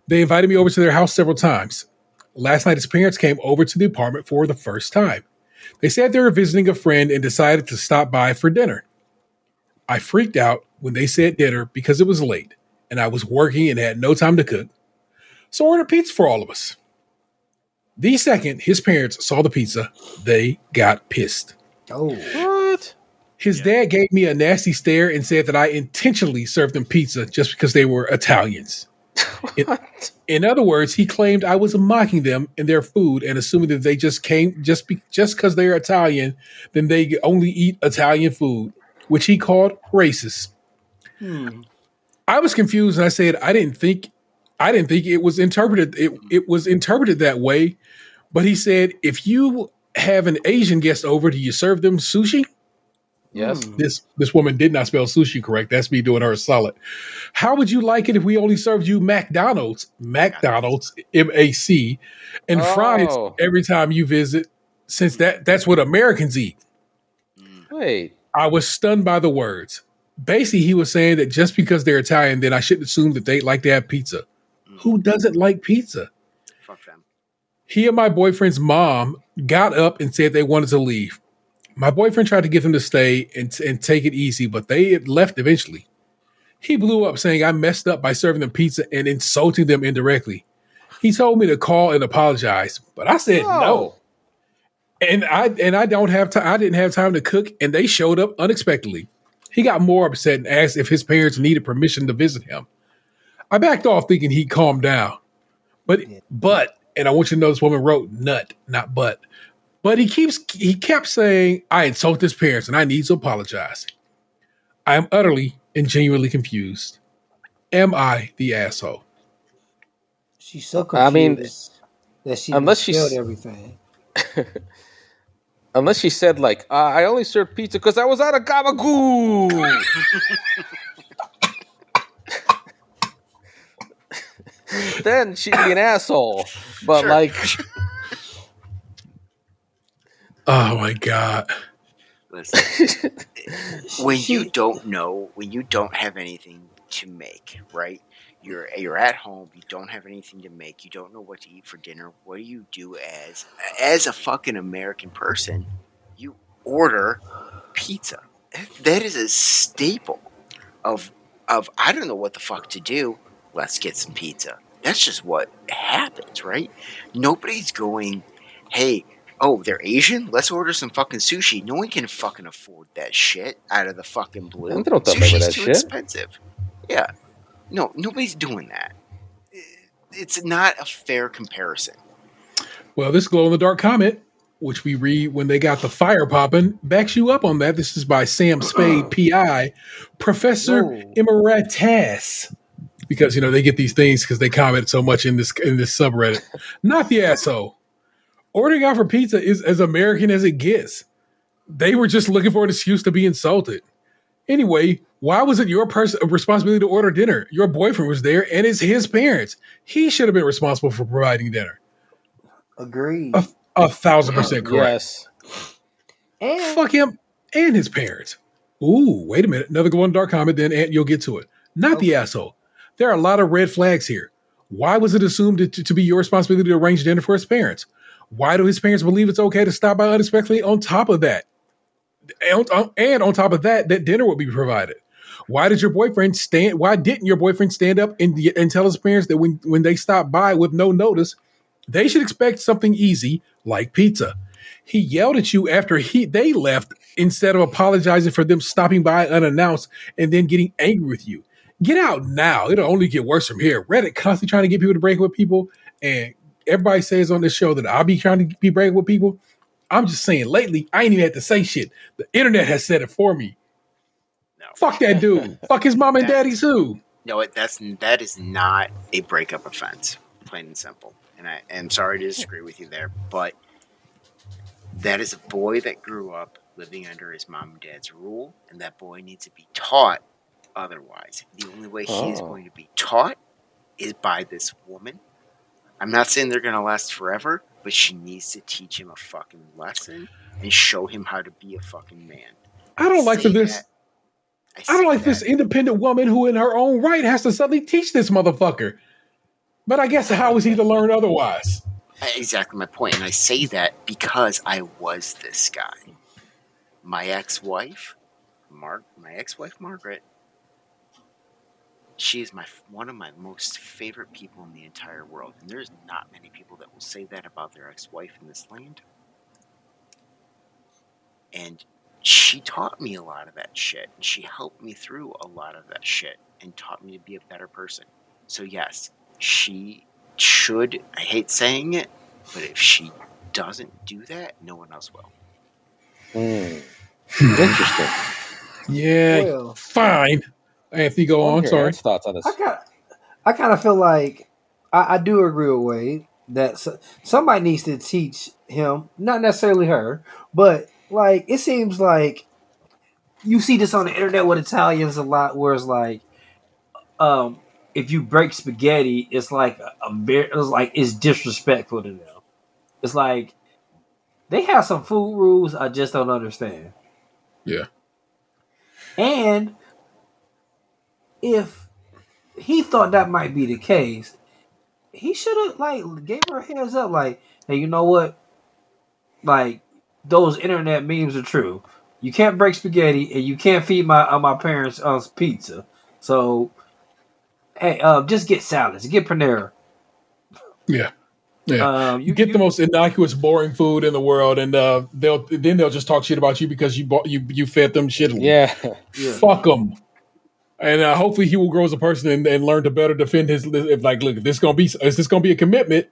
They invited me over to their house several times. Last night, his parents came over to the apartment for the first time. They said they were visiting a friend and decided to stop by for dinner. I freaked out when they said dinner because it was late and I was working and had no time to cook. So I ordered pizza for all of us. The second his parents saw the pizza, they got pissed. Oh, What? His dad gave me a nasty stare and said that I intentionally served them pizza just because they were Italians. (laughs) In, in other words, he claimed I was mocking them and their food and assuming that they just came just be, just because they're Italian, then they only eat Italian food, which he called racist. Hmm. I was confused and I said I didn't think I didn't think it was interpreted it, it was interpreted that way. But he said if you have an Asian guest over, do you serve them sushi? Yes. Hmm. This this woman did not spell sushi correct. That's me doing her a solid. How would you like it if we only served you McDonald's, McDonald's, M A C, and fries Oh. every time you visit? Since that that's what Americans eat. Wait. I was stunned by the words. Basically, he was saying that just because they're Italian, then I shouldn't assume that they like to have pizza. Mm. Who doesn't like pizza? Fuck them. He and my boyfriend's mom got up and said they wanted to leave. My boyfriend tried to get them to stay and, and take it easy, but they left eventually. He blew up saying I messed up by serving them pizza and insulting them indirectly. He told me to call and apologize, but I said no. And I and I don't have time. I didn't have time to cook, and they showed up unexpectedly. He got more upset and asked if his parents needed permission to visit him. I backed off, thinking he'd calm down. But but and I want you to know this woman wrote nut, not but. But he keeps he kept saying, I insult his parents and I need to apologize. I am utterly and genuinely confused. Am I the asshole? she's so confused I mean, that she unless she's- spelled everything. (laughs) Unless she said like, uh, I only served pizza because I was out of gabagoo. (laughs) then she'd be an asshole. But Sure. like, Oh my god. Listen, (laughs) when you don't know, when you don't have anything to make, right? You're you're at home. You don't have anything to make. You don't know what to eat for dinner. What do you do as as a fucking American person? You order pizza. That is a staple of of I don't know what the fuck to do. Let's get some pizza. That's just what happens, right? Nobody's going, hey, oh, they're Asian? Let's order some fucking sushi. No one can fucking afford that shit out of the fucking blue. They don't Sushi's that too shit. expensive. Yeah. No, nobody's doing that. It's not a fair comparison. Well, this glow in the dark comment, which we read when they got the fire popping, backs you up on that. This is by Sam Spade, PI, Professor Whoa. Emeritus. Because you know they get these things because they comment so much in this in this subreddit. Not the asshole. Ordering out for pizza is as American as it gets. They were just looking for an excuse to be insulted. Anyway, why was it your person responsibility to order dinner? Your boyfriend was there, and it's his parents. He should have been responsible for providing dinner. Agreed. A, a thousand percent correct. yes. and Fuck him and his parents. Ooh, wait a minute. Another one dark comment, then Ant, you'll get to it. Not the asshole. There are a lot of red flags here. Why was it assumed to, to be your responsibility to arrange dinner for his parents? Why do his parents believe it's okay to stop by unexpectedly? On top of that, and on, and on top of that, that dinner will be provided. Why did your boyfriend stand? Why didn't your boyfriend stand up and, and tell his parents that when, when they stopped by with no notice, they should expect something easy like pizza? He yelled at you after he they left instead of apologizing for them stopping by unannounced and then getting angry with you. Get out now. It'll only get worse from here. Reddit constantly trying to get people to break with people, and everybody says on this show that I'll be trying to be breaking with people. I'm just saying, lately, I ain't even had to say shit. The internet has said it for me. No. Fuck that (laughs) dude. Fuck his mom and daddy too. No, that's that is not a breakup offense, plain and simple. And I am sorry to disagree with you there, but That is a boy that grew up living under his mom and dad's rule, and that boy needs to be taught otherwise. The only way he is Oh. going to be taught is by this woman. I'm not saying they're going to last forever, but she needs to teach him a fucking lesson and show him how to be a fucking man. I don't like that this. that. I say don't like that. this independent woman who, in her own right, has to suddenly teach this motherfucker. But I guess how is he to learn otherwise? Exactly my point, and I say that because I was this guy. My ex-wife, Mark, my ex-wife Margaret, she is my one of my most favorite people in the entire world, and there's not many people that will say that about their ex-wife in this land. And she taught me a lot of that shit, and she helped me through a lot of that shit, and taught me to be a better person. So yes, she should. I hate saying it, but if she doesn't do that, no one else will. Hmm. Interesting. Yeah, Well, fine. Anthony, go on. Okay, Sorry. Thoughts on this. I kind of, I kind of feel like I, I do agree with Wade that s- somebody needs to teach him, not necessarily her, but like it seems like you see this on the internet with Italians a lot, where it's like, um, if you break spaghetti, it's like a, a very, it's like it's disrespectful to them. It's like they have some food rules I just don't understand. Yeah. And if he thought that might be the case, he should have like gave her a heads up, like, hey, you know what? Like those internet memes are true. You can't break spaghetti, and you can't feed my uh, my parents uh, pizza. So, hey, uh, just get salads, get Panera. Yeah. Yeah. Um, you get the most innocuous, boring food in the world, and uh, they'll then they'll just talk shit about you because you bought you you fed them shit. Yeah. yeah. Fuck them. And uh, hopefully he will grow as a person and, and learn to better defend his. If like, look, if this gonna be is this gonna be a commitment?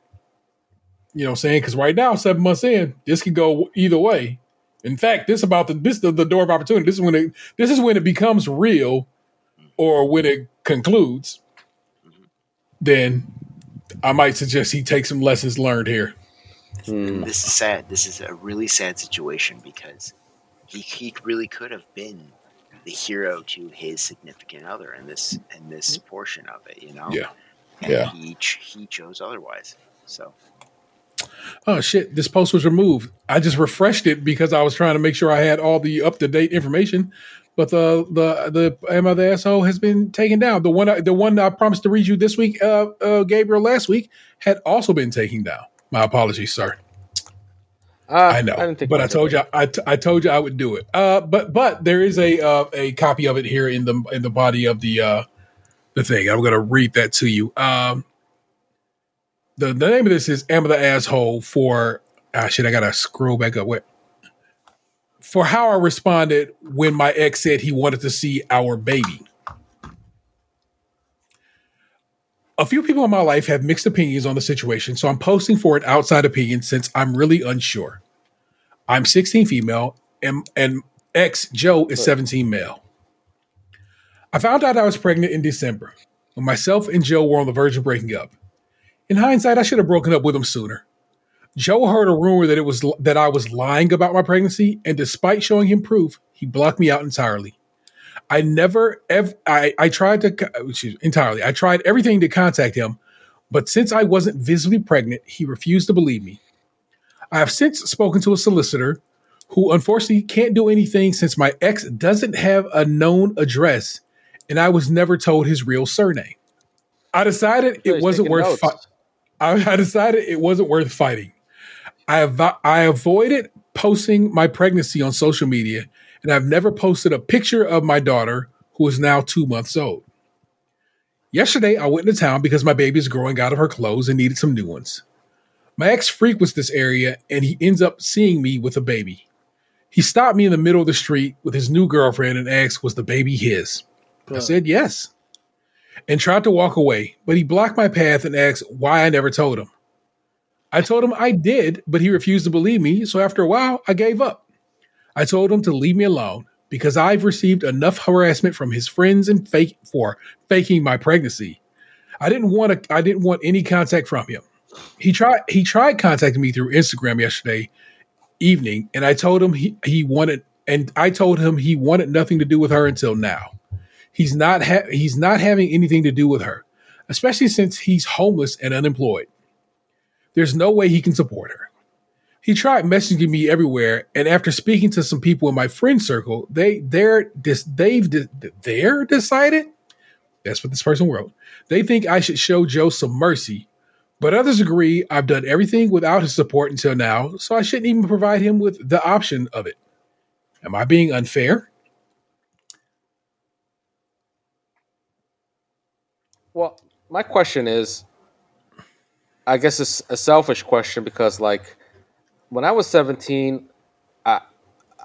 You know, what I'm saying because right now, seven months in, this could go either way. In fact, this about the this the, the door of opportunity. This is when it this is when it becomes real, or when it concludes. Then I might suggest he take some lessons learned here. Hmm. This is sad. This is a really sad situation because he he really could have been the hero to his significant other in this in this portion of it. You know. Yeah. And Yeah. He ch- he chose otherwise. So Oh shit! This post was removed. I just refreshed it because I was trying to make sure I had all the up to date information. But the the the am I the asshole has been taken down. The one I, the one I promised to read you this week, uh, uh, Gabriel last week had also been taken down. My apologies, sir. Uh, I know, think but I told you I, t- I told you I would do it. Uh, but but there is a uh, a copy of it here in the in the body of the uh, the thing. I'm going to read that to you. Um, the the name of this is "Am the Asshole?" For ah shit, I got to scroll back up. Wait. For how I responded when my ex said he wanted to see our baby. A few people in my life have mixed opinions on the situation, so I'm posting for an outside opinion since I'm really unsure. I'm 16 female and, and ex Joe is 17 male. I found out I was pregnant in December when myself and Joe were on the verge of breaking up. In hindsight, I should have broken up with him sooner. Joe heard a rumor that it was that I was lying about my pregnancy, and despite showing him proof, he blocked me out entirely. I never ever I, I tried to excuse me, entirely. I tried everything to contact him, but since I wasn't visibly pregnant, he refused to believe me. I have since spoken to a solicitor who unfortunately can't do anything since my ex doesn't have a known address and I was never told his real surname. I decided So it wasn't worth fi- I, I decided it wasn't worth fighting. I av- I avoided posting my pregnancy on social media, and I've never posted a picture of my daughter, who is now two months old. Yesterday, I went into town because my baby is growing out of her clothes and needed some new ones. My ex frequents this area, and he ends up seeing me with a baby. He stopped me in the middle of the street with his new girlfriend and asked, Was the baby his? I said yes and tried to walk away, but he blocked my path and asked why I never told him. I told him I did, but he refused to believe me, so after a while, I gave up. I told him to leave me alone because I've received enough harassment from his friends and fake for faking my pregnancy. I didn't want to I didn't want any contact from him. He tried he tried contacting me through Instagram yesterday evening, and I told him he, he wanted, and I told him he wanted nothing to do with her until now. He's not ha- he's not having anything to do with her, especially since he's homeless and unemployed. There's no way he can support her. He tried messaging me everywhere, and after speaking to some people in my friend circle, they they're dis, they've they're decided. That's what this person wrote. They think I should show Joe some mercy, but others agree I've done everything without his support until now, so I shouldn't even provide him with the option of it. Am I being unfair? Well, my question is, I guess it's a selfish question because, like, when I was seventeen, I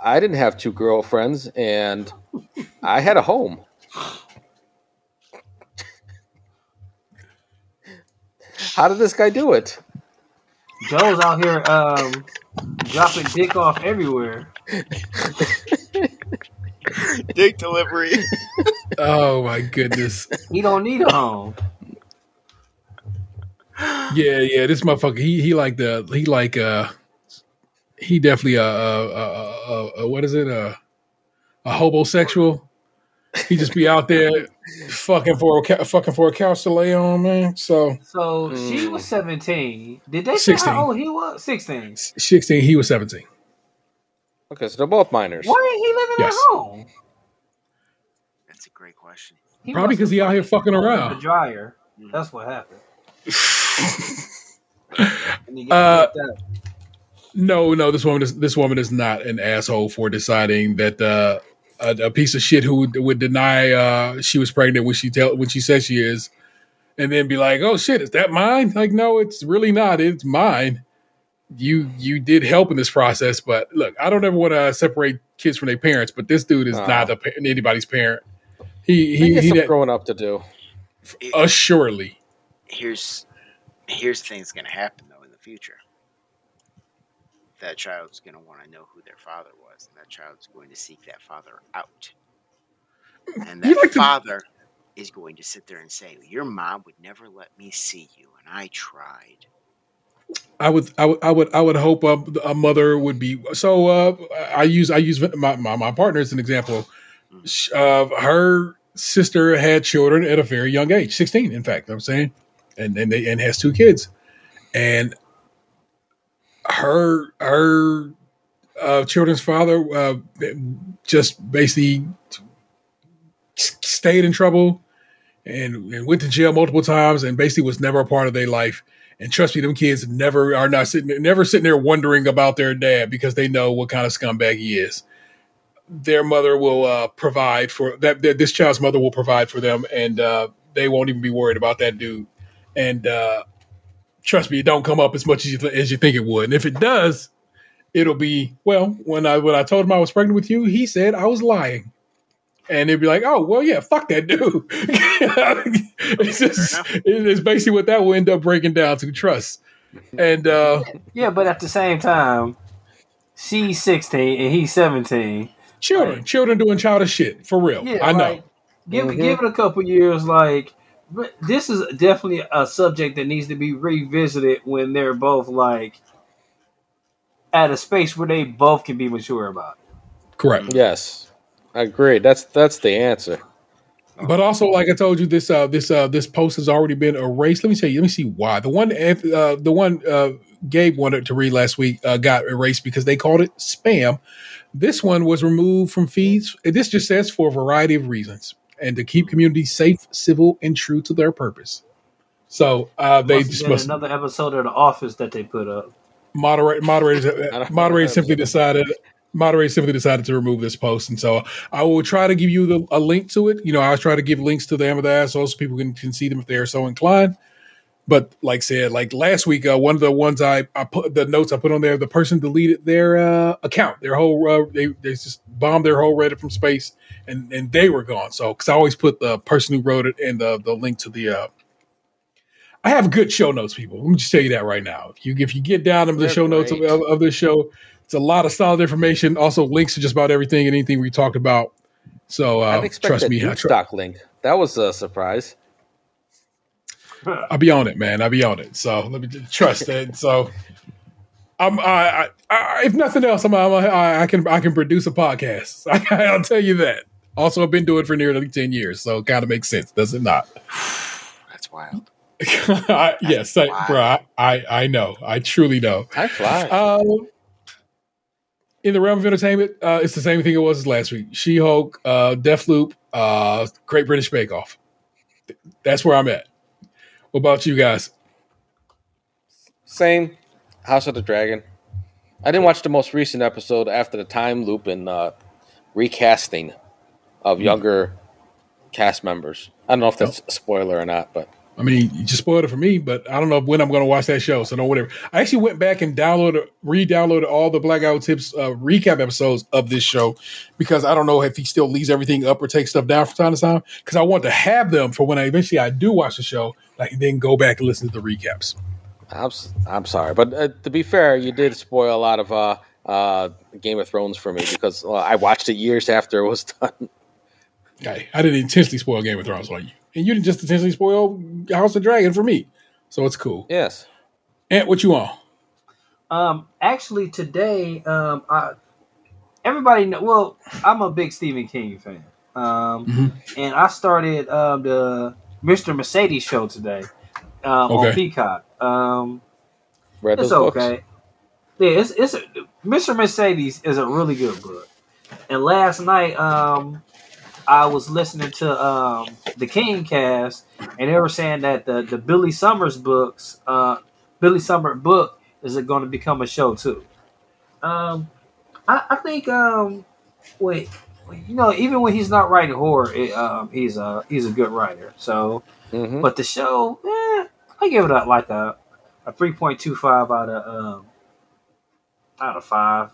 I didn't have two girlfriends and I had a home. How did this guy do it? Joe's out here um, dropping dick off everywhere. (laughs) Dick delivery. Oh my goodness. He don't need a home. Yeah, yeah, this motherfucker. He he like the he like uh he definitely a uh, uh, uh, uh, what is it uh, a homosexual. He just be out there fucking for a ca- fucking for a couch to lay on, man. So So she was seventeen. Did they say 16. how old he was? Sixteen. sixteen, he was seventeen. Okay, so they're both minors. Why ain't he living Yes. at home? That's a great question. He Probably because he out here fucking around. The dryer. That's what happened. (laughs) And he got Uh, kicked out. No, no, this woman is this woman is not an asshole for deciding that uh, a, a piece of shit who would, would deny uh, she was pregnant when she tell when she says she is, and then be like, "Oh shit, is that mine?" Like, no, it's really not. It's mine. You you did help in this process, but look, I don't ever want to separate kids from their parents, but this dude is No. not a, pa- anybody's parent. He He he, has some growing up to do. Assuredly. here's here's the thing that's going to happen though in the future. That child's going to want to know who their father was, and that child's going to seek that father out. And that like to- father is going to sit there and say, "Your mom would never let me see you, and I tried." I would, I would, I would, I would hope a, a mother would be. So uh, I use, I use my, my my partner as an example. Sh- Uh, her sister had children at a very young age, sixteen, in fact. You know I'm saying, and and they and has two kids, and her her uh, children's father uh, just basically stayed in trouble and, and went to jail multiple times and basically was never a part of their life. And trust me, them kids never are not sitting never sitting there wondering about their dad because they know what kind of scumbag he is. Their mother will uh, provide for that. that This child's mother will provide for them, and uh, they won't even be worried about that dude. And uh, trust me, it don't come up as much as you th- as you think it would. And if it does, it'll be well. When I when I told him I was pregnant with you, he said I was lying. And it'd be like, oh well, yeah, fuck that dude. (laughs) it's just, it's basically what that will end up breaking down to trust. And uh, Yeah, but at the same time, she's sixteen and he's seventeen. children, children doing childish shit for real. Yeah, I know. like, give it Mhm. give it a couple years. Like but this is definitely a subject that needs to be revisited when they're both like at a space where they both can be mature about. it. Correct. Yes, I agree. That's that's the answer. But also, like I told you, this uh, this uh, this post has already been erased. Let me tell you. Let me see why. The one uh, the one uh, Gabe wanted to read last week uh, got erased because they called it spam. This one was removed from feeds. This just says for a variety of reasons and to keep communities safe, civil, and true to their purpose. So uh, they Must just must another episode of The Office that they put up. moderate moderators (laughs) moderators simply decided moderators simply decided to remove this post and so i will try to give you the, a link to it you know i'll try to give links to the am of the assholes so people can, can see them if they are so inclined but like I said like last week uh, one of the ones i i put the notes i put on there the person deleted their uh, account their whole uh, they, they just bombed their whole reddit from space and and they were gone so because i always put the person who wrote it and the the link to the uh I have good show notes, people. Let me just tell you that right now. If you if you get down into the They're show notes of, of, of this show, it's a lot of solid information. Also, links to just about everything and anything we talked about. So uh, trust me, I tr- stock link. That was a surprise. I'll be on it, man. I'll be on it. So let me trust it. So I'm, I, I, I, if nothing else, I'm, I'm, I, I can I can produce a podcast. (laughs) I'll tell you that. Also, I've been doing it for nearly ten years, so it kind of makes sense, does it not? That's wild. (laughs) I, yes, I, bro. I, I I know. I truly know. Time flies. Um, in the realm of entertainment, uh, it's the same thing it was as last week. She Hulk, uh, Deathloop, uh, Great British Bake Off. That's where I'm at. What about you guys? Same. House of the Dragon. I didn't watch the most recent episode after the time loop and uh, recasting of Hmm. younger cast members. I don't know if that's a spoiler or not, but I mean, you just spoiled it for me, but I don't know when I'm going to watch that show. So don't whatever. I actually went back and downloaded, re-downloaded all the Blackout Tips uh, recap episodes of this show because I don't know if he still leaves everything up or takes stuff down from time to time. Because I want to have them for when I eventually I do watch the show, I can then go back and listen to the recaps. I'm s- I'm sorry. But uh, to be fair, you did spoil a lot of uh, uh, Game of Thrones for me because well, I watched it years after it was (laughs) done. I, I didn't intentionally spoil Game of Thrones on you, and you didn't just intentionally spoil House of Dragon for me. So it's cool. Yes. Ant, what you on? Um, actually, today, um, I, everybody know. Well, I'm a big Stephen King fan. Um, Mhm. and I started um the Mr. Mercedes show today um, on Peacock. Um, Read it's those books. okay. Yeah, it's it's a, Mr. Mercedes is a really good book. And last night, um, I was listening to um the King cast, and they were saying that the the Billy Summers books, uh, Billy Summer book, is it going to become a show too? Um, I, I think um, wait, you know, even when he's not writing horror, it, um, he's a he's a good writer. So, hmm but the show, eh, I give it a, like a a three point two five out of um out of five.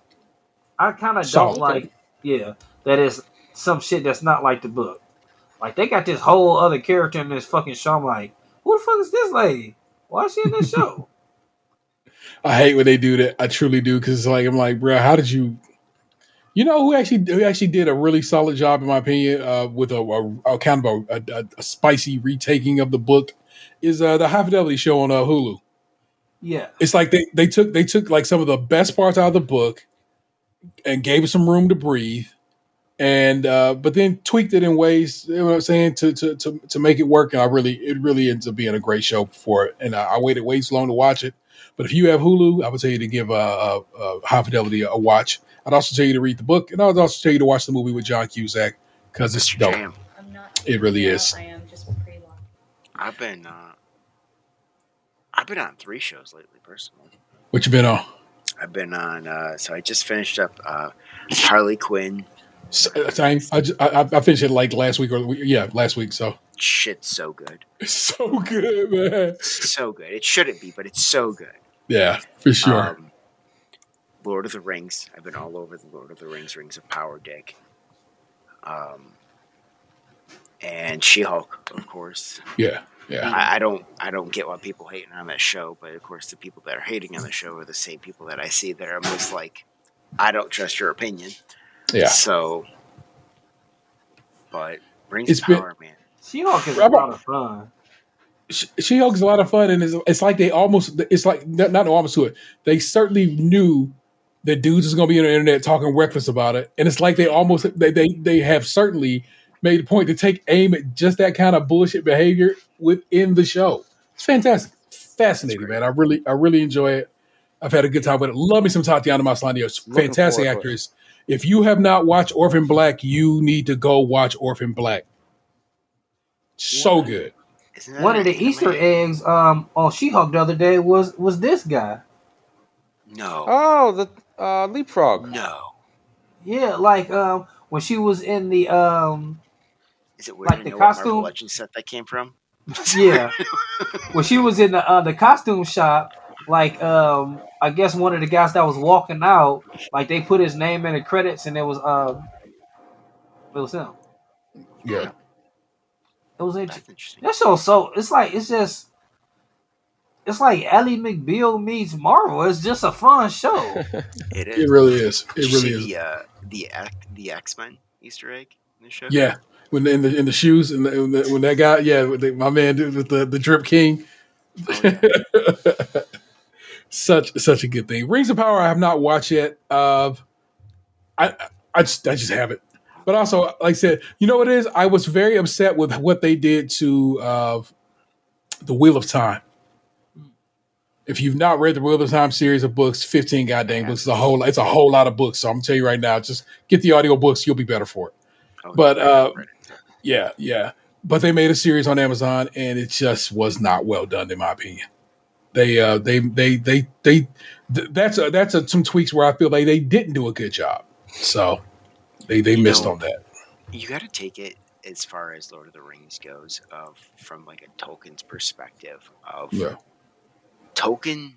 I kind of don't like, yeah, that is some shit that's not like the book. Like they got this whole other character in this fucking show. I'm like, who the fuck is this lady? Why is she in this show? (laughs) I hate when they do that. I truly do because it's like I'm like, bro, how did you? You know who actually who actually did a really solid job, in my opinion, uh, with a, a, a kind of a, a, spicy retaking of the book is uh, the High Fidelity show on uh, Hulu. yeah, It's like they they took they took like some of the best parts out of the book and gave it some room to breathe, and uh, but then tweaked it in ways you know what I'm saying to to to, to make it work. And I really it really ends up being a great show for it. And I, I waited way too long to watch it. But if you have Hulu, I would tell you to give uh, uh, uh, High Fidelity a, a watch. I'd also tell you to read the book, and I'd also tell you to watch the movie with John Cusack because it's That's dope. jam. I'm not. It really is. I am just pretty long. I've been uh, I've been on three shows lately, personally. What you been on? I've been on. Uh, so I just finished up uh, Harley Quinn. S- uh, I, I I finished it like last week or yeah last week. So Shit's so good, (laughs) it's so good, man. so good. It shouldn't be, but it's so good. Yeah, for sure. Um, Lord of the Rings. I've been all over the Lord of the Rings, Rings of Power dick. Um, and She Hulk, of course. yeah, yeah. I, I don't, I don't get why people hating on that show, but of course, the people that are hating on the show are the same people that I see that are most like, I don't trust your opinion. Yeah. So, but Rings It's of been- Power, man. She-Hulk is a lot of fun. She Hulk is a lot of fun, and it's, it's like they almost, it's like not, not almost to it. They certainly knew that dudes is going to be on the internet talking reckless about it, and it's like they almost they they they have certainly made a point to take aim at just that kind of bullshit behavior within the show. It's fantastic, fascinating, man. I really I really enjoy it. I've had a good time with it. Love me some Tatiana Maslany. Fantastic actress. If you have not watched Orphan Black, you need to go watch Orphan Black. So good. Isn't that One of the Easter anime? eggs um on She-Hulk the other day was was this guy. No, Oh, the uh, leapfrog. no. Yeah, like um when she was in the um Is it weird Like to the know what costume? Marvel Legends set that came from? (laughs) yeah when she was in the uh, the costume shop like um I guess one of the guys that was walking out like they put his name in the credits and it was um it was him. Yeah. It was interesting. That's interesting. That show so it's like it's just it's like Ally McBeal meets Marvel. It's just a fun show. (laughs) It is. It really is. It you really is. The uh, the X, the X Men Easter egg in the show. Yeah, when in the in the shoes and the, when, the, when that guy, yeah, the, my man did with the the drip king. Oh, yeah. (laughs) such such a good thing. Rings of Power, I have not watched yet. Uh, I I just I just haven't. But also, like I said, you know what it is? I was very upset with what they did to uh, the Wheel of Time. If you've not read the Wheel of Time series of books, fifteen goddamn books, it's a whole it's a whole lot of books. So I'm gonna tell you right now, just get the audio books, you'll be better for it. Oh, But, yeah, uh. Yeah, yeah. But they made a series on Amazon, and it just was not well done, in my opinion. They, uh, they, they, they, they. Th- that's a, that's a, some tweaks where I feel like they didn't do a good job. So they they missed on that. you got to take it as far as Lord of the Rings goes, of from like a Tolkien's perspective. Of Yeah. Tolkien,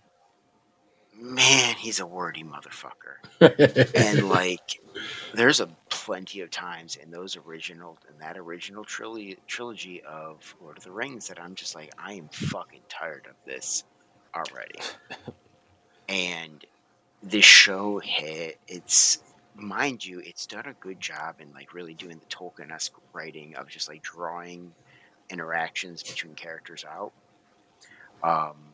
man, he's a wordy motherfucker. and (laughs) like there's a plenty of times in those original in that original trilogy trilogy of Lord of the Rings that I'm just like I am fucking tired of this already. (laughs) and this show hit it's mind you it's done a good job in like really doing the Tolkien-esque writing of just like drawing interactions between characters out. Um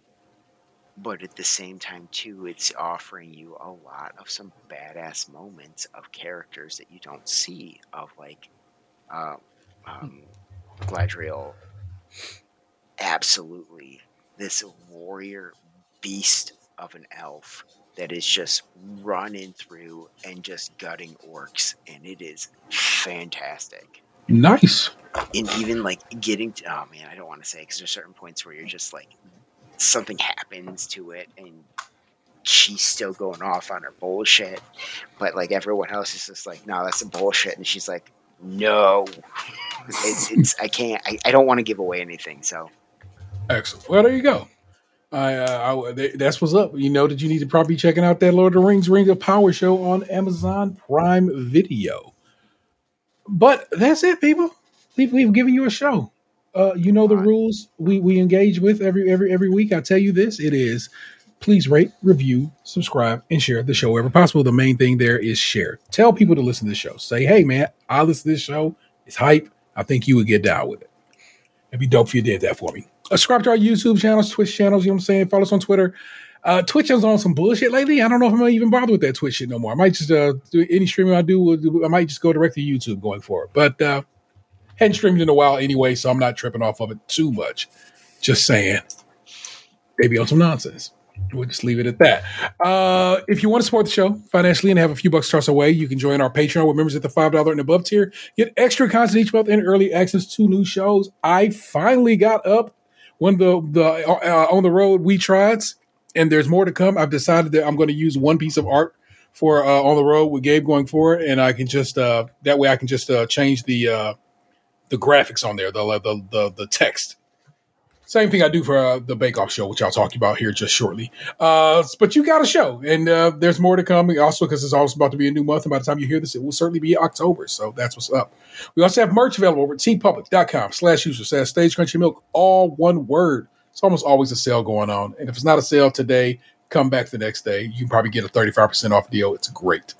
but at the same time too it's offering you a lot of some badass moments of characters that you don't see of like uh, um, Galadriel absolutely this warrior beast of an elf that is just running through and just gutting orcs and it is fantastic nice. and even like getting to oh man i don't want to say because there's certain points where you're just like something happens to it and she's still going off on her bullshit but like everyone else is just like no that's a bullshit and she's like no it's, it's i can't i, I don't want to give away anything so Excellent. Well, there you go. I, uh, I th- that's what's up. You know that you need to probably be checking out that Lord of the Rings Ring of Power show on Amazon Prime Video. But that's it, people. We've, we've given you a show. Uh, you know the rules we we engage with every every every week. I tell you this: it is please rate, review, subscribe, and share the show wherever possible. The main thing there is share. Tell people to listen to the show. Say, hey man, I listen to this show. It's hype. I think you would get down with it. It'd be dope if you did that for me. Subscribe to our YouTube channels, Twitch channels, you know what I'm saying? Follow us on Twitter. Uh, Twitch is on some bullshit lately. I don't know if I'm gonna even bother with that Twitch shit no more. I might just uh, do any streaming I do. I might just go direct to YouTube going forward. But uh, hadn't streamed in a while anyway, so I'm not tripping off of it too much. Just saying, they be on some nonsense. We'll just leave it at that. Uh, if you want to support the show financially and have a few bucks tossed away, you can join our Patreon with members at the $5 and above tier. Get extra content each month and early access to new shows. I finally got up when the, the uh, on the road we tried, and there's more to come. I've decided that I'm going to use one piece of art for uh, on the road with Gabe going forward, and I can just uh, that way I can just uh, change the uh, the graphics on there, the the the, the text. Same thing I do for uh, the Bake Off show, which I'll talk about here just shortly. Uh, but you got a show, and uh, there's more to come. Also, because it's also about to be a new month, and by the time you hear this, it will certainly be October. So that's what's up. We also have merch available over at teepublic.com slash user says stage country milk, all one word. It's almost always a sale going on. And if it's not a sale today, come back the next day. You can probably get a 35% off deal. It's great.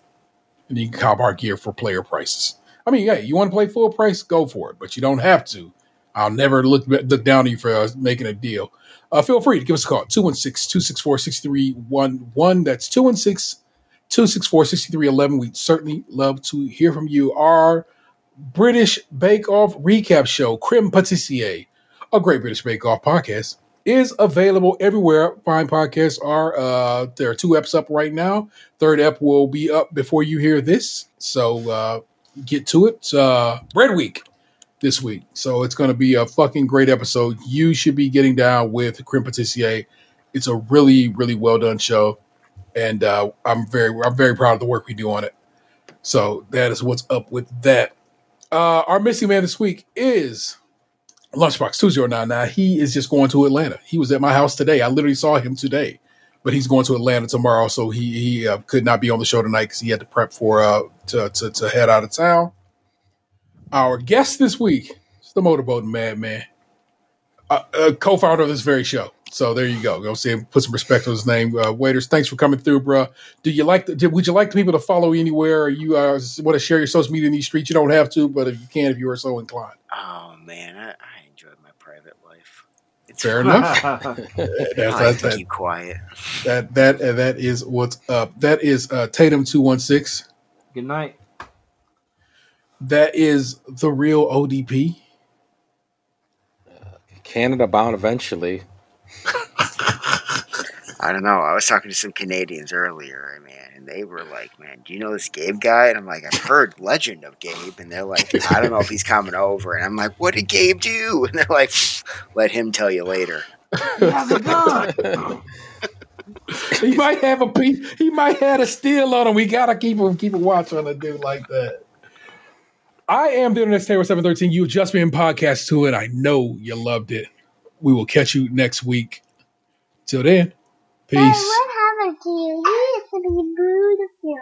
And you can cop our gear for player prices. I mean, yeah, you want to play full price, go for it, but you don't have to. I'll never look look down on you for uh, making a deal. Uh, feel free to give us a call 216 264 6311. That's 216 264 6311. We'd certainly love to hear from you. Our British Bake Off recap show, Creme Patissier, a great British Bake Off podcast, is available everywhere fine podcasts are. Uh, there are two eps up right now. Third ep will be up before you hear this. So uh, get to it. Uh, Bread Week this week. So it's going to be a fucking great episode. You should be getting down with Creme Patissier. It's a really, really well done show. And uh, I'm very, I'm very proud of the work we do on it. So that is what's up with that. Uh, our missing man this week is Lunchbox 2099. He is just going to Atlanta. He was at my house today. I literally saw him today, but he's going to Atlanta tomorrow. So he he uh, could not be on the show tonight because he had to prep for uh to, to to head out of town. Our guest this week is the motorboating madman, uh, uh, co-founder of this very show. So there you go. Go see him. Put some respect on his name. Uh, waiters, thanks for coming through, bro. Do you like? The, would you like the people to follow you anywhere? Or you uh, want to share your social media in these streets? You don't have to, but if you can, if you are so inclined. oh man i, I enjoyed my private life It's Fair (laughs) enough. (laughs) That's, I that's, can that, keep quiet. that that that is what's up. That is uh, Tatum two one six. Good night. That is the real ODP. Canada bound eventually. (laughs) I don't know. I was talking to some Canadians earlier, man, and they were like, "Man, do you know this Gabe guy?" And I'm like, "I've heard legend of Gabe," and they're like, "I don't know if he's coming over." And I'm like, "What did Gabe do?" And they're like, "Let him tell you later." He has a gun. He might have a piece. He might have a steal on him. We gotta keep him keep a watch on a dude like that. I am the Internet Tayrel seven thirteen. You just been podcast to it. I know you loved it. We will catch you next week. Till then, peace. Hey, what happened to you? You used to be beautiful.